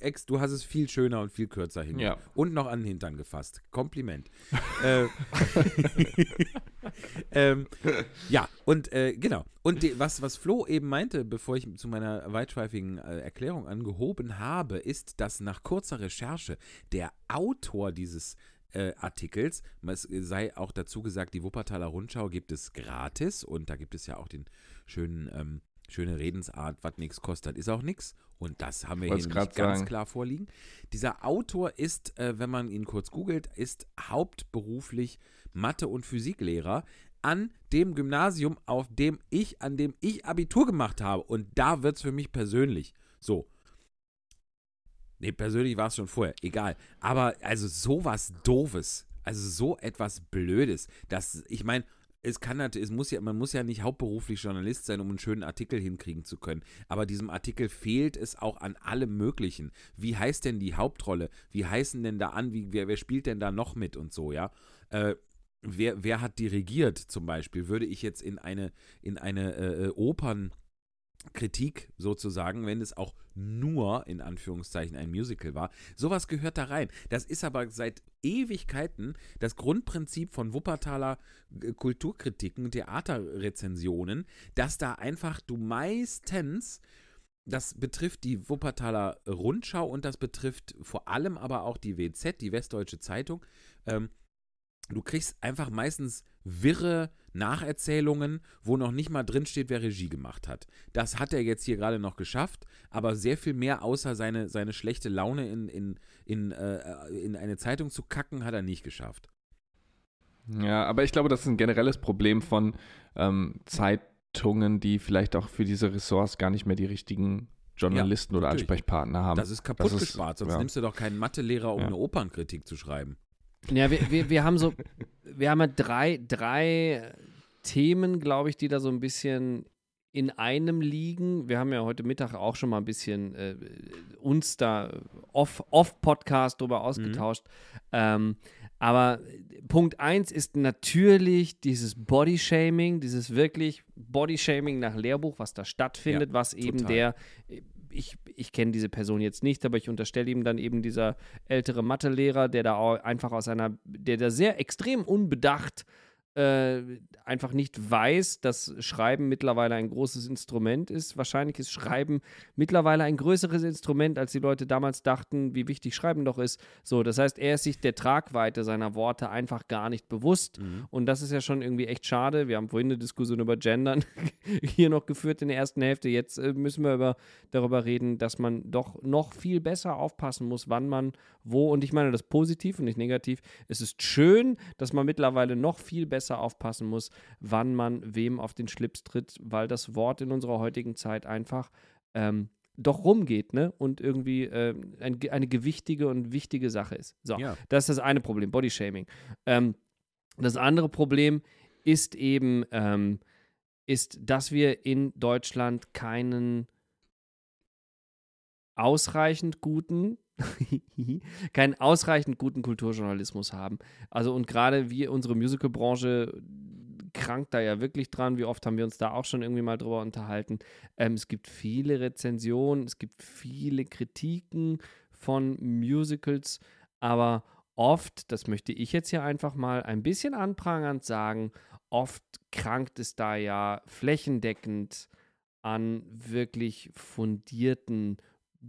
Ex, du hast es viel schöner und viel kürzer hin. Ja. Und noch an den Hintern gefasst. Kompliment. äh, ähm, ja, und äh, genau. Und die, was, was Flo eben meinte, bevor ich zu meiner weitschweifigen äh, Erklärung angehoben habe, ist, dass nach kurzer Recherche der Autor dieses äh, Artikels, es sei auch dazu gesagt, die Wuppertaler Rundschau gibt es gratis und da gibt es ja auch den schönen ähm, schöne Redensart, was nichts kostet, ist auch nichts. Und das haben wir hier ganz sagen. klar vorliegen. Dieser Autor ist, äh, wenn man ihn kurz googelt, ist hauptberuflich Mathe- und Physiklehrer an dem Gymnasium, auf dem ich, an dem ich Abitur gemacht habe. Und da wird es für mich persönlich. So. Nee, persönlich war es schon vorher, egal. Aber also sowas Doofes, also so etwas Blödes, dass, ich meine, es kann natürlich, es muss ja, man muss ja nicht hauptberuflich Journalist sein, um einen schönen Artikel hinkriegen zu können. Aber diesem Artikel fehlt es auch an allem Möglichen. Wie heißt denn die Hauptrolle? Wie heißen denn da an? Wie, wer, wer spielt denn da noch mit und so, ja? Äh, wer, wer hat dirigiert zum Beispiel? Würde ich jetzt in eine, in eine äh, äh, Opern Kritik sozusagen, wenn es auch nur in Anführungszeichen ein Musical war. Sowas gehört da rein. Das ist aber seit Ewigkeiten das Grundprinzip von Wuppertaler äh, Kulturkritiken, Theaterrezensionen, dass da einfach du meistens das betrifft die Wuppertaler Rundschau und das betrifft vor allem aber auch die WZ, die Westdeutsche Zeitung. Ähm, du kriegst einfach meistens wirre Nacherzählungen, wo noch nicht mal drinsteht, wer Regie gemacht hat. Das hat er jetzt hier gerade noch geschafft, aber sehr viel mehr außer seine, seine schlechte Laune in, in, in, äh, in eine Zeitung zu kacken, hat er nicht geschafft. Ja, aber ich glaube, das ist ein generelles Problem von ähm, Zeitungen, die vielleicht auch für diese Ressorts gar nicht mehr die richtigen Journalisten oder natürlich. Ansprechpartner haben. Das ist kaputt Das ist- gespart, sonst ja. nimmst du doch keinen Mathelehrer, um Ja. eine Opernkritik zu schreiben. Ja, wir, wir, wir haben so, wir haben ja drei, drei Themen, glaube ich, die da so ein bisschen in einem liegen. Wir haben ja heute Mittag auch schon mal ein bisschen äh, uns da off- off-Podcast drüber ausgetauscht. Ähm, aber Punkt eins ist natürlich dieses Bodyshaming, dieses wirklich Bodyshaming nach Lehrbuch, was da stattfindet, was eben total. der ich, ich kenne diese Person jetzt nicht, aber ich unterstelle ihm dann eben dieser ältere Mathelehrer, der da einfach aus einer, der da sehr extrem unbedacht äh, einfach nicht weiß, dass Schreiben mittlerweile ein großes Instrument ist. Wahrscheinlich ist Schreiben mittlerweile ein größeres Instrument, als die Leute damals dachten, wie wichtig Schreiben doch ist. So, das heißt, er ist sich der Tragweite seiner Worte einfach gar nicht bewusst. Und das ist ja schon irgendwie echt schade. Wir haben vorhin eine Diskussion über Gendern hier noch geführt in der ersten Hälfte. Jetzt äh, müssen wir über, darüber reden, dass man doch noch viel besser aufpassen muss, wann man wo. Und ich meine das positiv und nicht negativ. Es ist schön, dass man mittlerweile noch viel besser aufpassen muss, wann man wem auf den Schlips tritt, weil das Wort in unserer heutigen Zeit einfach ähm, doch rumgeht, ne? Und irgendwie ähm, ein, eine gewichtige und wichtige Sache ist. So, Ja. das ist das eine Problem, Bodyshaming. Ähm, das andere Problem ist eben, ähm, ist, dass wir in Deutschland keinen ausreichend guten, keinen ausreichend guten Kulturjournalismus haben. Also und gerade wir, unsere Musicalbranche krankt da ja wirklich dran. Wie oft haben wir uns da auch schon irgendwie mal drüber unterhalten. Ähm, es gibt viele Rezensionen, es gibt viele Kritiken von Musicals, aber oft, das möchte ich jetzt hier einfach mal ein bisschen anprangernd sagen, oft krankt es da ja flächendeckend an wirklich fundierten,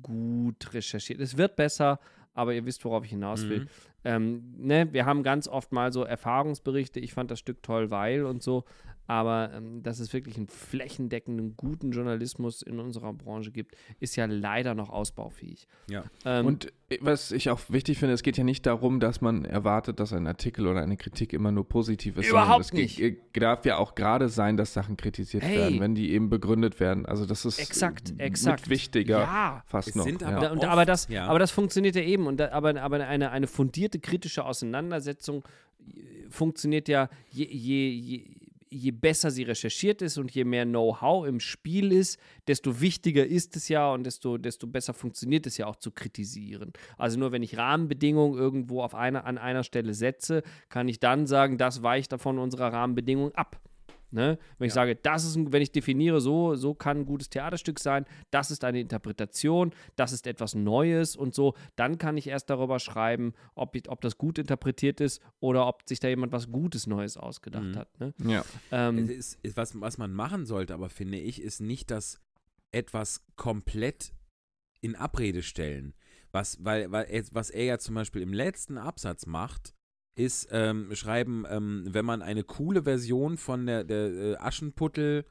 gut recherchiert. Es wird besser, aber ihr wisst, worauf ich hinaus will. Mhm. Ähm, ne, wir haben ganz oft mal so Erfahrungsberichte, ich fand das Stück toll, weil und so, aber ähm, dass es wirklich einen flächendeckenden, guten Journalismus in unserer Branche gibt, ist ja leider noch ausbaufähig. Ja. Ähm, Und was ich auch wichtig finde, es geht ja nicht darum, dass man erwartet, dass ein Artikel oder eine Kritik immer nur positiv ist. Überhaupt es nicht. ge- darf ja auch gerade sein, dass Sachen kritisiert Hey. werden, wenn die eben begründet werden. Also das ist Exakt, mit exakt. wichtiger Ja. fast Es noch. sind ja. aber Da, und, aber, das, ja. aber das funktioniert ja eben. Und da, aber, aber eine, eine fundierte kritische Auseinandersetzung äh, funktioniert ja, je, je, je, je besser sie recherchiert ist und je mehr Know-how im Spiel ist, desto wichtiger ist es ja und desto, desto besser funktioniert es ja auch zu kritisieren. Also nur wenn ich Rahmenbedingungen irgendwo auf einer, an einer Stelle setze, kann ich dann sagen, das weicht davon unserer Rahmenbedingungen ab. Ne? Wenn ich sage, das ist, ein, wenn ich definiere, so, so kann ein gutes Theaterstück sein, das ist eine Interpretation, das ist etwas Neues und so, dann kann ich erst darüber schreiben, ob, ob das gut interpretiert ist oder ob sich da jemand was Gutes Neues ausgedacht Mhm. hat. Ne? Ja. Ähm, Es ist, ist, was, was man machen sollte, aber finde ich, ist nicht das etwas komplett in Abrede stellen. Was, weil, weil was er ja zum Beispiel im letzten Absatz macht, ist ähm, schreiben, ähm, wenn man eine coole Version von der, der äh, Aschenputtel,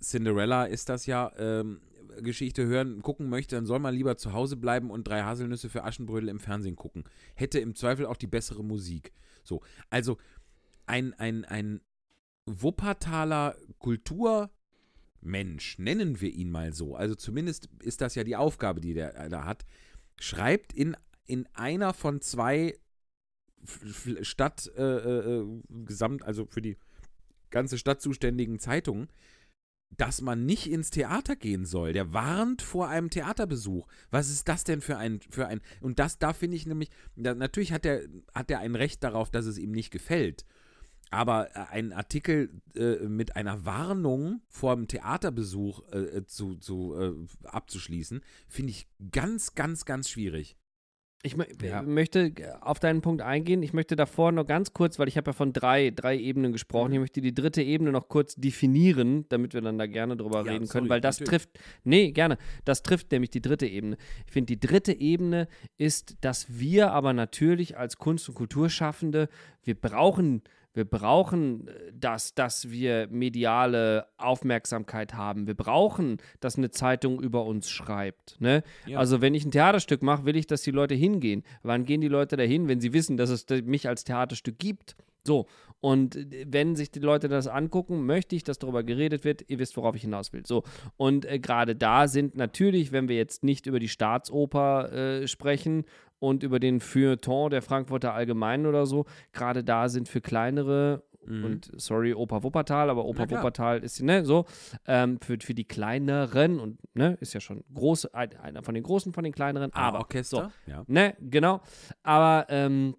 Cinderella ist das ja, ähm, Geschichte hören, gucken möchte, dann soll man lieber zu Hause bleiben und drei Haselnüsse für Aschenbrödel im Fernsehen gucken. Hätte im Zweifel auch die bessere Musik. So, also ein, ein, ein Wuppertaler Kulturmensch, nennen wir ihn mal so, also zumindest ist das ja die Aufgabe, die der da hat, schreibt in, in einer von zwei Stadt, äh, äh, äh, Gesamt, also für die ganze Stadt zuständigen Zeitungen, dass man nicht ins Theater gehen soll. Der warnt vor einem Theaterbesuch. Was ist das denn für ein, für ein, und das, da finde ich nämlich, da, natürlich hat er hat er ein Recht darauf, dass es ihm nicht gefällt. Aber äh, ein Artikel äh, mit einer Warnung vor dem Theaterbesuch äh, äh, zu, zu, äh, abzuschließen, finde ich ganz, ganz, ganz schwierig. Ich mö Ja. möchte auf deinen Punkt eingehen. Ich möchte davor noch ganz kurz, weil ich habe ja von drei, drei Ebenen gesprochen. Mhm. Ich möchte die dritte Ebene noch kurz definieren, damit wir dann da gerne drüber Ja, reden können, sorry, weil das natürlich. trifft, nee, gerne, das trifft nämlich die dritte Ebene. Ich finde, die dritte Ebene ist, dass wir aber natürlich als Kunst- und Kulturschaffende, wir brauchen wir brauchen äh, das, dass wir mediale Aufmerksamkeit haben. Wir brauchen, dass eine Zeitung über uns schreibt. Ne? Ja. Also wenn ich ein Theaterstück mache, will ich, dass die Leute hingehen. Wann gehen die Leute dahin, wenn sie wissen, dass es mich als Theaterstück gibt? So. Und äh, wenn sich die Leute das angucken, möchte ich, dass darüber geredet wird. Ihr wisst, worauf ich hinaus will. So. Und äh, gerade da sind natürlich, wenn wir jetzt nicht über die Staatsoper äh, sprechen und über den Feuilleton der Frankfurter Allgemeinen oder so, gerade da sind für kleinere Mhm. und sorry, Oper Wuppertal, aber klar. Wuppertal ist ne, so, ähm, für, für die kleineren und ne, ist ja schon groß, ein- einer von den großen, von den kleineren, aber so, Orchester, ja. Ne, genau. Aber ähm,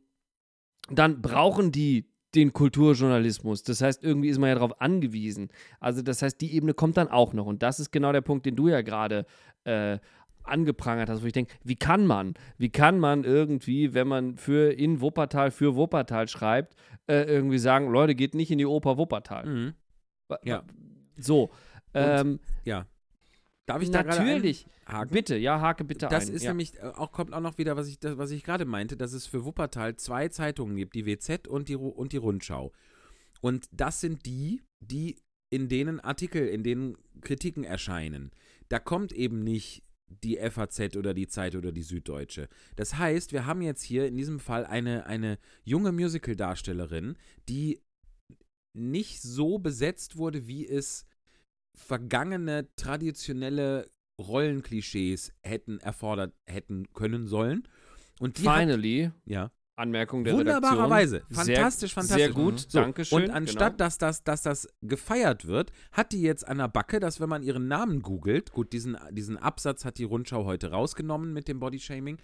dann brauchen die den Kulturjournalismus. Das heißt, irgendwie ist man ja darauf angewiesen. Also das heißt, die Ebene kommt dann auch noch. Und das ist genau der Punkt, den du ja gerade äh, angeprangert hast, wo ich denke, wie kann man, wie kann man irgendwie, wenn man für in Wuppertal für Wuppertal schreibt, äh, irgendwie sagen, Leute, geht nicht in die Oper Wuppertal. Mhm. Ja. So. Ähm, ja. Darf ich da natürlich. Bitte, ja, hake bitte Das ein. ist ja. nämlich äh, auch kommt auch noch wieder, was ich das, was ich gerade meinte, dass es für Wuppertal zwei Zeitungen gibt, die WZ und die und die Rundschau. Und das sind die, die in denen Artikel, in denen Kritiken erscheinen. Da kommt eben nicht die FAZ oder die Zeit oder die Süddeutsche. Das heißt, wir haben jetzt hier in diesem Fall eine, eine junge Musical-Darstellerin, die nicht so besetzt wurde, wie es vergangene traditionelle Rollenklischees hätten erfordert hätten können sollen. Und die hat, Finally, ja, Anmerkung der Redaktion. wunderbarerweise, Sehr- fantastisch, fantastisch. Sehr gut, So, Dankeschön. Und anstatt, genau. dass, das, dass das gefeiert wird, hat die jetzt an der Backe, dass wenn man ihren Namen googelt, gut, diesen, diesen Absatz hat die Rundschau heute rausgenommen mit dem Bodyshaming,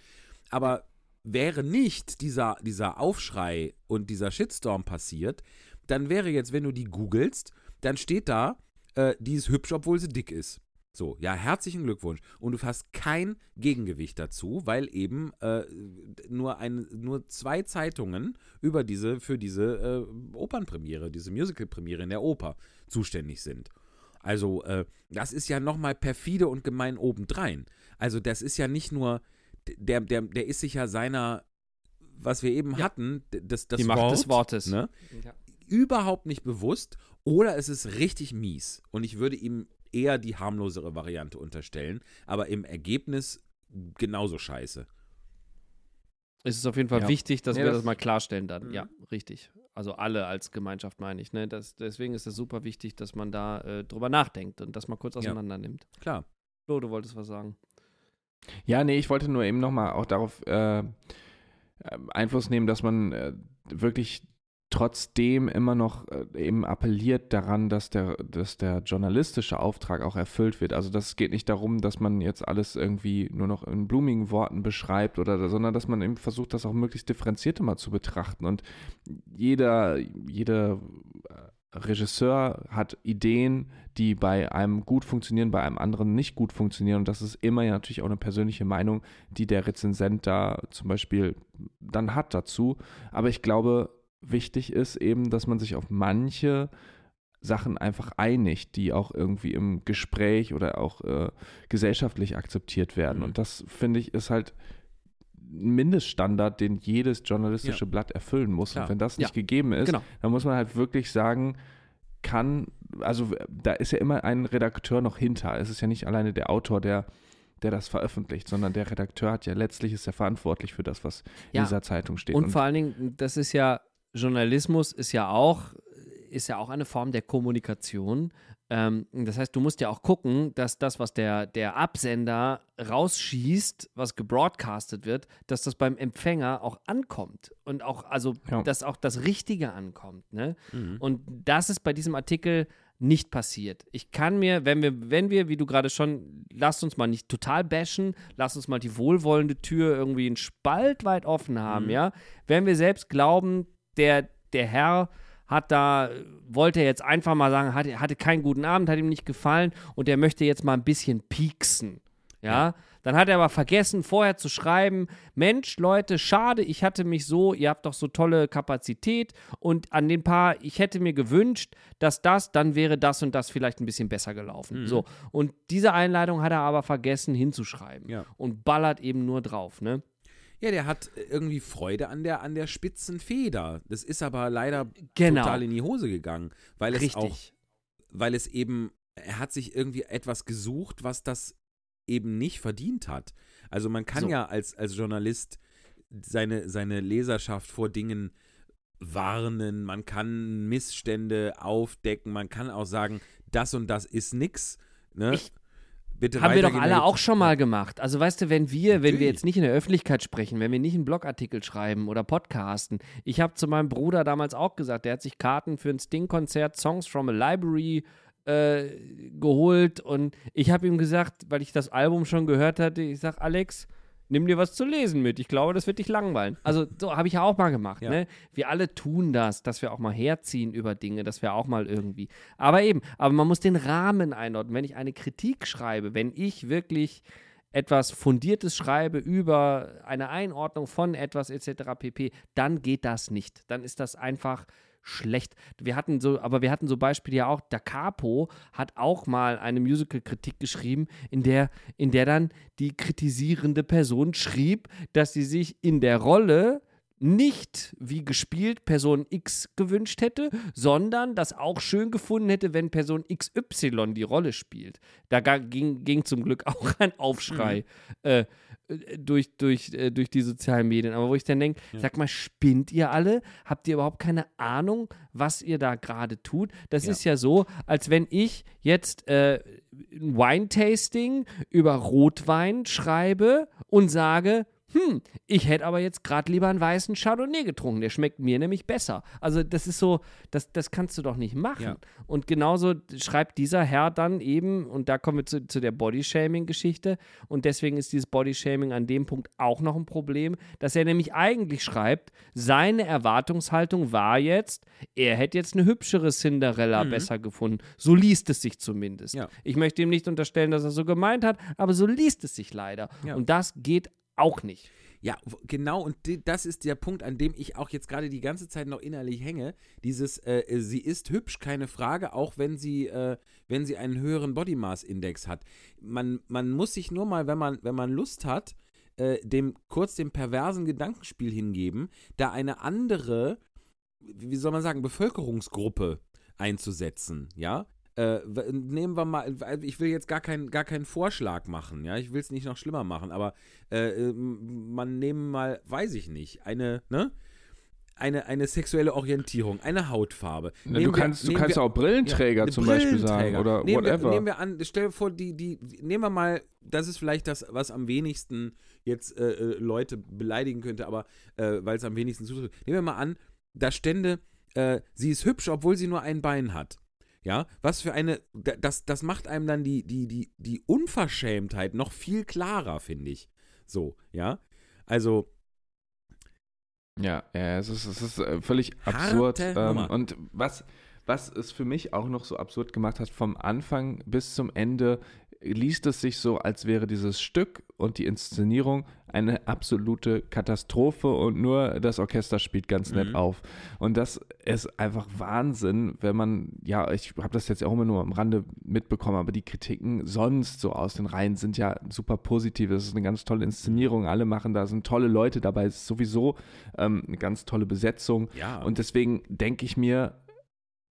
aber wäre nicht dieser, dieser Aufschrei und dieser Shitstorm passiert, dann wäre jetzt, wenn du die googelst, dann steht da, äh, die ist hübsch, obwohl sie dick ist. So, ja, herzlichen Glückwunsch. Und du hast kein Gegengewicht dazu, weil eben äh, nur, ein, nur zwei Zeitungen über diese, für diese äh, Opernpremiere, diese Musicalpremiere in der Oper zuständig sind. Also, äh, das ist ja nochmal perfide und gemein obendrein. Also, das ist ja nicht nur, der, der, der ist sich ja seiner, was wir eben Ja. hatten, das, das Die Macht Wort, des Wortes. Ne? Ja. überhaupt nicht bewusst oder es ist richtig mies. Und ich würde ihm eher die harmlosere Variante unterstellen, aber im Ergebnis genauso scheiße. Es ist auf jeden Fall Ja. wichtig, dass Ja, wir das- das mal klarstellen dann. Mhm. Ja, richtig. Also alle als Gemeinschaft meine ich. Ne? Das, deswegen ist es super wichtig, dass man da äh, drüber nachdenkt und das mal kurz auseinander nimmt. Klar. Flo, du wolltest was sagen. Ja, nee, ich wollte nur eben nochmal auch darauf äh, Einfluss nehmen, dass man äh, wirklich trotzdem immer noch äh, eben appelliert daran, dass der, dass der journalistische Auftrag auch erfüllt wird. Also das geht nicht darum, dass man jetzt alles irgendwie nur noch in blumigen Worten beschreibt oder, sondern dass man eben versucht, das auch möglichst differenziert immer zu betrachten und jeder, jede Regisseur hat Ideen, die bei einem gut funktionieren, bei einem anderen nicht gut funktionieren. Und das ist immer ja natürlich auch eine persönliche Meinung, die der Rezensent da zum Beispiel dann hat dazu. Aber ich glaube, wichtig ist eben, dass man sich auf manche Sachen einfach einigt, die auch irgendwie im Gespräch oder auch äh, gesellschaftlich akzeptiert werden. Mhm. Und das finde ich ist halt ein Mindeststandard, den jedes journalistische Blatt erfüllen muss. Klar. Und wenn das nicht Ja, gegeben ist, genau. dann muss man halt wirklich sagen, kann, also da ist ja immer ein Redakteur noch hinter. Es ist ja nicht alleine der Autor, der der das veröffentlicht, sondern der Redakteur hat ja letztlich ist er verantwortlich für das, was Ja. in dieser Zeitung steht. Und vor allen Dingen, das ist ja, Journalismus ist ja auch, ist ja auch eine Form der Kommunikation. Ähm, das heißt, du musst ja auch gucken, dass das, was der, der Absender rausschießt, was gebroadcastet wird, dass das beim Empfänger auch ankommt. Und auch, also, Ja. dass auch das Richtige ankommt. Ne? Mhm. Und das ist bei diesem Artikel nicht passiert. Ich kann mir, wenn wir, wenn wir, wie du gerade schon, lasst uns mal nicht total bashen, lasst uns mal die wohlwollende Tür irgendwie einen Spalt weit offen haben, Mhm. ja. Wenn wir selbst glauben, der, der Herr hat da, wollte jetzt einfach mal sagen, hatte, hatte keinen guten Abend, hat ihm nicht gefallen und er möchte jetzt mal ein bisschen pieksen. Ja? Dann hat er aber vergessen, vorher zu schreiben: Mensch, Leute, schade, ich hatte mich so, ihr habt doch so tolle Kapazität und an den paar, ich hätte mir gewünscht, dass das, dann wäre das und das vielleicht ein bisschen besser gelaufen. So. Und diese Einleitung hat er aber vergessen hinzuschreiben Ja. und ballert eben nur drauf, ne? Ja, der hat irgendwie Freude an der, an der spitzen Feder. Das ist aber leider Genau. total in die Hose gegangen, weil es auch, Richtig. weil es eben, er hat sich irgendwie etwas gesucht, was das eben nicht verdient hat. Also man kann So. ja als, als Journalist seine, seine Leserschaft vor Dingen warnen, man kann Missstände aufdecken, man kann auch sagen, das und das ist nix. Ne? Ich- Bitte Haben wir doch alle auch schon mal gemacht. Also weißt du, wenn wir, wenn wir Natürlich. jetzt nicht in der Öffentlichkeit sprechen, wenn wir nicht einen Blogartikel schreiben oder podcasten. Ich habe zu meinem Bruder damals auch gesagt, der hat sich Karten für ein Sting-Konzert Songs from a Library äh, geholt und ich habe ihm gesagt, weil ich das Album schon gehört hatte, ich sag Alex, nimm dir was zu lesen mit. Ich glaube, das wird dich langweilen. Also so habe ich ja auch mal gemacht. Ja. Ne? Wir alle tun das, dass wir auch mal herziehen über Dinge, dass wir auch mal irgendwie. Aber eben, aber man muss den Rahmen einordnen. Wenn ich eine Kritik schreibe, wenn ich wirklich etwas Fundiertes schreibe über eine Einordnung von etwas etc. pp., dann geht das nicht. Dann ist das einfach schlecht. Wir hatten so, aber wir hatten so Beispiele ja auch. Da Capo hat auch mal eine Musical-Kritik geschrieben, in der, in der dann die kritisierende Person schrieb, dass sie sich in der Rolle nicht wie gespielt Person X gewünscht hätte, sondern das auch schön gefunden hätte, wenn Person XY die Rolle spielt. Da ging, ging zum Glück auch ein Aufschrei äh, äh, durch, durch, äh, durch die sozialen Medien. Aber wo ich dann denke, sag mal, spinnt ihr alle? Habt ihr überhaupt keine Ahnung, was ihr da gerade tut? Das Ja. ist ja so, als wenn ich jetzt äh, ein Wine-Tasting über Rotwein schreibe und sage, hm, ich hätte aber jetzt gerade lieber einen weißen Chardonnay getrunken. Der schmeckt mir nämlich besser. Also das ist so, das, das kannst du doch nicht machen. Ja. Und genauso schreibt dieser Herr dann eben, und da kommen wir zu, zu der Bodyshaming-Geschichte, und deswegen ist dieses Bodyshaming an dem Punkt auch noch ein Problem, dass er nämlich eigentlich schreibt, seine Erwartungshaltung war jetzt, er hätte jetzt eine hübschere Cinderella besser gefunden. So liest es sich zumindest. Ja. Ich möchte ihm nicht unterstellen, dass er so gemeint hat, aber so liest es sich leider. Ja. Und das geht auch nicht. Ja, genau, und das ist der Punkt, an dem ich auch jetzt gerade die ganze Zeit noch innerlich hänge. Dieses, äh, äh, sie ist hübsch, keine Frage, auch wenn sie, äh, wenn sie einen höheren Body Mass Index hat. Man, man muss sich nur mal, wenn man, wenn man Lust hat, äh, dem kurz dem perversen Gedankenspiel hingeben, da eine andere, wie soll man sagen, Bevölkerungsgruppe einzusetzen, ja? Äh, nehmen wir mal, ich will jetzt gar, kein, gar keinen Vorschlag machen, ja, ich will es nicht noch schlimmer machen, aber äh, ähm, man nehmen mal, weiß ich nicht, eine, ne? Eine, eine sexuelle Orientierung, eine Hautfarbe. Na, du wir- kannst, du nehmen kannst wir- auch Brillenträger eine zum Beispiel sagen Brillenträger. oder nehmen whatever. Wir, nehmen wir an, stell dir vor, die, die, nehmen wir mal, das ist vielleicht das, was am wenigsten jetzt äh, äh, Leute beleidigen könnte, aber äh, weil es am wenigsten zutrifft. Nehmen wir mal an, da stände, äh, sie ist hübsch, obwohl sie nur ein Bein hat. Ja, was für eine, da- das, das macht einem dann die, die, die, die Unverschämtheit noch viel klarer, finde ich. So, ja. Also, Ja, ja, es ist, es ist äh, völlig absurd. Ähm, und was, was es für mich auch noch so absurd gemacht hat, vom Anfang bis zum Ende liest es sich so, als wäre dieses Stück und die Inszenierung eine absolute Katastrophe und nur das Orchester spielt ganz nett Mhm. auf. Und das ist einfach Wahnsinn, wenn man, ja, ich habe das jetzt auch immer nur am Rande mitbekommen, aber die Kritiken sonst so aus den Reihen sind ja super positiv. Es ist eine ganz tolle Inszenierung, alle machen da, sind tolle Leute dabei, es ist sowieso ähm, eine ganz tolle Besetzung. Ja. Und deswegen denke ich mir,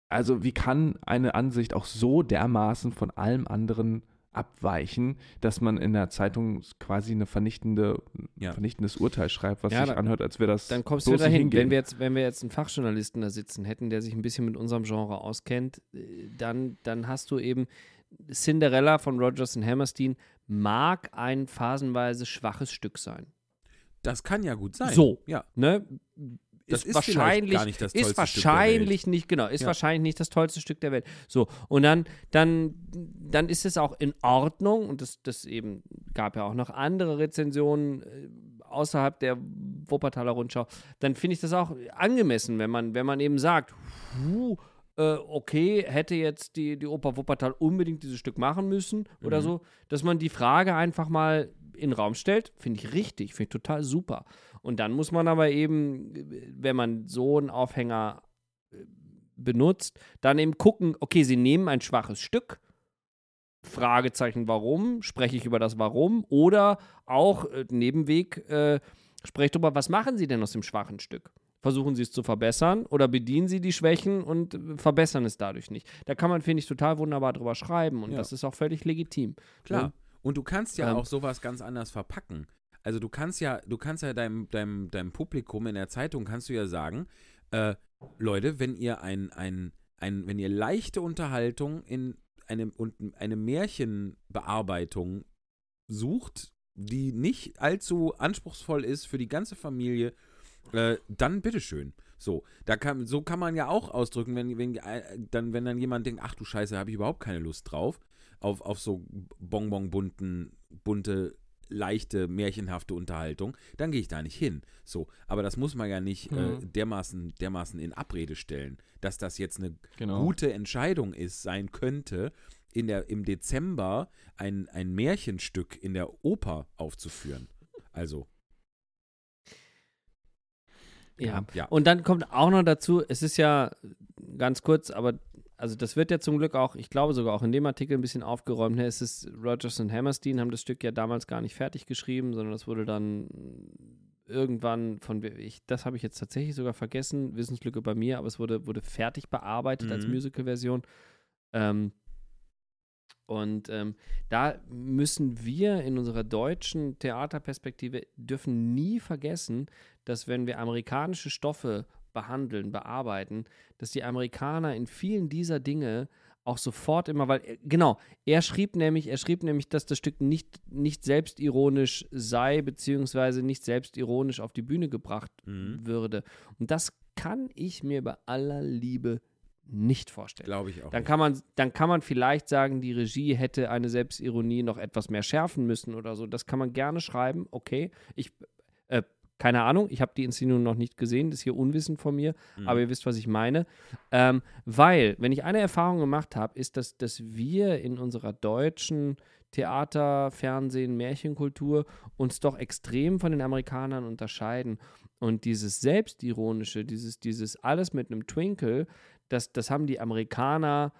also wie kann eine Ansicht auch so dermaßen von allem anderen abweichen, dass man in der Zeitung quasi eine vernichtende, Ja. vernichtendes Urteil schreibt, was Ja, sich dann- anhört, als wäre das Dann kommst du bloß wieder nicht hin. hingehen. Wenn wir, jetzt, wenn wir jetzt einen Fachjournalisten da sitzen hätten, der sich ein bisschen mit unserem Genre auskennt, äh, dann, dann hast du eben Cinderella von Rogers und Hammerstein mag ein phasenweise schwaches Stück sein. Das kann ja gut sein. So. Ja. Ne? Das ist, wahrscheinlich gar nicht das tollste ist Stück der wahrscheinlich nicht genau ist Ja. wahrscheinlich nicht das tollste Stück der Welt so und dann dann dann ist es auch in Ordnung und das das eben gab ja auch noch andere Rezensionen äh, außerhalb der Wuppertaler Rundschau dann finde ich das auch angemessen wenn man wenn man eben sagt puh, äh, okay, hätte jetzt die, die Oper Wuppertal unbedingt dieses Stück machen müssen oder Mhm. so, dass man die Frage einfach mal in den Raum stellt, finde ich richtig, finde ich total super. Und dann muss man aber eben, wenn man so einen Aufhänger äh, benutzt, dann eben gucken, okay, sie nehmen ein schwaches Stück, Fragezeichen warum, spreche ich über das Warum oder auch äh, Nebenweg, äh, spreche darüber, was machen sie denn aus dem schwachen Stück? Versuchen sie es zu verbessern oder bedienen sie die Schwächen und äh, verbessern es dadurch nicht? Da kann man, finde ich, total wunderbar drüber schreiben und Ja. das ist auch völlig legitim. Klar. Und du kannst ja Ähm, auch sowas ganz anders verpacken. Also du kannst ja, du kannst ja deinem, deinem, deinem Publikum in der Zeitung kannst du ja sagen, äh, Leute, wenn ihr ein, ein, ein, wenn ihr leichte Unterhaltung in einem und eine Märchenbearbeitung sucht, die nicht allzu anspruchsvoll ist für die ganze Familie, äh, dann bitteschön. So, da kann, so kann man ja auch ausdrücken, wenn, wenn, äh, dann, wenn dann jemand denkt, ach du Scheiße, habe ich überhaupt keine Lust drauf, auf, auf so bonbonbunten, bunte, leichte, märchenhafte Unterhaltung, dann gehe ich da nicht hin. So, aber das muss man ja nicht äh, Mhm. dermaßen, dermaßen in Abrede stellen, dass das jetzt eine Genau. gute Entscheidung ist, sein könnte, in der, im Dezember ein, ein Märchenstück in der Oper aufzuführen. Also, Ja. ja. Und dann kommt auch noch dazu, es ist ja ganz kurz, aber also das wird ja zum Glück auch, ich glaube sogar auch in dem Artikel ein bisschen aufgeräumt. Ne? Es ist Rogers und Hammerstein haben das Stück ja damals gar nicht fertig geschrieben, sondern das wurde dann irgendwann von ich, das habe ich jetzt tatsächlich sogar vergessen, Wissenslücke bei mir, aber es wurde, wurde fertig bearbeitet als Mhm. Musical-Version. Ähm, und ähm, da müssen wir in unserer deutschen Theaterperspektive dürfen nie vergessen, dass wenn wir amerikanische Stoffe behandeln, bearbeiten, dass die Amerikaner in vielen dieser Dinge auch sofort immer, weil, äh, genau, er schrieb nämlich, er schrieb nämlich, dass das Stück nicht, nicht selbstironisch sei, beziehungsweise nicht selbstironisch auf die Bühne gebracht Mhm. würde. Und das kann ich mir bei aller Liebe nicht vorstellen. Glaube ich auch. Dann kann, man, dann kann man vielleicht sagen, die Regie hätte eine Selbstironie noch etwas mehr schärfen müssen oder so. Das kann man gerne schreiben, okay. Ich, äh, keine Ahnung, ich habe die Inszenierung noch nicht gesehen, das ist hier Unwissen von mir, Mhm. aber ihr wisst, was ich meine. Ähm, weil, wenn ich eine Erfahrung gemacht habe, ist, dass, dass wir in unserer deutschen Theater, Fernsehen, Märchenkultur uns doch extrem von den Amerikanern unterscheiden. Und dieses Selbstironische, dieses, dieses alles mit einem Twinkle, das, das haben die Amerikaner,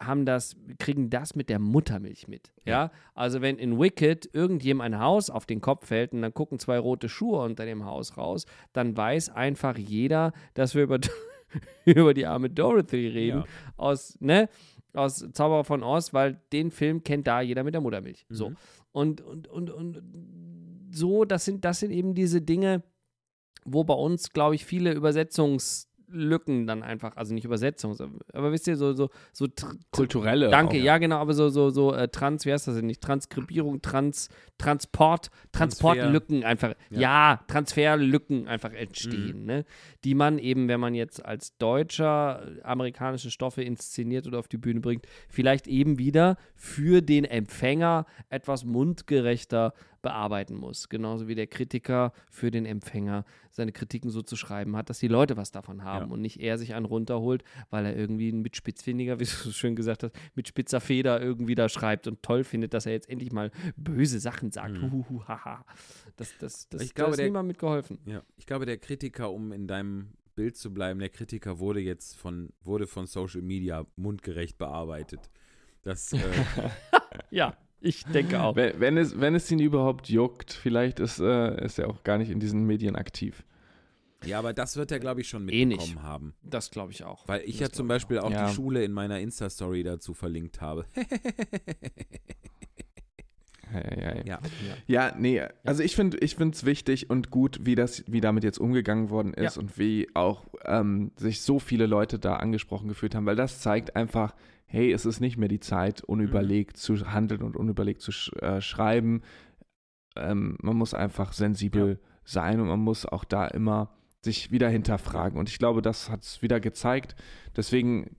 haben das, kriegen das mit der Muttermilch mit. Ja. Also wenn in Wicked irgendjemand ein Haus auf den Kopf fällt und dann gucken zwei rote Schuhe unter dem Haus raus, dann weiß einfach jeder, dass wir über, über die arme Dorothy reden. Ja. Aus, ne? Aus Zauberer von Oz, weil den Film kennt da jeder mit der Muttermilch. So. Mhm. Und, und, und, und so, das sind, das sind eben diese Dinge, wo bei uns, glaube ich, viele Übersetzungslücken dann einfach, also nicht Übersetzung, aber wisst ihr, so, so, so Kulturelle. Danke, auch. ja, genau, aber so, so, so äh, Trans, wie heißt das denn nicht? Transkribierung, Trans, Transport, Transportlücken einfach, ja. Ja. Transferlücken einfach entstehen, ne? Die man eben, wenn man jetzt als Deutscher amerikanische Stoffe inszeniert oder auf die Bühne bringt, vielleicht eben wieder für den Empfänger etwas mundgerechter bearbeiten muss. Genauso wie der Kritiker für den Empfänger seine Kritiken so zu schreiben hat, dass die Leute was davon haben Ja. und nicht er sich einen runterholt, weil er irgendwie mit spitzfindiger, wie du so schön gesagt hast, mit spitzer Feder irgendwie da schreibt und toll findet, dass er jetzt endlich mal böse Sachen sagt. Mhm. Huhuhu, haha. Das, das, das, Ich glaube, da ist der- niemand mitgeholfen. Ja, ich glaube, der Kritiker, um in deinem Bild zu bleiben, der Kritiker wurde jetzt von, wurde von Social Media mundgerecht bearbeitet. Das, äh, Ja, ich denke auch. Wenn, wenn, es, wenn es ihn überhaupt juckt, vielleicht ist, äh, ist er auch gar nicht in diesen Medien aktiv. ja, aber das wird er, glaube ich, schon Eh mitbekommen haben. Das glaube ich auch. Weil ich Das ja zum Beispiel auch Ja. die Schule in meiner Insta-Story dazu verlinkt habe. Ja, ja, ja. ja. Ja, nee, also ich finde ich es wichtig und gut, wie das, wie damit jetzt umgegangen worden ist Ja. und wie auch ähm, sich so viele Leute da angesprochen gefühlt haben, weil das zeigt einfach, hey, es ist nicht mehr die Zeit, unüberlegt zu handeln und unüberlegt zu sch äh, schreiben. Ähm, man muss einfach sensibel sein und man muss auch da immer sich wieder hinterfragen. Und ich glaube, das hat es wieder gezeigt. Deswegen,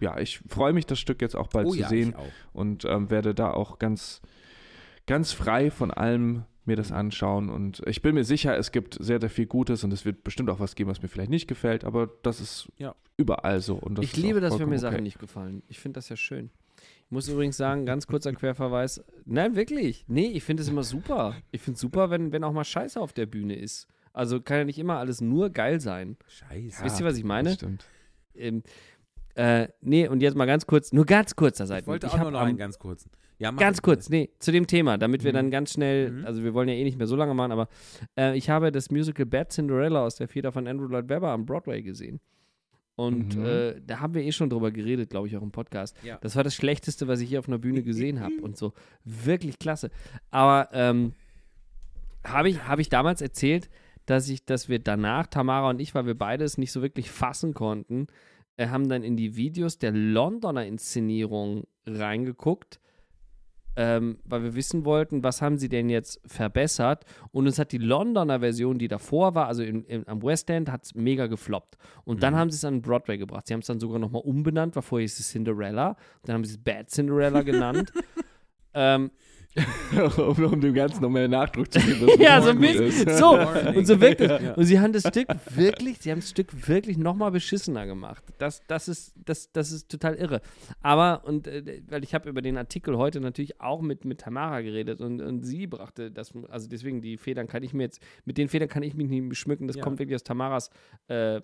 ja, ich freue mich, das Stück jetzt auch bald Oh zu ja, sehen und ähm, werde da auch ganz, ganz frei von allem mir das anschauen. Und ich bin mir sicher, es gibt sehr, sehr viel Gutes und es wird bestimmt auch was geben, was mir vielleicht nicht gefällt, aber das ist Ja. überall so. Und das ich liebe auch das, wenn mir vollkommen Sachen okay. nicht gefallen. Ich finde das ja schön. Ich muss übrigens sagen, ganz kurzer Querverweis. Nein, wirklich. Nee, ich finde es immer super. Ich finde es super, wenn, wenn auch mal Scheiße auf der Bühne ist. Also kann ja nicht immer alles nur geil sein. Scheiße. Wisst ihr, was ich meine? Das stimmt. Ähm, äh, nee, und jetzt mal ganz kurz, nur ganz kurzer Seite. Ich wollte auch hab nur noch einen ganz kurzen. Ja, Ganz kurz, nee, zu dem Thema, damit wir Mhm. dann ganz schnell, Mhm. also wir wollen ja eh nicht mehr so lange machen, aber äh, ich habe das Musical Bad Cinderella aus der Feder von Andrew Lloyd Webber am Broadway gesehen. Und Mhm. äh, da haben wir eh schon drüber geredet, glaube ich, auch im Podcast. Ja. Das war das Schlechteste, was ich hier auf einer Bühne gesehen habe und so. Wirklich klasse. Aber ähm, habe ich, hab ich damals erzählt, dass ich, dass wir danach, Tamara und ich, weil wir beide es nicht so wirklich fassen konnten, äh, haben dann in die Videos der Londoner Inszenierung reingeguckt, ähm, weil wir wissen wollten, was haben sie denn jetzt verbessert. Und uns hat die Londoner Version, die davor war, also in, in, am West End, hat es mega gefloppt. Und dann Mhm. haben sie es an Broadway gebracht. Sie haben es dann sogar nochmal umbenannt, weil vorher hieß es Cinderella. Dann haben sie es Bad Cinderella genannt. ähm, um, um dem Ganzen noch mehr Nachdruck zu geben. ja, so. So, und so wirkt es. Ja. Und sie haben das Stück wirklich, sie haben das Stück wirklich nochmal beschissener gemacht. Das, das, ist, das, das ist total irre. Aber, und äh, weil ich habe über den Artikel heute natürlich auch mit, mit Tamara geredet und, und sie brachte das, also deswegen die Federn kann ich mir jetzt, mit den Federn kann ich mich nicht beschmücken, das Ja. kommt wirklich aus Tamaras äh,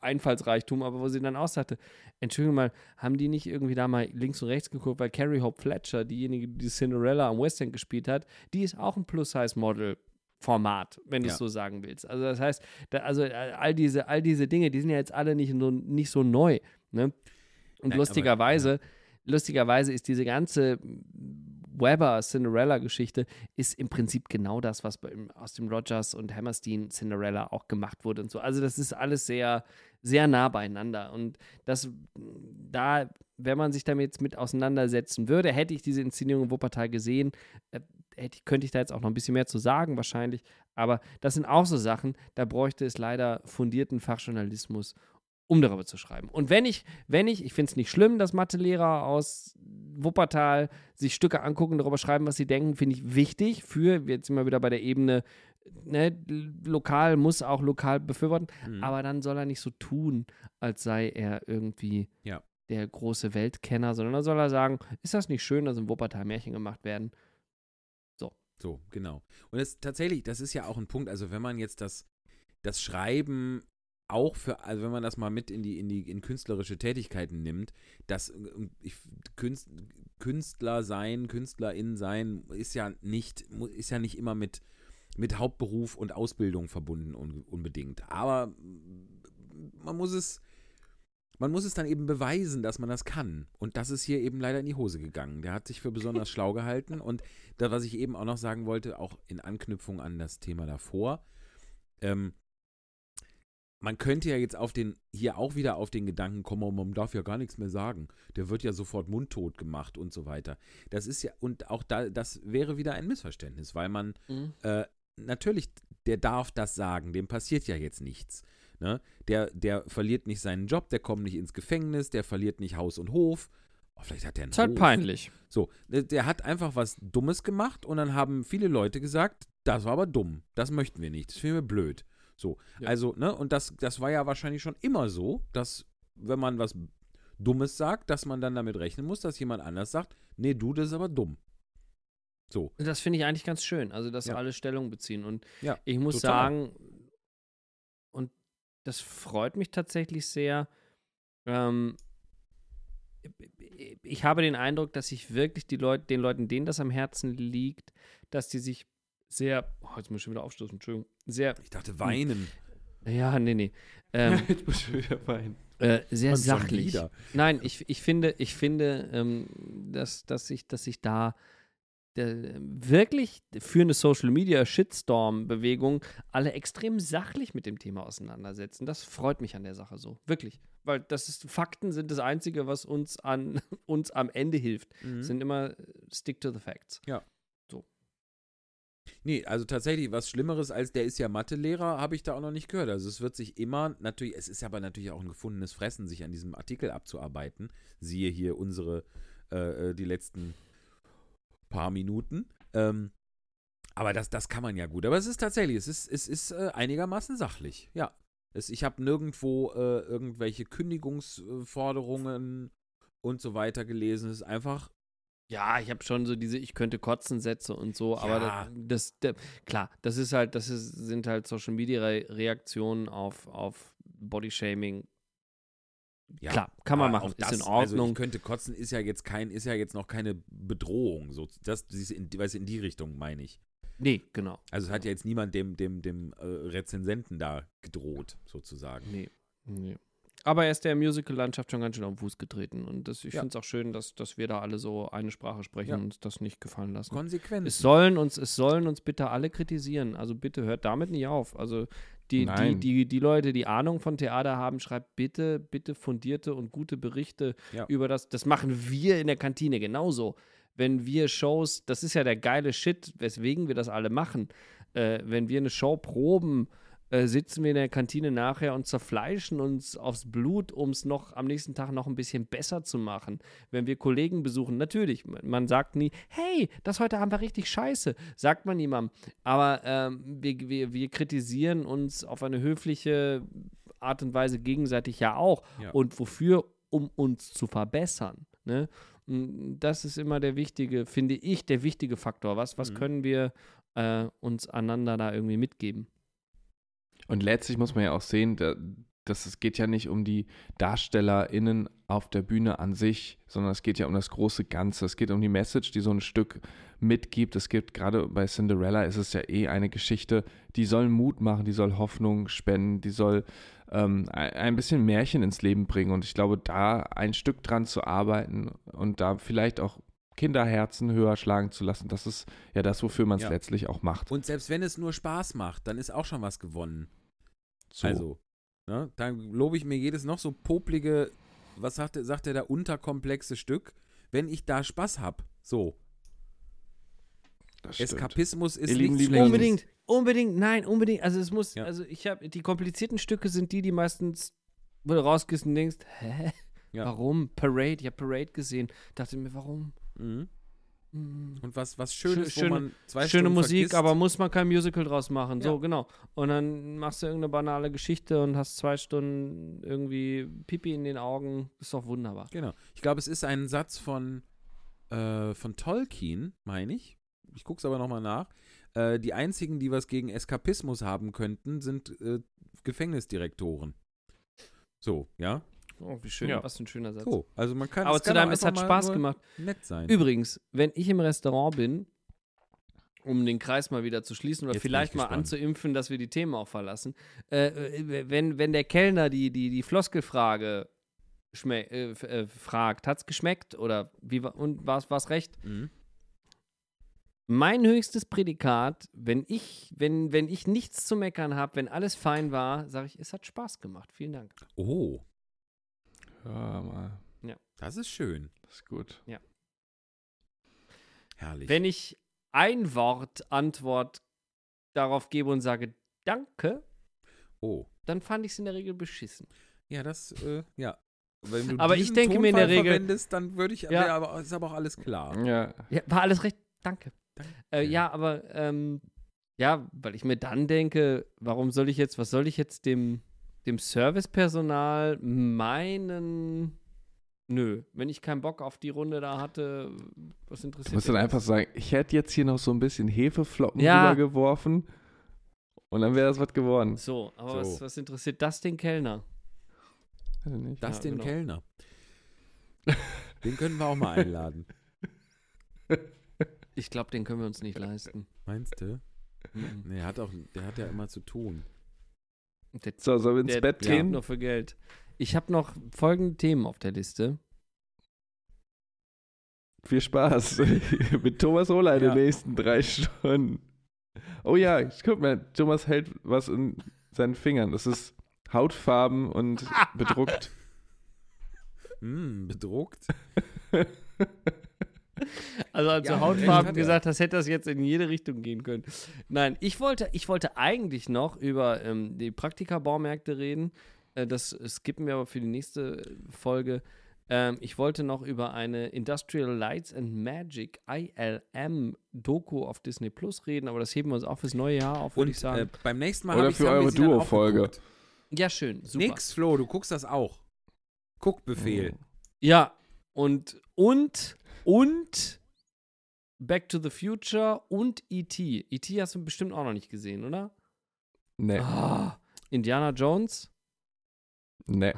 Einfallsreichtum, aber wo sie dann auch sagte, Entschuldigung mal, haben die nicht irgendwie da mal links und rechts geguckt, weil Carrie Hope Fletcher, diejenige, die Cinderella am West End gespielt hat, die ist auch ein Plus-Size-Model. Format, wenn du es Ja. so sagen willst. Also das heißt, da, also äh, all diese, all diese Dinge, die sind ja jetzt alle nicht, so, nicht so neu. Ne? Und Nein, lustigerweise, lustigerweise ist diese ganze Weber Cinderella-Geschichte ist im Prinzip genau das, was aus dem Rogers und Hammerstein Cinderella auch gemacht wurde und so. Also das ist alles sehr, sehr nah beieinander. Und das, da, wenn man sich damit mit auseinandersetzen würde, hätte ich diese Inszenierung in Wuppertal gesehen, äh, hätte, könnte ich da jetzt auch noch ein bisschen mehr zu sagen, wahrscheinlich. Aber das sind auch so Sachen, da bräuchte es leider fundierten Fachjournalismus, um darüber zu schreiben. Und wenn ich, wenn ich, ich finde es nicht schlimm, dass Mathelehrer aus Wuppertal sich Stücke angucken, darüber schreiben, was sie denken, finde ich wichtig für, jetzt sind wir wieder bei der Ebene, ne, lokal muss auch lokal befürworten, Mhm. aber dann soll er nicht so tun, als sei er irgendwie Ja. der große Weltkenner, sondern dann soll er sagen, ist das nicht schön, dass in Wuppertal Märchen gemacht werden? So, genau. Und das tatsächlich, das ist ja auch ein Punkt, also wenn man jetzt das, das Schreiben auch für, also wenn man das mal mit in die, in die, in künstlerische Tätigkeiten nimmt, das ich, Künst, Künstler sein, Künstlerin sein, ist ja nicht, ist ja nicht immer mit, mit Hauptberuf und Ausbildung verbunden un, unbedingt. Aber man muss es, man muss es dann eben beweisen, dass man das kann. Und das ist hier eben leider in die Hose gegangen. Der hat sich für besonders schlau gehalten. Und da, was ich eben auch noch sagen wollte, auch in Anknüpfung an das Thema davor, ähm, man könnte ja jetzt auf den, hier auch wieder auf den Gedanken kommen, oh, man darf ja gar nichts mehr sagen. Der wird ja sofort mundtot gemacht und so weiter. Das ist ja, und auch da, das wäre wieder ein Missverständnis, weil man äh, natürlich, der darf das sagen, dem passiert ja jetzt nichts. Ne? Der, der verliert nicht seinen Job, der kommt nicht ins Gefängnis, der verliert nicht Haus und Hof. Oh, vielleicht hat der einen Ist halt Hof. peinlich. So, der, der hat einfach was Dummes gemacht und dann haben viele Leute gesagt, das war aber dumm, das möchten wir nicht, das finden wir blöd. So, Ja. also, ne, und das, das war ja wahrscheinlich schon immer so, dass, wenn man was Dummes sagt, dass man dann damit rechnen muss, dass jemand anders sagt, nee, du, das ist aber dumm. So, Das finde ich eigentlich ganz schön, also dass Ja. alle Stellung beziehen. Und Ja, ich muss total. sagen, und das freut mich tatsächlich sehr. Ähm, ich habe den Eindruck, dass sich wirklich die Leute, den Leuten, denen das am Herzen liegt, dass die sich sehr, oh, jetzt muss ich schon wieder aufstoßen, Entschuldigung, sehr, ich dachte, weinen. ja, nee, nee, ähm, Jetzt muss ich wieder weinen. äh, sehr schon sachlich. Nein, ich, ich finde, ich finde, ähm, dass, dass sich dass sich da der, wirklich für eine Social Media Shitstorm-Bewegung alle extrem sachlich mit dem Thema auseinandersetzen. Das freut mich an der Sache so. Wirklich. Weil das ist, Fakten sind das Einzige, was uns an uns am Ende hilft. Mhm. Sind immer äh, stick to the facts. Nee, also tatsächlich, was Schlimmeres als der ist ja Mathelehrer, habe ich da auch noch nicht gehört. Also es wird sich immer, natürlich, es ist aber natürlich auch ein gefundenes Fressen, sich an diesem Artikel abzuarbeiten. Siehe hier unsere, äh, äh, die letzten paar Minuten. Ähm, aber das, das kann man ja gut. Aber es ist tatsächlich, es ist, es ist äh, einigermaßen sachlich, ja. Es, ich habe nirgendwo äh, irgendwelche Kündigungsforderungen und so weiter gelesen. Es ist einfach Ja, ich habe schon so diese Ich könnte kotzen Sätze und so, aber Ja. das, das, klar, das ist halt, das ist, sind halt Social Media Re Reaktionen auf, auf Bodyshaming. Ja, Klar, kann man aber machen, auch ist in das, Also Ordnung. ich könnte kotzen, ist ja jetzt kein, ist ja jetzt noch keine Bedrohung. So, das, das ist in, weißt, du, in die Richtung meine ich. Nee, genau. Also es hat ja jetzt niemand dem, dem, dem äh, Rezensenten da gedroht, sozusagen. Nee, nee. Aber er ist der Musical-Landschaft schon ganz schön auf den Fuß getreten. Und das, ich Ja. finde es auch schön, dass, dass wir da alle so eine Sprache sprechen Ja. und uns das nicht gefallen lassen. Konsequent. Es sollen uns, es sollen uns bitte alle kritisieren. Also bitte hört damit nicht auf. Also die, die, die, die Leute, die Ahnung von Theater haben, schreibt bitte, bitte fundierte und gute Berichte Ja. über das. Das machen wir in der Kantine genauso. Wenn wir Shows, das ist ja der geile Shit, weswegen wir das alle machen. Äh, wenn wir eine Show proben, äh, sitzen wir in der Kantine nachher und zerfleischen uns aufs Blut, um es noch am nächsten Tag noch ein bisschen besser zu machen. Wenn wir Kollegen besuchen, natürlich, man, sagt nie, hey, das heute Abend war richtig scheiße, sagt man niemandem. Aber ähm, wir, wir, wir kritisieren uns auf eine höfliche Art und Weise gegenseitig ja auch. Ja. Und wofür? Um uns zu verbessern. Ne? Das ist immer der wichtige, finde ich, der wichtige Faktor. Was, was Mhm. können wir äh, uns einander da irgendwie mitgeben? Und letztlich muss man ja auch sehen, da, dass es geht ja nicht um die DarstellerInnen auf der Bühne an sich, sondern es geht ja um das große Ganze. Es geht um die Message, die so ein Stück mitgibt. Es gibt gerade bei Cinderella ist es ja eh eine Geschichte, die soll Mut machen, die soll Hoffnung spenden, die soll ähm, ein ein bisschen Märchen ins Leben bringen. Und ich glaube, da ein Stück dran zu arbeiten und da vielleicht auch Kinderherzen höher schlagen zu lassen, das ist ja das, wofür man es Ja. letztlich auch macht. Und selbst wenn es nur Spaß macht, dann ist auch schon was gewonnen. So. Also, ne, dann lobe ich mir jedes noch so poplige, was sagt, er- sagt er da, unterkomplexe Stück, wenn ich da Spaß habe. So. Eskapismus ist Ihr lieben nichts Lieblinge. Schlechtes. Unbedingt, unbedingt, nein, unbedingt. Also es muss, Ja. also ich habe, die komplizierten Stücke sind die, die meistens, wo du rausgehst und denkst, hä? Ja. Warum? Parade, ich habe Parade gesehen. Dachte mir, warum? Mhm. Hm. Und was, was Schönes, Schöne- wo man zwei Schöne Stunden Musik, vergisst. aber muss man kein Musical draus machen. Ja. So, genau. Und dann machst du irgendeine banale Geschichte und hast zwei Stunden irgendwie Pipi in den Augen. Ist doch wunderbar. Genau. Ich glaube, es ist ein Satz von, äh, von Tolkien, meine ich. Ich gucke es aber nochmal nach. Äh, die einzigen, die was gegen Eskapismus haben könnten, sind äh, Gefängnisdirektoren. So, ja. Oh, wie schön. Ja. Was für ein schöner Satz. So, also man kann aber es zu kann deinem, auch es hat Spaß gemacht. Nett sein. Übrigens, wenn ich im Restaurant bin, um den Kreis mal wieder zu schließen oder Jetzt vielleicht ich mal gespannt. anzuimpfen, dass wir die Themen auch verlassen, äh, äh, wenn, wenn der Kellner die, die, die Floskelfrage äh, äh, fragt, hat's geschmeckt oder wie und war es recht? Mhm. Mein höchstes Prädikat, wenn ich, wenn, wenn ich nichts zu meckern habe, wenn alles fein war, sage ich, es hat Spaß gemacht. Vielen Dank. Oh, Ja, mal. das ist schön. Das ist gut. Herrlich. Wenn ich ein Wort Antwort darauf gebe und sage Danke, oh. dann fand ich es in der Regel beschissen. Ja, das, äh, ja. Wenn du Aber ich denke mir in der Tonfall Regel- verwendest, dann würde ich, Ja. wär aber, ist aber auch alles klar. Ja. Ja, war alles recht. Danke. Danke. Äh, ja, aber ähm, ja, weil ich mir dann denke, warum soll ich jetzt, was soll ich jetzt dem, dem Servicepersonal meinen. Nö, wenn ich keinen Bock auf die Runde da hatte, was Du interessiert musst dann mich einfach sagen, ich hätte jetzt hier noch so ein bisschen Hefeflocken Ja. rübergeworfen und dann wäre das was geworden. So, aber So. Was, was interessiert das den Kellner? Nicht. Das Ja, den genau. Kellner. Den können wir auch mal einladen. Ich glaube, den können wir uns nicht leisten. Meinst du? Mhm. Nee, hat auch, der hat ja immer zu tun. Der, So, sollen wir ins der Bett gehen? nur für Geld. Ich habe noch folgende Themen auf der Liste. Viel Spaß mit Thomas Roller in Ja. den nächsten drei Stunden. Oh ja, ich guck mal, Thomas hält was in seinen Fingern. Das ist Hautfarben und bedruckt. Hm, bedruckt. Also als Ja, du Hautfarben gesagt hast, hätte das jetzt in jede Richtung gehen können. Nein, ich wollte, ich wollte eigentlich noch über ähm, die Praktika-Baumärkte reden. Äh, das skippen wir aber für die nächste Folge. Ähm, ich wollte noch über eine Industrial Lights and Magic ILM Doku auf Disney Plus reden, aber das heben wir uns auch fürs neue Jahr auf, würde Und ich sagen. äh, beim nächsten Mal Oder für eure Duo-Folge. ja, schön, super. Nix, Flo, du guckst das auch. Guckbefehl. Ja, und, und, und Back to the Future und E.T. E.T. hast du bestimmt auch noch nicht gesehen, oder? Nee, Ah, Indiana Jones. nee.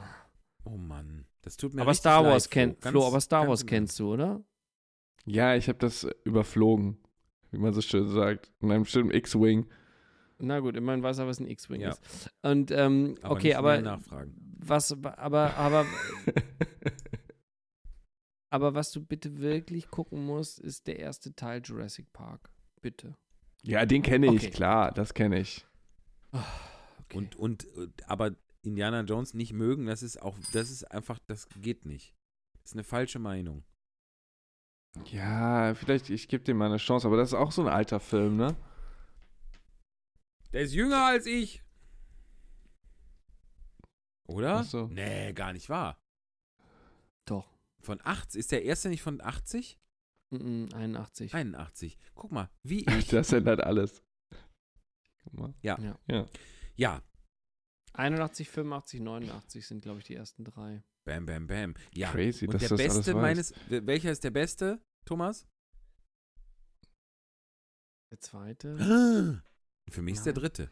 Oh Mann, das tut mir aber Star leid, Wars kennt, Ganz- Flo, aber Star Wars kennst du, oder? Ja, ich habe das überflogen, wie man so schön sagt. In einem bestimmten X-Wing. Na gut, immerhin weiß er, was ein X-Wing Ja. ist. Und, ähm, Aber okay, nicht aber nachfragen. was, aber, aber, aber was du bitte wirklich gucken musst, ist der erste Teil Jurassic Park. Bitte. ja, den kenne ich, Okay. klar, das kenne ich. Okay. Und, und, und, aber Indiana Jones nicht mögen, das ist auch, das ist einfach, das geht nicht. Das ist eine falsche Meinung. Ja, vielleicht, ich gebe dem mal eine Chance, aber das ist auch so ein alter Film, ne? Der ist jünger als ich. Oder? Ach so. Nee, gar nicht wahr. Von 80, ist der erste nicht von 80? Mm, mm, 81. 81. Guck mal, wie ich. Das ändert alles. Guck mal. Ja. Ja. Ja. Ja, 81, 85, 89 sind, glaube ich, die ersten drei. bam, bam, bam. Ja. Crazy, Und dass der das alles beste weißt. meines, wel- welcher ist der beste, Thomas? Der zweite, Für mich ist der Nein. dritte.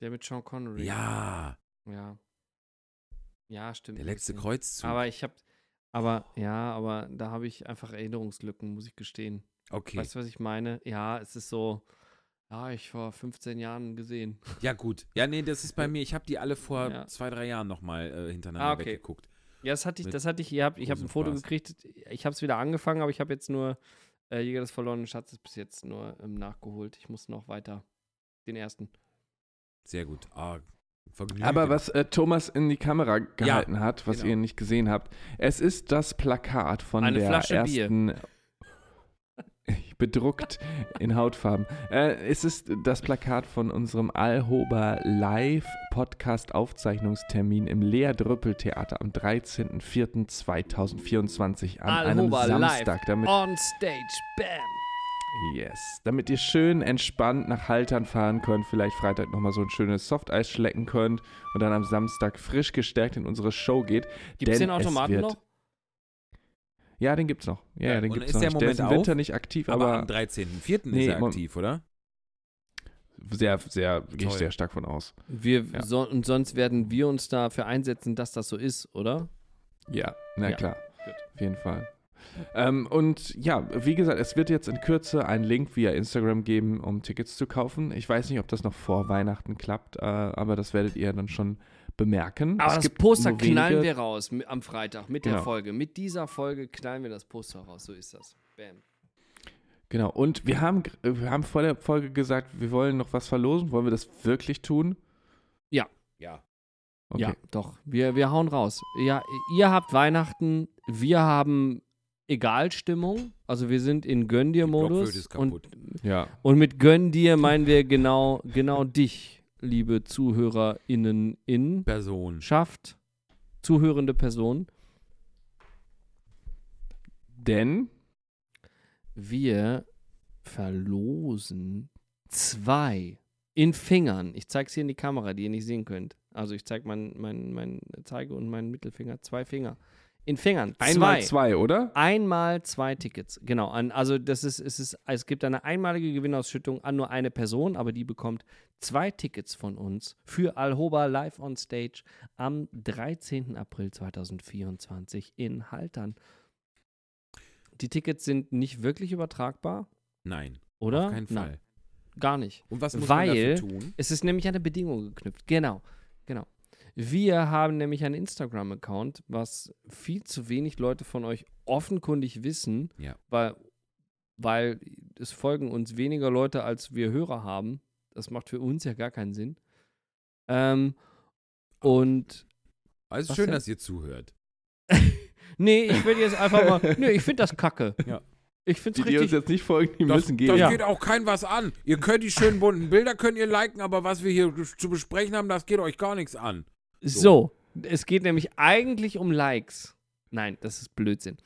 der mit Sean Connery. Ja, Ja. Ja, stimmt. der letzte. Kreuzzug. Aber ich habe, aber ja, aber da habe ich einfach Erinnerungslücken, muss ich gestehen. okay. Weißt du, was ich meine? Ja, es ist so, ja, ich vor 15 Jahren gesehen. Ja, gut. Ja, nee, das ist bei mir. Ich habe die alle vor Ja. zwei, drei Jahren nochmal äh, hintereinander Ah, okay. weggeguckt. Ja, das hatte ich, das hatte ich, ihr habt, ich habe ein Foto Spaß. gekriegt, ich habe es wieder angefangen, aber ich habe jetzt nur äh, Jäger des verlorenen Schatzes bis jetzt nur ähm, nachgeholt. Ich muss noch weiter den ersten. Sehr gut. Ah, Vergnügen. Aber was äh, Thomas in die Kamera gehalten hat, was genau. ihr nicht gesehen habt, es ist das Plakat von Eine der Flasche Bier. ersten bedruckt in Hautfarben. Äh, es ist das Plakat von unserem Alhober Live Podcast Aufzeichnungstermin im Lea Drüppel Theater am 13.04.2024 an Alhoba einem live Samstag, damit On stage, bam! Yes. Damit ihr schön entspannt nach Haltern fahren könnt, vielleicht Freitag nochmal so ein schönes Softeis schlecken könnt und dann am Samstag frisch gestärkt in unsere Show geht. Gibt es Denn den Automaten noch? Ja, den gibt's noch. Ja, Ja, den und gibt's ist noch. der im der ist im Moment Winter auf? nicht aktiv, aber, aber, am 13.04. Nee, ist er aktiv, oder? sehr, sehr, gehe ich sehr stark von aus. Wir, Ja. so, und sonst werden wir uns dafür einsetzen, dass das so ist, oder? Ja, na Ja, klar. gut. Auf jeden Fall. Ähm, und ja, wie gesagt, es wird jetzt in Kürze einen Link via Instagram geben, um Tickets zu kaufen. Ich weiß nicht, ob das noch vor Weihnachten klappt, äh, aber das werdet ihr dann schon bemerken. Aber es das gibt Poster knallen wir raus am Freitag mit der Genau. Folge. Mit dieser Folge knallen wir das Poster raus. So ist das. Bam. Genau, und wir haben, wir haben vor der Folge gesagt, wir wollen noch was verlosen. Wollen wir das wirklich tun? Ja. Okay. Ja, doch. Wir, wir hauen raus. Ja, ihr habt Weihnachten, wir haben Egalstimmung. Also wir sind in Gönn dir Modus. ist Und, kaputt. Ja. und mit Gönn dir meinen wir genau, genau dich, liebe ZuhörerInnen in Person. Schafft. zuhörende Person. Denn Wir verlosen zwei in Fingern. Ich zeige es hier in die Kamera, die ihr nicht sehen könnt. Also ich zeige mein, mein, mein Zeige und meinen Mittelfinger, zwei Finger. In Fingern. einmal zwei. oder? Einmal zwei Tickets. Genau. Also das ist, es ist, es gibt eine einmalige Gewinnausschüttung an nur eine Person, aber die bekommt zwei Tickets von uns für Alhoba live on stage am 13. April 2024 in Haltern. Die Tickets sind nicht wirklich übertragbar, Nein, oder? auf keinen Nein, Fall. gar nicht. Und was muss Weil man dafür tun? Es ist nämlich an eine Bedingung geknüpft. Genau, genau. Wir haben nämlich einen Instagram-Account, was viel zu wenig Leute von euch offenkundig wissen, Ja. weil, weil es folgen uns weniger Leute, als wir Hörer haben. Das macht für uns ja gar keinen Sinn. Ähm, und Also schön, denn? dass ihr zuhört. nee, ich will jetzt einfach mal. Nee, ich finde das kacke. Ja. Ich finde Die, es die uns richtig. jetzt nicht folgen, die Das, müssen gehen. das Ja. geht auch kein was an. Ihr könnt die schönen bunten Bilder könnt ihr liken, aber was wir hier zu besprechen haben, das geht euch gar nichts an. So, es geht nämlich eigentlich um Likes. Nein, das ist Blödsinn.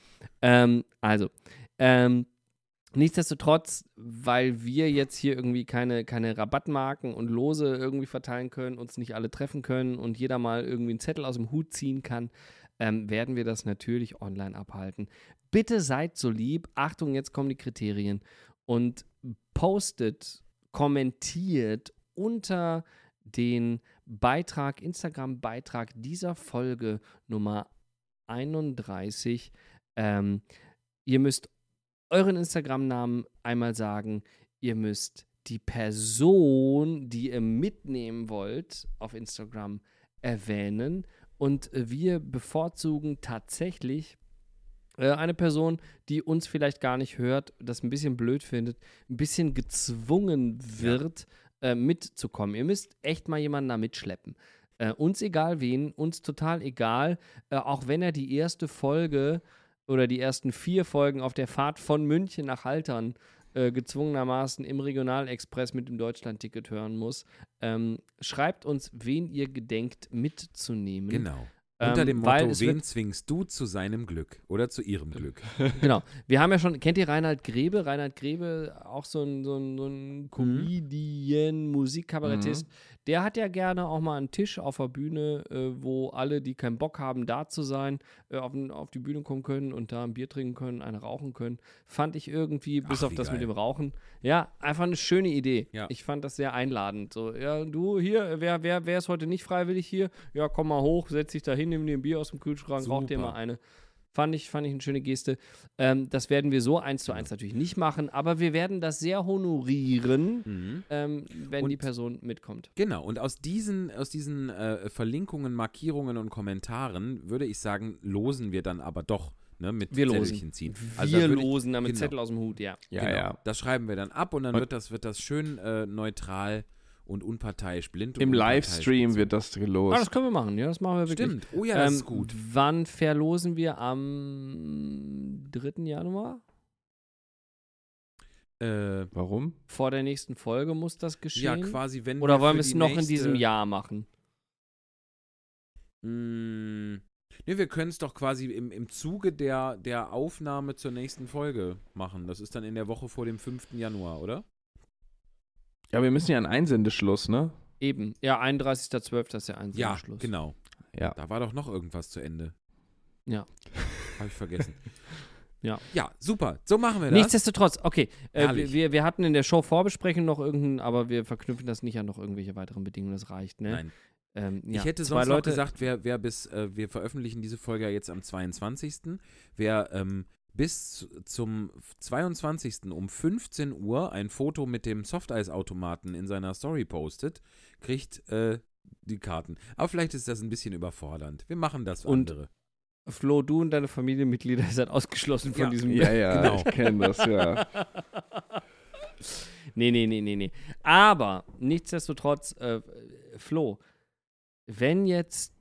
Ähm, also, ähm, nichtsdestotrotz, weil wir jetzt hier irgendwie keine, keine Rabattmarken und Lose irgendwie verteilen können, uns nicht alle treffen können und jeder mal irgendwie einen Zettel aus dem Hut ziehen kann, ähm, werden wir das natürlich online abhalten. Bitte seid so lieb. Achtung, jetzt kommen die Kriterien. Und postet, kommentiert unter den Beitrag, Instagram-Beitrag dieser Folge Nummer 31. Ähm, ihr müsst euren Instagram-Namen einmal sagen. Ihr müsst die Person, die ihr mitnehmen wollt, auf Instagram erwähnen. Und wir bevorzugen tatsächlich äh, eine Person, die uns vielleicht gar nicht hört, das ein bisschen blöd findet, ein bisschen gezwungen wird, äh, mitzukommen. Ihr müsst echt mal jemanden da mitschleppen. Äh, uns egal wen, uns total egal, äh, auch wenn er die erste Folge oder die ersten vier Folgen auf der Fahrt von München nach Haltern äh, gezwungenermaßen im Regionalexpress mit dem Deutschlandticket hören muss. Ähm, schreibt uns, wen ihr gedenkt mitzunehmen. Genau. Ähm, Unter dem weil Motto, wen zwingst du zu seinem Glück oder zu ihrem Glück? Genau. Wir haben ja schon, kennt ihr Reinhard Grebe? Reinhard Grebe, auch so ein, so ein, so Mhm. ein Comedian, Musikkabarettist. Der hat ja gerne auch mal einen Tisch auf der Bühne, äh, wo alle, die keinen Bock haben, da zu sein, äh, auf, auf die Bühne kommen können und da ein Bier trinken können, eine rauchen können. Fand ich irgendwie, bis Ach, auf das mit geil. dem Rauchen, ja, einfach eine schöne Idee. Ja. Ich fand das sehr einladend. So, ja, du hier, wer, wer, wer ist heute nicht freiwillig hier? Ja, komm mal hoch, setz dich da hin, nimm dir ein Bier aus dem Kühlschrank, rauch dir Super. mal eine. Fand ich, fand ich eine schöne Geste. Ähm, das werden wir so eins zu eins natürlich nicht machen, aber wir werden das sehr honorieren, Mhm. ähm, wenn Und- die Person mitkommt. Genau, und aus diesen, aus diesen äh, Verlinkungen, Markierungen und Kommentaren würde ich sagen, losen wir dann aber doch ne, mit Wir losen. Zettelchen ziehen. Wir Also ich- losen damit genau. Zettel aus dem Hut, ja. Ja, genau, ja. Das schreiben wir dann ab und dann Und- wird das, wird das schön äh, neutral und unparteiisch, blind und Im unparteiisch Livestream wird das Ah, gelost. das können wir machen, ja, das machen wir wirklich. Stimmt. Oh ja, das Ähm, ist gut. Wann verlosen wir? Am 3. Januar? Äh, Warum? Vor der nächsten Folge muss das ja, geschehen? quasi, wenn Oder wollen für wir es noch in nächste- diesem Jahr machen? Mm, Ne, wir können es doch quasi im, im Zuge der, der Aufnahme zur nächsten Folge machen. Das ist dann in der Woche vor dem 5. Januar, oder? Ja, wir müssen ja einen Einsendeschluss, ne? Eben. Ja, 31.12. ist der Ja, Einsendeschluss. genau. Ja. Da war doch noch irgendwas zu Ende. Ja. Habe ich vergessen. Ja. Ja, super. So machen wir das. Nichtsdestotrotz, okay. Äh, wir, wir hatten in der Show Vorbesprechen noch irgendeinen, aber wir verknüpfen das nicht an noch irgendwelche weiteren Bedingungen. Das reicht, ne? Nein. Ähm, ja, Ich hätte zwei sonst noch Leute, gesagt, wer, wer bis, äh, wir veröffentlichen diese Folge ja jetzt am 22. Wer ähm, bis zu- zum 22. um 15 Uhr ein Foto mit dem Softeisautomaten in seiner Story postet, kriegt äh, die Karten. Aber vielleicht ist das ein bisschen überfordernd. Wir machen das Und- andere. Flo, du und deine Familienmitglieder seid ausgeschlossen von Ja. diesem. Ja, ja, Genau. ich kenne das, ja. nee, nee, nee, nee, nee. Aber nichtsdestotrotz, äh, Flo, wenn jetzt,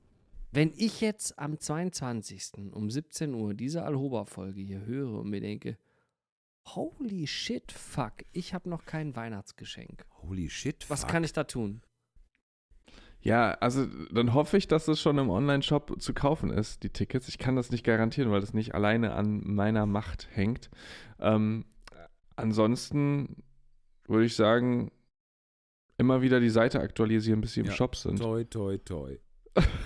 wenn ich jetzt am 22. um 17 Uhr diese Alhoba-Folge hier höre und mir denke, holy shit, fuck, ich habe noch kein Weihnachtsgeschenk. Holy shit. Was fuck. kann ich da tun? Ja, also dann hoffe ich, dass es schon im Online-Shop zu kaufen ist, die Tickets. Ich kann das nicht garantieren, weil das nicht alleine an meiner Macht hängt. Ähm, ansonsten würde ich sagen, immer wieder die Seite aktualisieren, bis sie im Ja. Shop sind. Toi, toi, toi.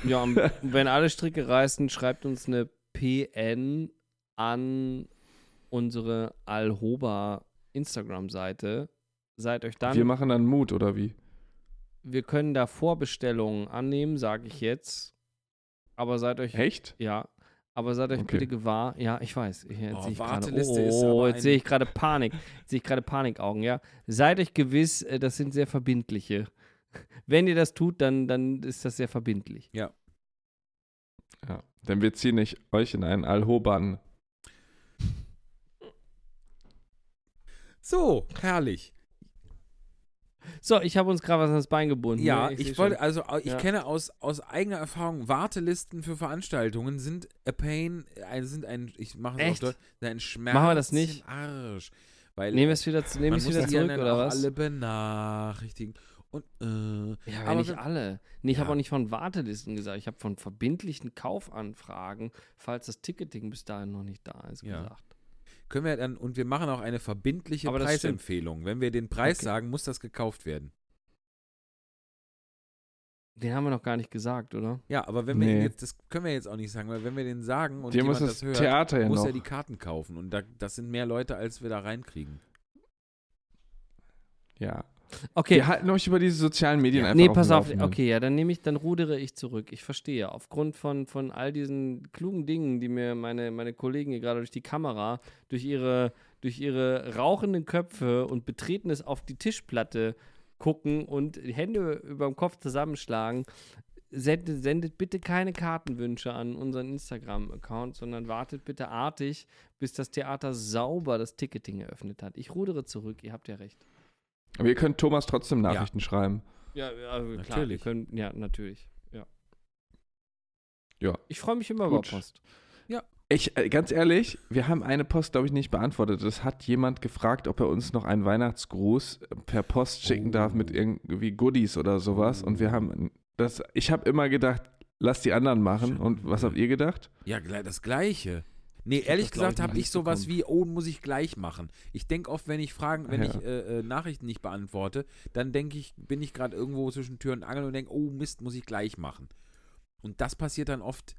Ja, und wenn alle Stricke reißen, schreibt uns eine PN an unsere Alhoba Instagram-Seite. Seid euch dann. Wir machen dann Mut, oder wie? wir können da Vorbestellungen annehmen, sage ich jetzt. Aber seid euch. Echt? Ja. Aber seid euch Okay. bitte gewahr. Ja, ich weiß. Ich, jetzt Oh, sehe ich. Warteliste Oh, jetzt sehe ich gerade Panik. Jetzt sehe ich gerade Panikaugen, ja. Seid euch gewiss, äh, das sind sehr verbindliche. Wenn ihr das tut, dann, dann ist das sehr verbindlich. Ja. Denn wir ziehen nicht euch in einen Alhoban. So, herrlich. So, ich habe uns gerade was ans Bein gebunden. Ja, ne? ich, seh wollte, schon. also ich Ja. kenne aus, aus eigener Erfahrung, Wartelisten für Veranstaltungen sind a pain, äh, sind ein, ich mache es auch Echt? dort, ein Schmerz Machen wir das nicht? Arsch. Weil Nehmen wir es wieder, zu- nehmen wir's muss wieder ja zurück, oder was? alle benachrichtigen. Und, äh, Ja, aber aber nicht wenn- alle. Nee, ich Ja. habe auch nicht von Wartelisten gesagt. Ich habe von verbindlichen Kaufanfragen, falls das Ticketing bis dahin noch nicht da ist, Ja. gesagt. können wir dann, und wir machen auch eine verbindliche Aber. Preisempfehlung. Wenn wir den Preis Okay. sagen, muss das gekauft werden. Den haben wir noch gar nicht gesagt, oder? Ja, aber wenn wir Nee. jetzt, das können wir jetzt auch nicht sagen, weil wenn wir den sagen und Dir jemand muss das das hört, Theater ja muss er die Karten kaufen. Und da, das sind mehr Leute, als wir da reinkriegen. Ja. Okay. Wir halten euch über diese sozialen Medien einfach nee, auf pass auf. Okay, ja, dann nehme ich, dann rudere ich zurück. Ich verstehe. Aufgrund von, von all diesen klugen Dingen, die mir meine, meine Kollegen hier gerade durch die Kamera, durch ihre, durch ihre rauchenden Köpfe und Betretenes auf die Tischplatte gucken und die Hände über dem Kopf zusammenschlagen, sendet, sendet bitte keine Kartenwünsche an unseren Instagram-Account, sondern wartet bitte artig, bis das Theater sauber das Ticketing eröffnet hat. Ich rudere zurück, ihr habt ja recht. Aber ihr könnt Thomas trotzdem Nachrichten schreiben. Ja, ja also klar, wir Natürlich. können, ja, natürlich. Ja. Ja. Ich freue mich immer Gut. über Post. Ich, äh, ganz ehrlich, wir haben eine Post, glaube ich, nicht beantwortet. Das hat jemand gefragt, ob er uns noch einen Weihnachtsgruß per Post schicken darf mit irgendwie Goodies oder sowas. Und wir haben das, ich habe immer gedacht, lass die anderen machen. Und was habt ihr gedacht? Ja, das Gleiche. Nee, ehrlich gesagt habe ich sowas wie, oh, muss ich gleich machen. Ich denke oft, wenn ich Fragen, wenn Ja. ich äh, äh, Nachrichten nicht beantworte, dann denke ich, bin ich gerade irgendwo zwischen Tür und Angel und denke, oh Mist, muss ich gleich machen. Und das passiert dann oft.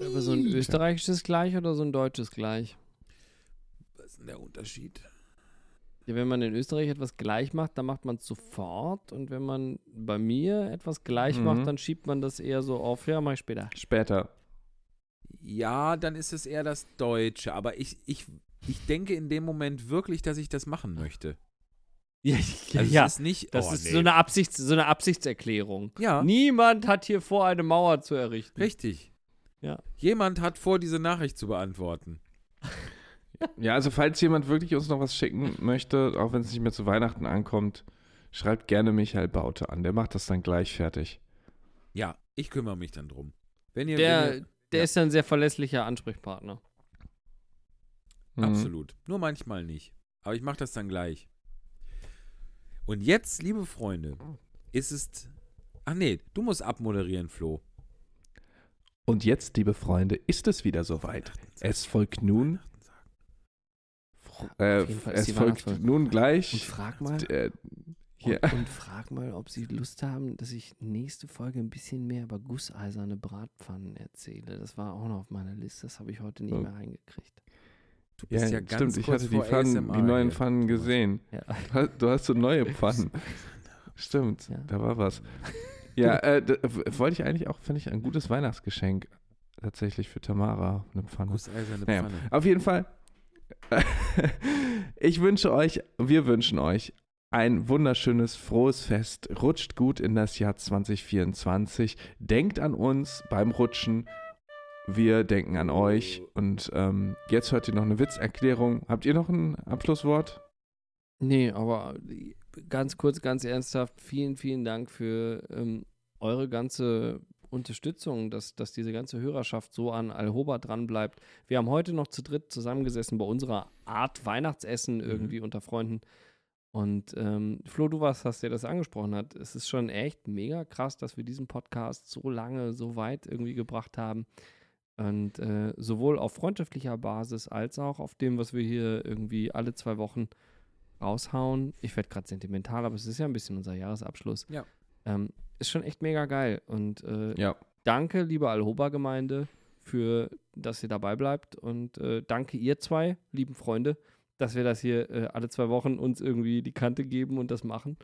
Aber so ein österreichisches gleich oder so ein deutsches gleich? Was ist denn der Unterschied? Ja, wenn man in Österreich etwas gleich macht, dann macht man es sofort. Und wenn man bei mir etwas gleich Mhm. macht, dann schiebt man das eher so auf. Ja, mach ich später. Später. Ja, dann ist es eher das Deutsche. Aber ich, ich, ich denke in dem Moment wirklich, dass ich das machen möchte. Ja, Also ja ist nicht. das oh, ist nee. so, eine Absichts-, so eine Absichtserklärung. Ja, Niemand hat hier vor, eine Mauer zu errichten. richtig. Ja. Jemand hat vor, diese Nachricht zu beantworten. Ja, also falls jemand wirklich uns noch was schicken möchte, auch wenn es nicht mehr zu Weihnachten ankommt, schreibt gerne Michael Baute an. Der macht das dann gleich fertig. Ja, ich kümmere mich dann drum. Wenn ihr, wenn Der, ihr der Ja. ist ein sehr verlässlicher Ansprechpartner. Mhm. Absolut. Nur manchmal nicht. Aber ich mache das dann gleich. Und jetzt, liebe Freunde, ist es. Ach nee, du musst abmoderieren, Flo. Und jetzt, liebe Freunde, ist es wieder soweit. Es folgt nun. Äh, es folgt nun Und gleich. frag mal, Äh, hier. und, und frag mal, ob sie Lust haben, dass ich nächste Folge ein bisschen mehr über gusseiserne Bratpfannen erzähle. Das war auch noch auf meiner Liste. Das habe ich heute nicht Oh. mehr reingekriegt. Du Ja, bist ja, ganz stimmt, ich hatte die, Pfannen, die neuen Pfannen gesehen. Ja. Du hast, du hast so neue Pfannen. Stimmt, Ja. da war was. Ja, äh, wollte ich eigentlich auch, finde ich, ein gutes Weihnachtsgeschenk tatsächlich für Tamara, eine Pfanne. Gusseiserne Naja, Pfanne. auf jeden Fall, ich wünsche euch, wir wünschen euch ein wunderschönes, frohes Fest. Rutscht gut in das Jahr 2024. Denkt an uns beim Rutschen. Wir denken an euch. Und ähm, jetzt hört ihr noch eine Witzerklärung. Habt ihr noch ein Abschlusswort? Nee, aber ganz kurz, ganz ernsthaft, vielen, vielen Dank für ähm, eure ganze Unterstützung, dass, dass diese ganze Hörerschaft so an Alhoba dran bleibt. Wir haben heute noch zu dritt zusammengesessen bei unserer Art Weihnachtsessen irgendwie unter Freunden. Und ähm, Flo, du warst, hast ja das angesprochen hat. Es ist schon echt mega krass, dass wir diesen Podcast so lange, so weit irgendwie gebracht haben. Und äh, sowohl auf freundschaftlicher Basis als auch auf dem, was wir hier irgendwie alle zwei Wochen raushauen. Ich werde gerade sentimental, aber es ist ja ein bisschen unser Jahresabschluss. Ja. Ähm, ist schon echt mega geil. Und äh, Ja. danke, liebe Alhoba-Gemeinde, für, dass ihr dabei bleibt. Und äh, danke ihr zwei, lieben Freunde, dass wir das hier äh, alle zwei Wochen uns irgendwie die Kante geben und das machen.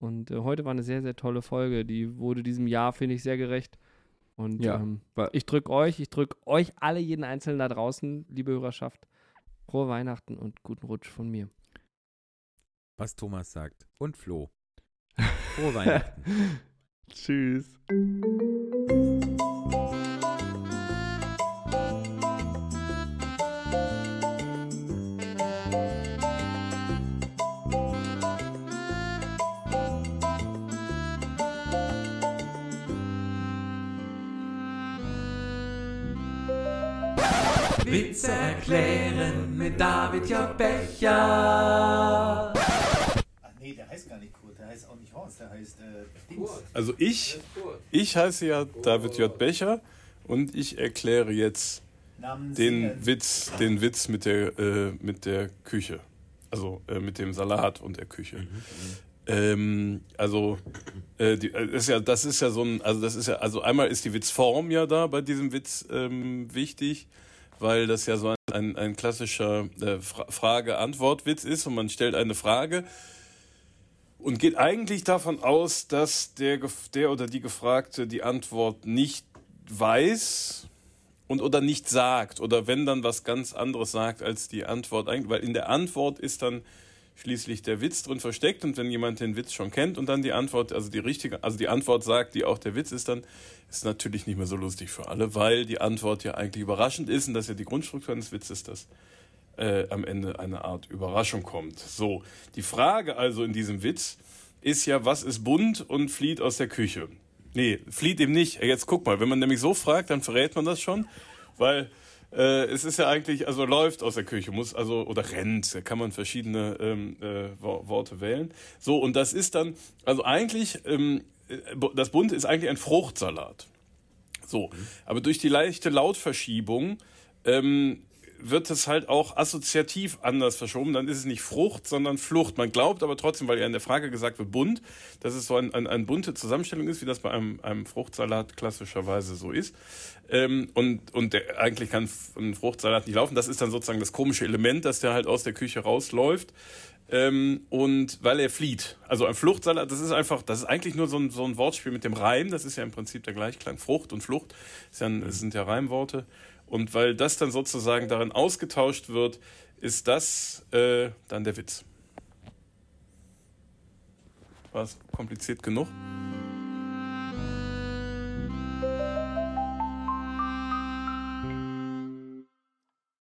Und äh, heute war eine sehr, sehr tolle Folge. Die wurde diesem Jahr, finde ich, sehr gerecht. Und Ja, ähm, ich drücke euch, ich drücke euch alle, jeden Einzelnen da draußen, liebe Hörerschaft, frohe Weihnachten und guten Rutsch von mir. Was Thomas sagt. Und Flo. Frohe Weihnachten. Tschüss. Witze erklären mit David J. Becher. Ach nee, der heißt gar nicht Kurt, der heißt auch nicht Horst, der heißt äh, Dings. Also ich, ich heiße ja David J. Becher und ich erkläre jetzt den. Witz, den Witz mit der, äh, mit der Küche. Also äh, mit dem Salat und der Küche. Ähm, also äh, die, äh, ist ja, das ist ja so ein, also das ist ja, also einmal ist die Witzform ja da bei diesem Witz ähm, wichtig, weil das ja so ein, ein, klassischer äh, Fra Frage-Antwort-Witz ist und man stellt eine Frage und geht eigentlich davon aus, dass der, der oder die Gefragte die Antwort nicht weiß und oder nicht sagt oder wenn dann was ganz anderes sagt als die Antwort eigentlich, weil in der Antwort ist dann schließlich der Witz drin versteckt und wenn jemand den Witz schon kennt und dann die Antwort, also die richtige, also die Antwort sagt, die auch der Witz ist, dann ist natürlich nicht mehr so lustig für alle, weil die Antwort ja eigentlich überraschend ist und das ist ja die Grundstruktur eines Witzes, dass äh, am Ende eine Art Überraschung kommt. So, die Frage also in diesem Witz ist ja, was ist bunt und flieht aus der Küche? Nee, flieht eben nicht. Jetzt guck mal, wenn man nämlich so fragt, dann verrät man das schon, weil äh, es ist ja eigentlich, also läuft aus der Küche, muss also, oder rennt, da kann man verschiedene ähm, äh, Wo- Worte wählen. So, und das ist dann, also eigentlich, ähm, äh, das Bunte ist eigentlich ein Fruchtsalat. So, aber durch die leichte Lautverschiebung ähm, wird es halt auch assoziativ anders verschoben. Dann ist es nicht Frucht, sondern Flucht. Man glaubt aber trotzdem, weil ja in der Frage gesagt wird, bunt, dass es so ein, ein, eine bunte Zusammenstellung ist, wie das bei einem, einem Fruchtsalat klassischerweise so ist. Ähm, und und der, eigentlich kann ein Fruchtsalat nicht laufen. Das ist dann sozusagen das komische Element, dass der halt aus der Küche rausläuft. Ähm, und weil er flieht. Also ein Fluchtsalat, das ist einfach, das ist eigentlich nur so ein, so ein Wortspiel mit dem Reim. Das ist ja im Prinzip der Gleichklang. Frucht und Flucht ein, das sind ja Reimworte. Und weil das dann sozusagen darin ausgetauscht wird, ist das äh, dann der Witz. War es kompliziert genug?